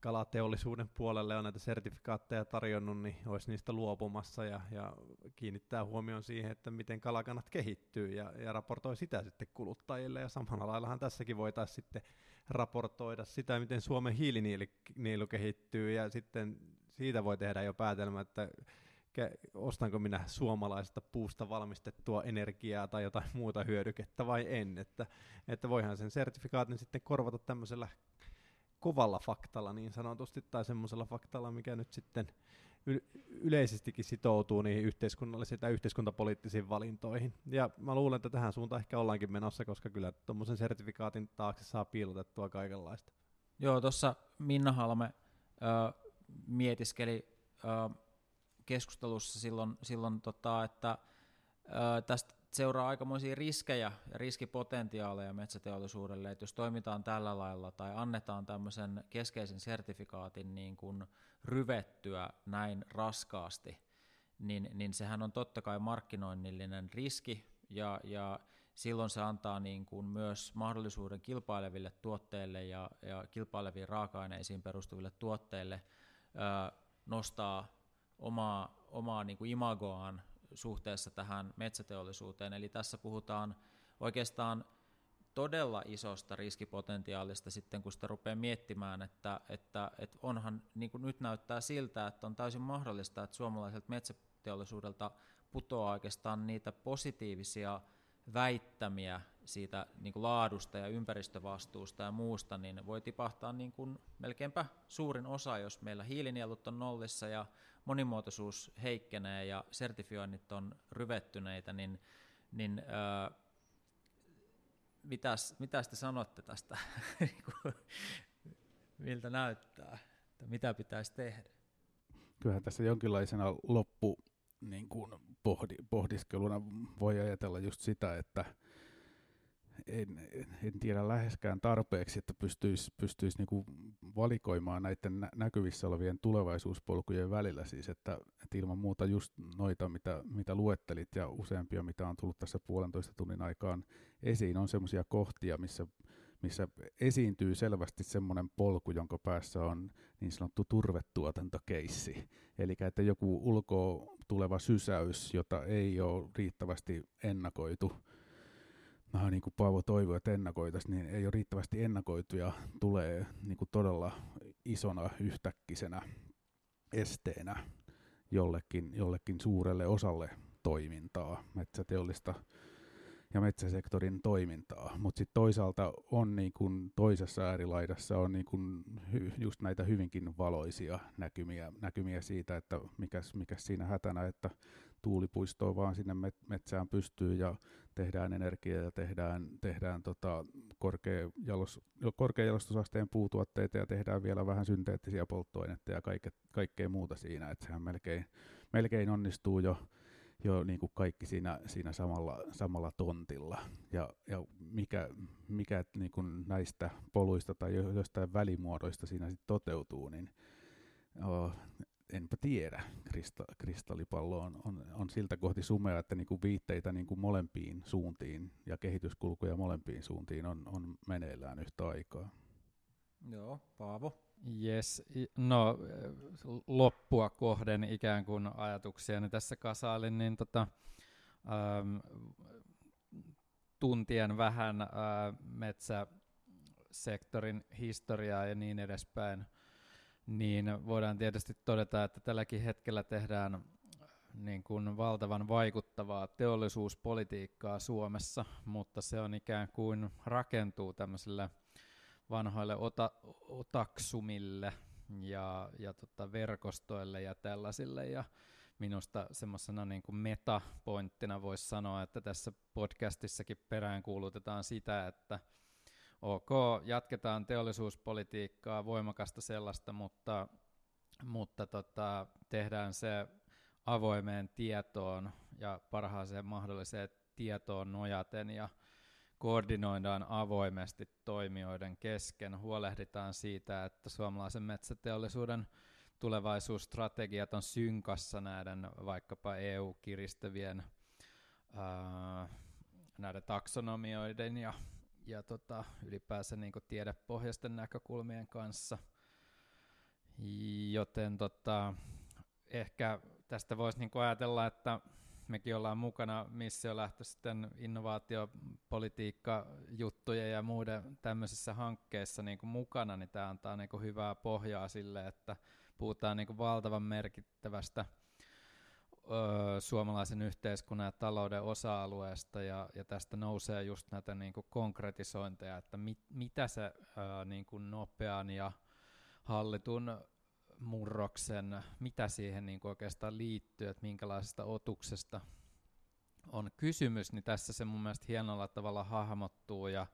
Speaker 3: kalateollisuuden puolelle on näitä sertifikaatteja tarjonnut, niin olisi niistä luopumassa ja, ja kiinnittää huomioon siihen, että miten kalakannat kehittyy ja, ja raportoi sitä sitten kuluttajille. Ja samalla laillahan tässäkin voitaisiin sitten raportoida sitä, miten Suomen hiilinielu kehittyy ja sitten siitä voi tehdä jo päätelmä, että ostanko minä suomalaisesta puusta valmistettua energiaa tai jotain muuta hyödykettä vai en. Että, että voihan sen sertifikaatin sitten korvata tämmöisellä kovalla faktalla niin sanotusti, tai semmoisella faktalla, mikä nyt sitten yleisestikin sitoutuu niihin yhteiskunnallisiin tai yhteiskuntapoliittisiin valintoihin. Ja mä luulen, että tähän suuntaan ehkä ollaankin menossa, koska kyllä tuommoisen sertifikaatin taakse saa piilotettua kaikenlaista.
Speaker 1: Joo, tuossa Minna Halme ö, mietiskeli ö, keskustelussa silloin, silloin tota, että ö, tästä seuraa aikamoisia riskejä ja riskipotentiaaleja metsäteollisuudelle, että jos toimitaan tällä lailla tai annetaan tämmöisen keskeisen sertifikaatin niin kuin ryvettyä näin raskaasti, niin, niin sehän on totta kai markkinoinnillinen riski ja, ja silloin se antaa niin kuin myös mahdollisuuden kilpaileville tuotteille ja, ja kilpaileviin raaka-aineisiin perustuville tuotteille ö, nostaa omaa, omaa niin kuin imagoaan suhteessa tähän metsäteollisuuteen. Eli tässä puhutaan oikeastaan todella isosta riskipotentiaalista sitten, kun sitä rupeaa miettimään, että, että, että onhan niin kuin nyt näyttää siltä, että on täysin mahdollista, että suomalaiselta metsäteollisuudelta putoaa oikeastaan niitä positiivisia väittämiä siitä niin kuin laadusta ja ympäristövastuusta ja muusta, niin voi tipahtaa niin kuin melkeinpä suurin osa, jos meillä hiilinielut on nollissa ja monimuotoisuus heikkenee ja sertifioinnit on ryvettyneitä, niin, niin ää, mitäs, mitäs te sanotte tästä, [LAUGHS] miltä näyttää, mitä pitäisi tehdä?
Speaker 4: Kyllähän tässä jonkinlaisena loppu niin kuin pohdi, pohdiskeluna voi ajatella just sitä, että en, en tiedä läheskään tarpeeksi, että pystyisi, pystyisi niinku valikoimaan näiden näkyvissä olevien tulevaisuuspolkujen välillä. Siis, että, että ilman muuta just noita, mitä, mitä luettelit ja useampia, mitä on tullut tässä puolentoista tunnin aikaan esiin, on semmoisia kohtia, missä, missä esiintyy selvästi semmoinen polku, jonka päässä on niin sanottu turvetuotantokeissi. Eli että joku ulkoa tuleva sysäys, jota ei ole riittävästi ennakoitu, vähän niin kuin Paavo toivoi, että ennakoitaisiin, niin ei ole riittävästi ennakoitu ja tulee niin kuin todella isona yhtäkkisenä esteenä jollekin, jollekin suurelle osalle toimintaa, metsäteollista ja metsäsektorin toimintaa. Mutta sitten toisaalta on niin kun toisessa äärilaidassa on niin kun just näitä hyvinkin valoisia näkymiä, näkymiä siitä, että mikäs, mikäs siinä hätänä, että tuulipuistoa vaan sinne metsään pystyy ja tehdään energiaa ja tehdään, tehdään tota korkea, jalos, korkeajalostusasteen puutuotteita ja tehdään vielä vähän synteettisiä polttoaineita ja kaikke, kaikkea muuta siinä, että sehän melkein, melkein onnistuu jo, jo niin kuin kaikki siinä, siinä samalla, samalla tontilla. Ja, ja mikä, mikä niin kuin näistä poluista tai jostain välimuodoista siinä sitten toteutuu, niin oh, enpä tiedä. Krista, kristallipallo on, on, on siltä kohti sumea, että niinku viitteitä niinku molempiin suuntiin ja kehityskulkuja molempiin suuntiin on, on meneillään yhtä aikaa.
Speaker 1: Joo, Paavo.
Speaker 2: Yes, no loppua kohden ikään kuin ajatuksiani tässä kasailin, niin tota, ähm, tuntien vähän äh, metsäsektorin historiaa ja niin edespäin – niin voidaan tietysti todeta, että tälläkin hetkellä tehdään niin kuin valtavan vaikuttavaa teollisuuspolitiikkaa Suomessa, mutta se on ikään kuin rakentuu tämmöisille vanhoille ota, otaksumille ja, ja tota verkostoille ja tällaisille. Ja minusta semmoisena niin metapointtina voisi sanoa, että tässä podcastissakin peräänkuulutetaan sitä, että ok, jatketaan teollisuuspolitiikkaa, voimakasta sellaista, mutta, mutta tota, tehdään se avoimeen tietoon ja parhaaseen mahdolliseen tietoon nojaten ja koordinoidaan avoimesti toimijoiden kesken, huolehditaan siitä, että suomalaisen metsäteollisuuden tulevaisuusstrategiat on synkassa näiden vaikkapa EU-kiristävien ää, näiden taksonomioiden ja, ja tota, ylipäänsä niin tiedepohjaisten näkökulmien kanssa. Joten tota, ehkä tästä voisi niin ajatella, että mekin ollaan mukana missiolähtöisten innovaatiopolitiikka juttujen ja muiden tämmöisissä hankkeissa niin kuin mukana, niin tämä antaa niin kuin hyvää pohjaa sille, että puhutaan niin kuin valtavan merkittävästä ö, suomalaisen yhteiskunnan ja talouden osa-alueesta ja, ja tästä nousee just näitä niin kuin konkretisointeja, että mit, mitä se ö, niin kuin nopean ja hallitun murroksen, mitä siihen niin kuin oikeastaan liittyy, että minkälaisesta otuksesta on kysymys, niin tässä se mun mielestä hienolla tavalla hahmottuu ja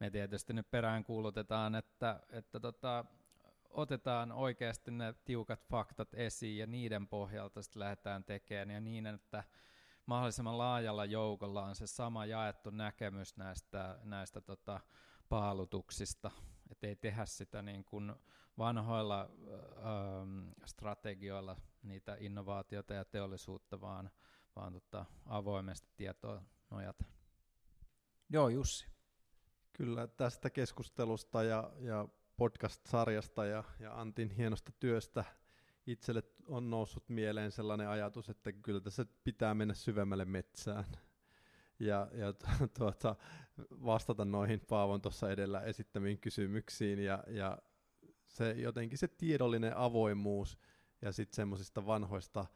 Speaker 2: me tietysti nyt perään kuulutetaan, että, että tota, otetaan oikeasti ne tiukat faktat esiin ja niiden pohjalta sitten lähdetään tekemään ja niin, että mahdollisimman laajalla joukolla on se sama jaettu näkemys näistä, näistä tota, paalutuksista, että ei tehdä sitä niin kuin vanhoilla ähm, strategioilla niitä innovaatioita ja teollisuutta, vaan, vaan tota, avoimesti tietoa nojata.
Speaker 1: Joo, Jussi.
Speaker 3: Kyllä tästä keskustelusta ja, ja podcast-sarjasta ja, ja Antin hienosta työstä itselle on noussut mieleen sellainen ajatus, että kyllä tässä pitää mennä syvemmälle metsään ja, ja [LAUGHS] tuota, vastata noihin Paavon tuossa edellä esittämiin kysymyksiin ja, ja se jotenkin se tiedollinen avoimuus ja sitten semmoisista vanhoista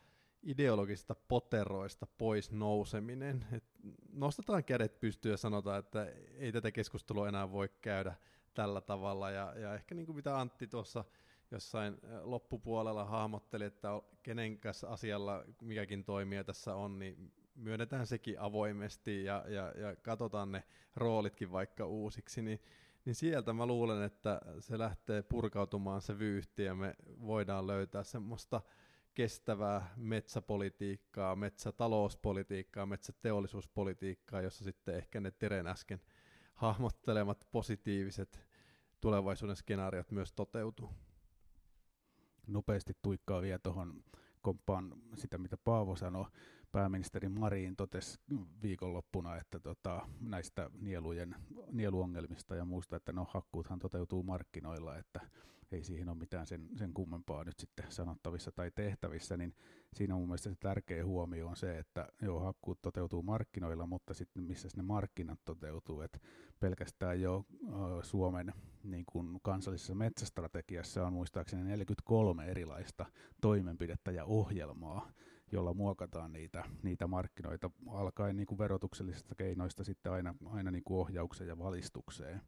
Speaker 3: ideologisista poteroista pois nouseminen. Et nostetaan kädet pystyyn ja sanotaan, että ei tätä keskustelua enää voi käydä tällä tavalla. Ja, ja ehkä niin kuin mitä Antti tuossa jossain loppupuolella hahmotteli, että kenen kanssa asialla mikäkin toimija tässä on, niin myönnetään sekin avoimesti ja, ja, ja katsotaan ne roolitkin vaikka uusiksi, niin niin sieltä mä luulen, että se lähtee purkautumaan se vyyhti ja me voidaan löytää semmoista kestävää metsäpolitiikkaa, metsätalouspolitiikkaa, metsäteollisuuspolitiikkaa, jossa sitten ehkä ne Teren äsken hahmottelemat positiiviset tulevaisuuden skenaariot myös toteutuu.
Speaker 4: Nopeasti tuikkaa vielä tuohon komppaan sitä, mitä Paavo sanoi pääministeri Marin totesi viikonloppuna, että tota, näistä nielujen, nieluongelmista ja muusta, että no hakkuuthan toteutuu markkinoilla, että ei siihen ole mitään sen, sen kummempaa nyt sitten sanottavissa tai tehtävissä, niin siinä on mun mielestä se tärkeä huomio on se, että joo, hakkuut toteutuu markkinoilla, mutta sitten missä ne markkinat toteutuu, että pelkästään jo Suomen niin kuin kansallisessa metsästrategiassa on muistaakseni 43 erilaista toimenpidettä ja ohjelmaa, jolla muokataan niitä, niitä markkinoita, alkaen niin kuin verotuksellisista keinoista sitten aina, aina niin kuin ohjaukseen ja valistukseen.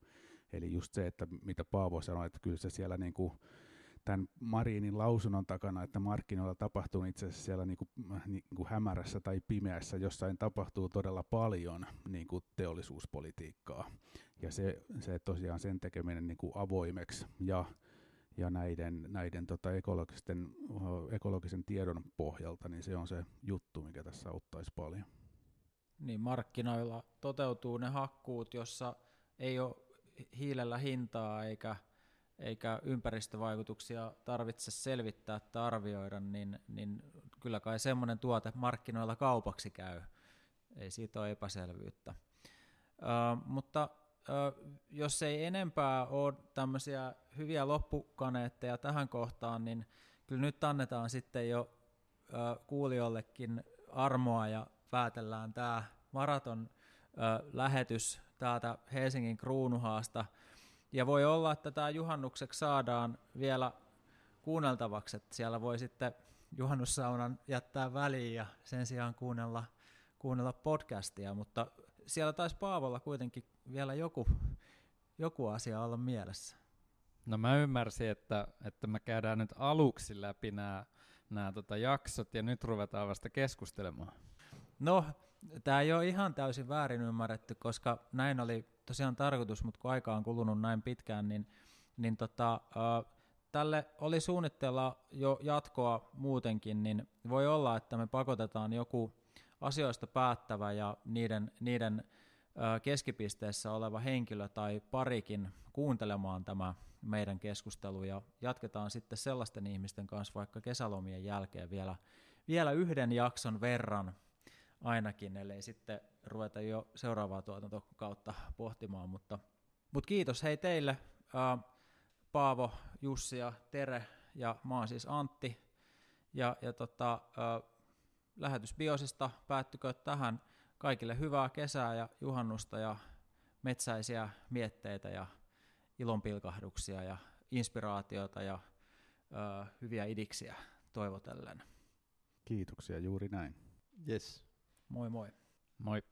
Speaker 4: Eli just se, että mitä Paavo sanoi, että kyllä se siellä niin kuin tämän Marinin lausunnon takana, että markkinoilla tapahtuu itse asiassa siellä niin kuin, niin kuin hämärässä tai pimeässä jossain tapahtuu todella paljon niin kuin teollisuuspolitiikkaa. Ja se, se tosiaan sen tekeminen niin kuin avoimeksi ja ja näiden, näiden tota ekologisten, ekologisen tiedon pohjalta, niin se on se juttu, mikä tässä auttaisi paljon.
Speaker 1: Niin markkinoilla toteutuu ne hakkuut, jossa ei ole hiilellä hintaa eikä, eikä ympäristövaikutuksia tarvitse selvittää tai arvioida, niin, niin kyllä kai semmoinen tuote markkinoilla kaupaksi käy. Ei siitä ole epäselvyyttä. Uh, mutta jos ei enempää ole tämmöisiä hyviä loppukaneetteja tähän kohtaan, niin kyllä nyt annetaan sitten jo kuulijoillekin armoa ja päätellään tämä maraton lähetys täältä Helsingin kruunuhaasta. Ja voi olla, että tämä juhannukseksi saadaan vielä kuunneltavaksi, että siellä voi sitten juhannussaunan jättää väliin ja sen sijaan kuunnella, kuunnella podcastia, mutta siellä taisi Paavolla kuitenkin vielä joku, joku asia olla mielessä.
Speaker 2: No mä ymmärsin, että, että me käydään nyt aluksi läpi nämä nämä tota jaksot ja nyt ruvetaan vasta keskustelemaan.
Speaker 1: No, tämä ei ole ihan täysin väärin ymmärretty, koska näin oli tosiaan tarkoitus, mutta kun aika on kulunut näin pitkään, niin, niin tota, äh, tälle oli suunnitteilla jo jatkoa muutenkin, niin voi olla, että me pakotetaan joku asioista päättävä ja niiden, niiden keskipisteessä oleva henkilö tai parikin kuuntelemaan tämä meidän keskustelu ja jatketaan sitten sellaisten ihmisten kanssa vaikka kesälomien jälkeen vielä, vielä yhden jakson verran ainakin, ellei sitten ruveta jo seuraavaa tuotantokautta pohtimaan, mutta, mutta kiitos hei teille, Paavo, Jussi ja Tere, ja mä oon siis Antti, ja, ja tota, lähetys Biosista. Päättykö tähän kaikille hyvää kesää ja juhannusta ja metsäisiä mietteitä ja ilonpilkahduksia ja inspiraatiota ja ö, hyviä idiksiä toivotellen.
Speaker 4: Kiitoksia, juuri näin.
Speaker 3: Yes.
Speaker 1: Moi moi.
Speaker 2: Moi.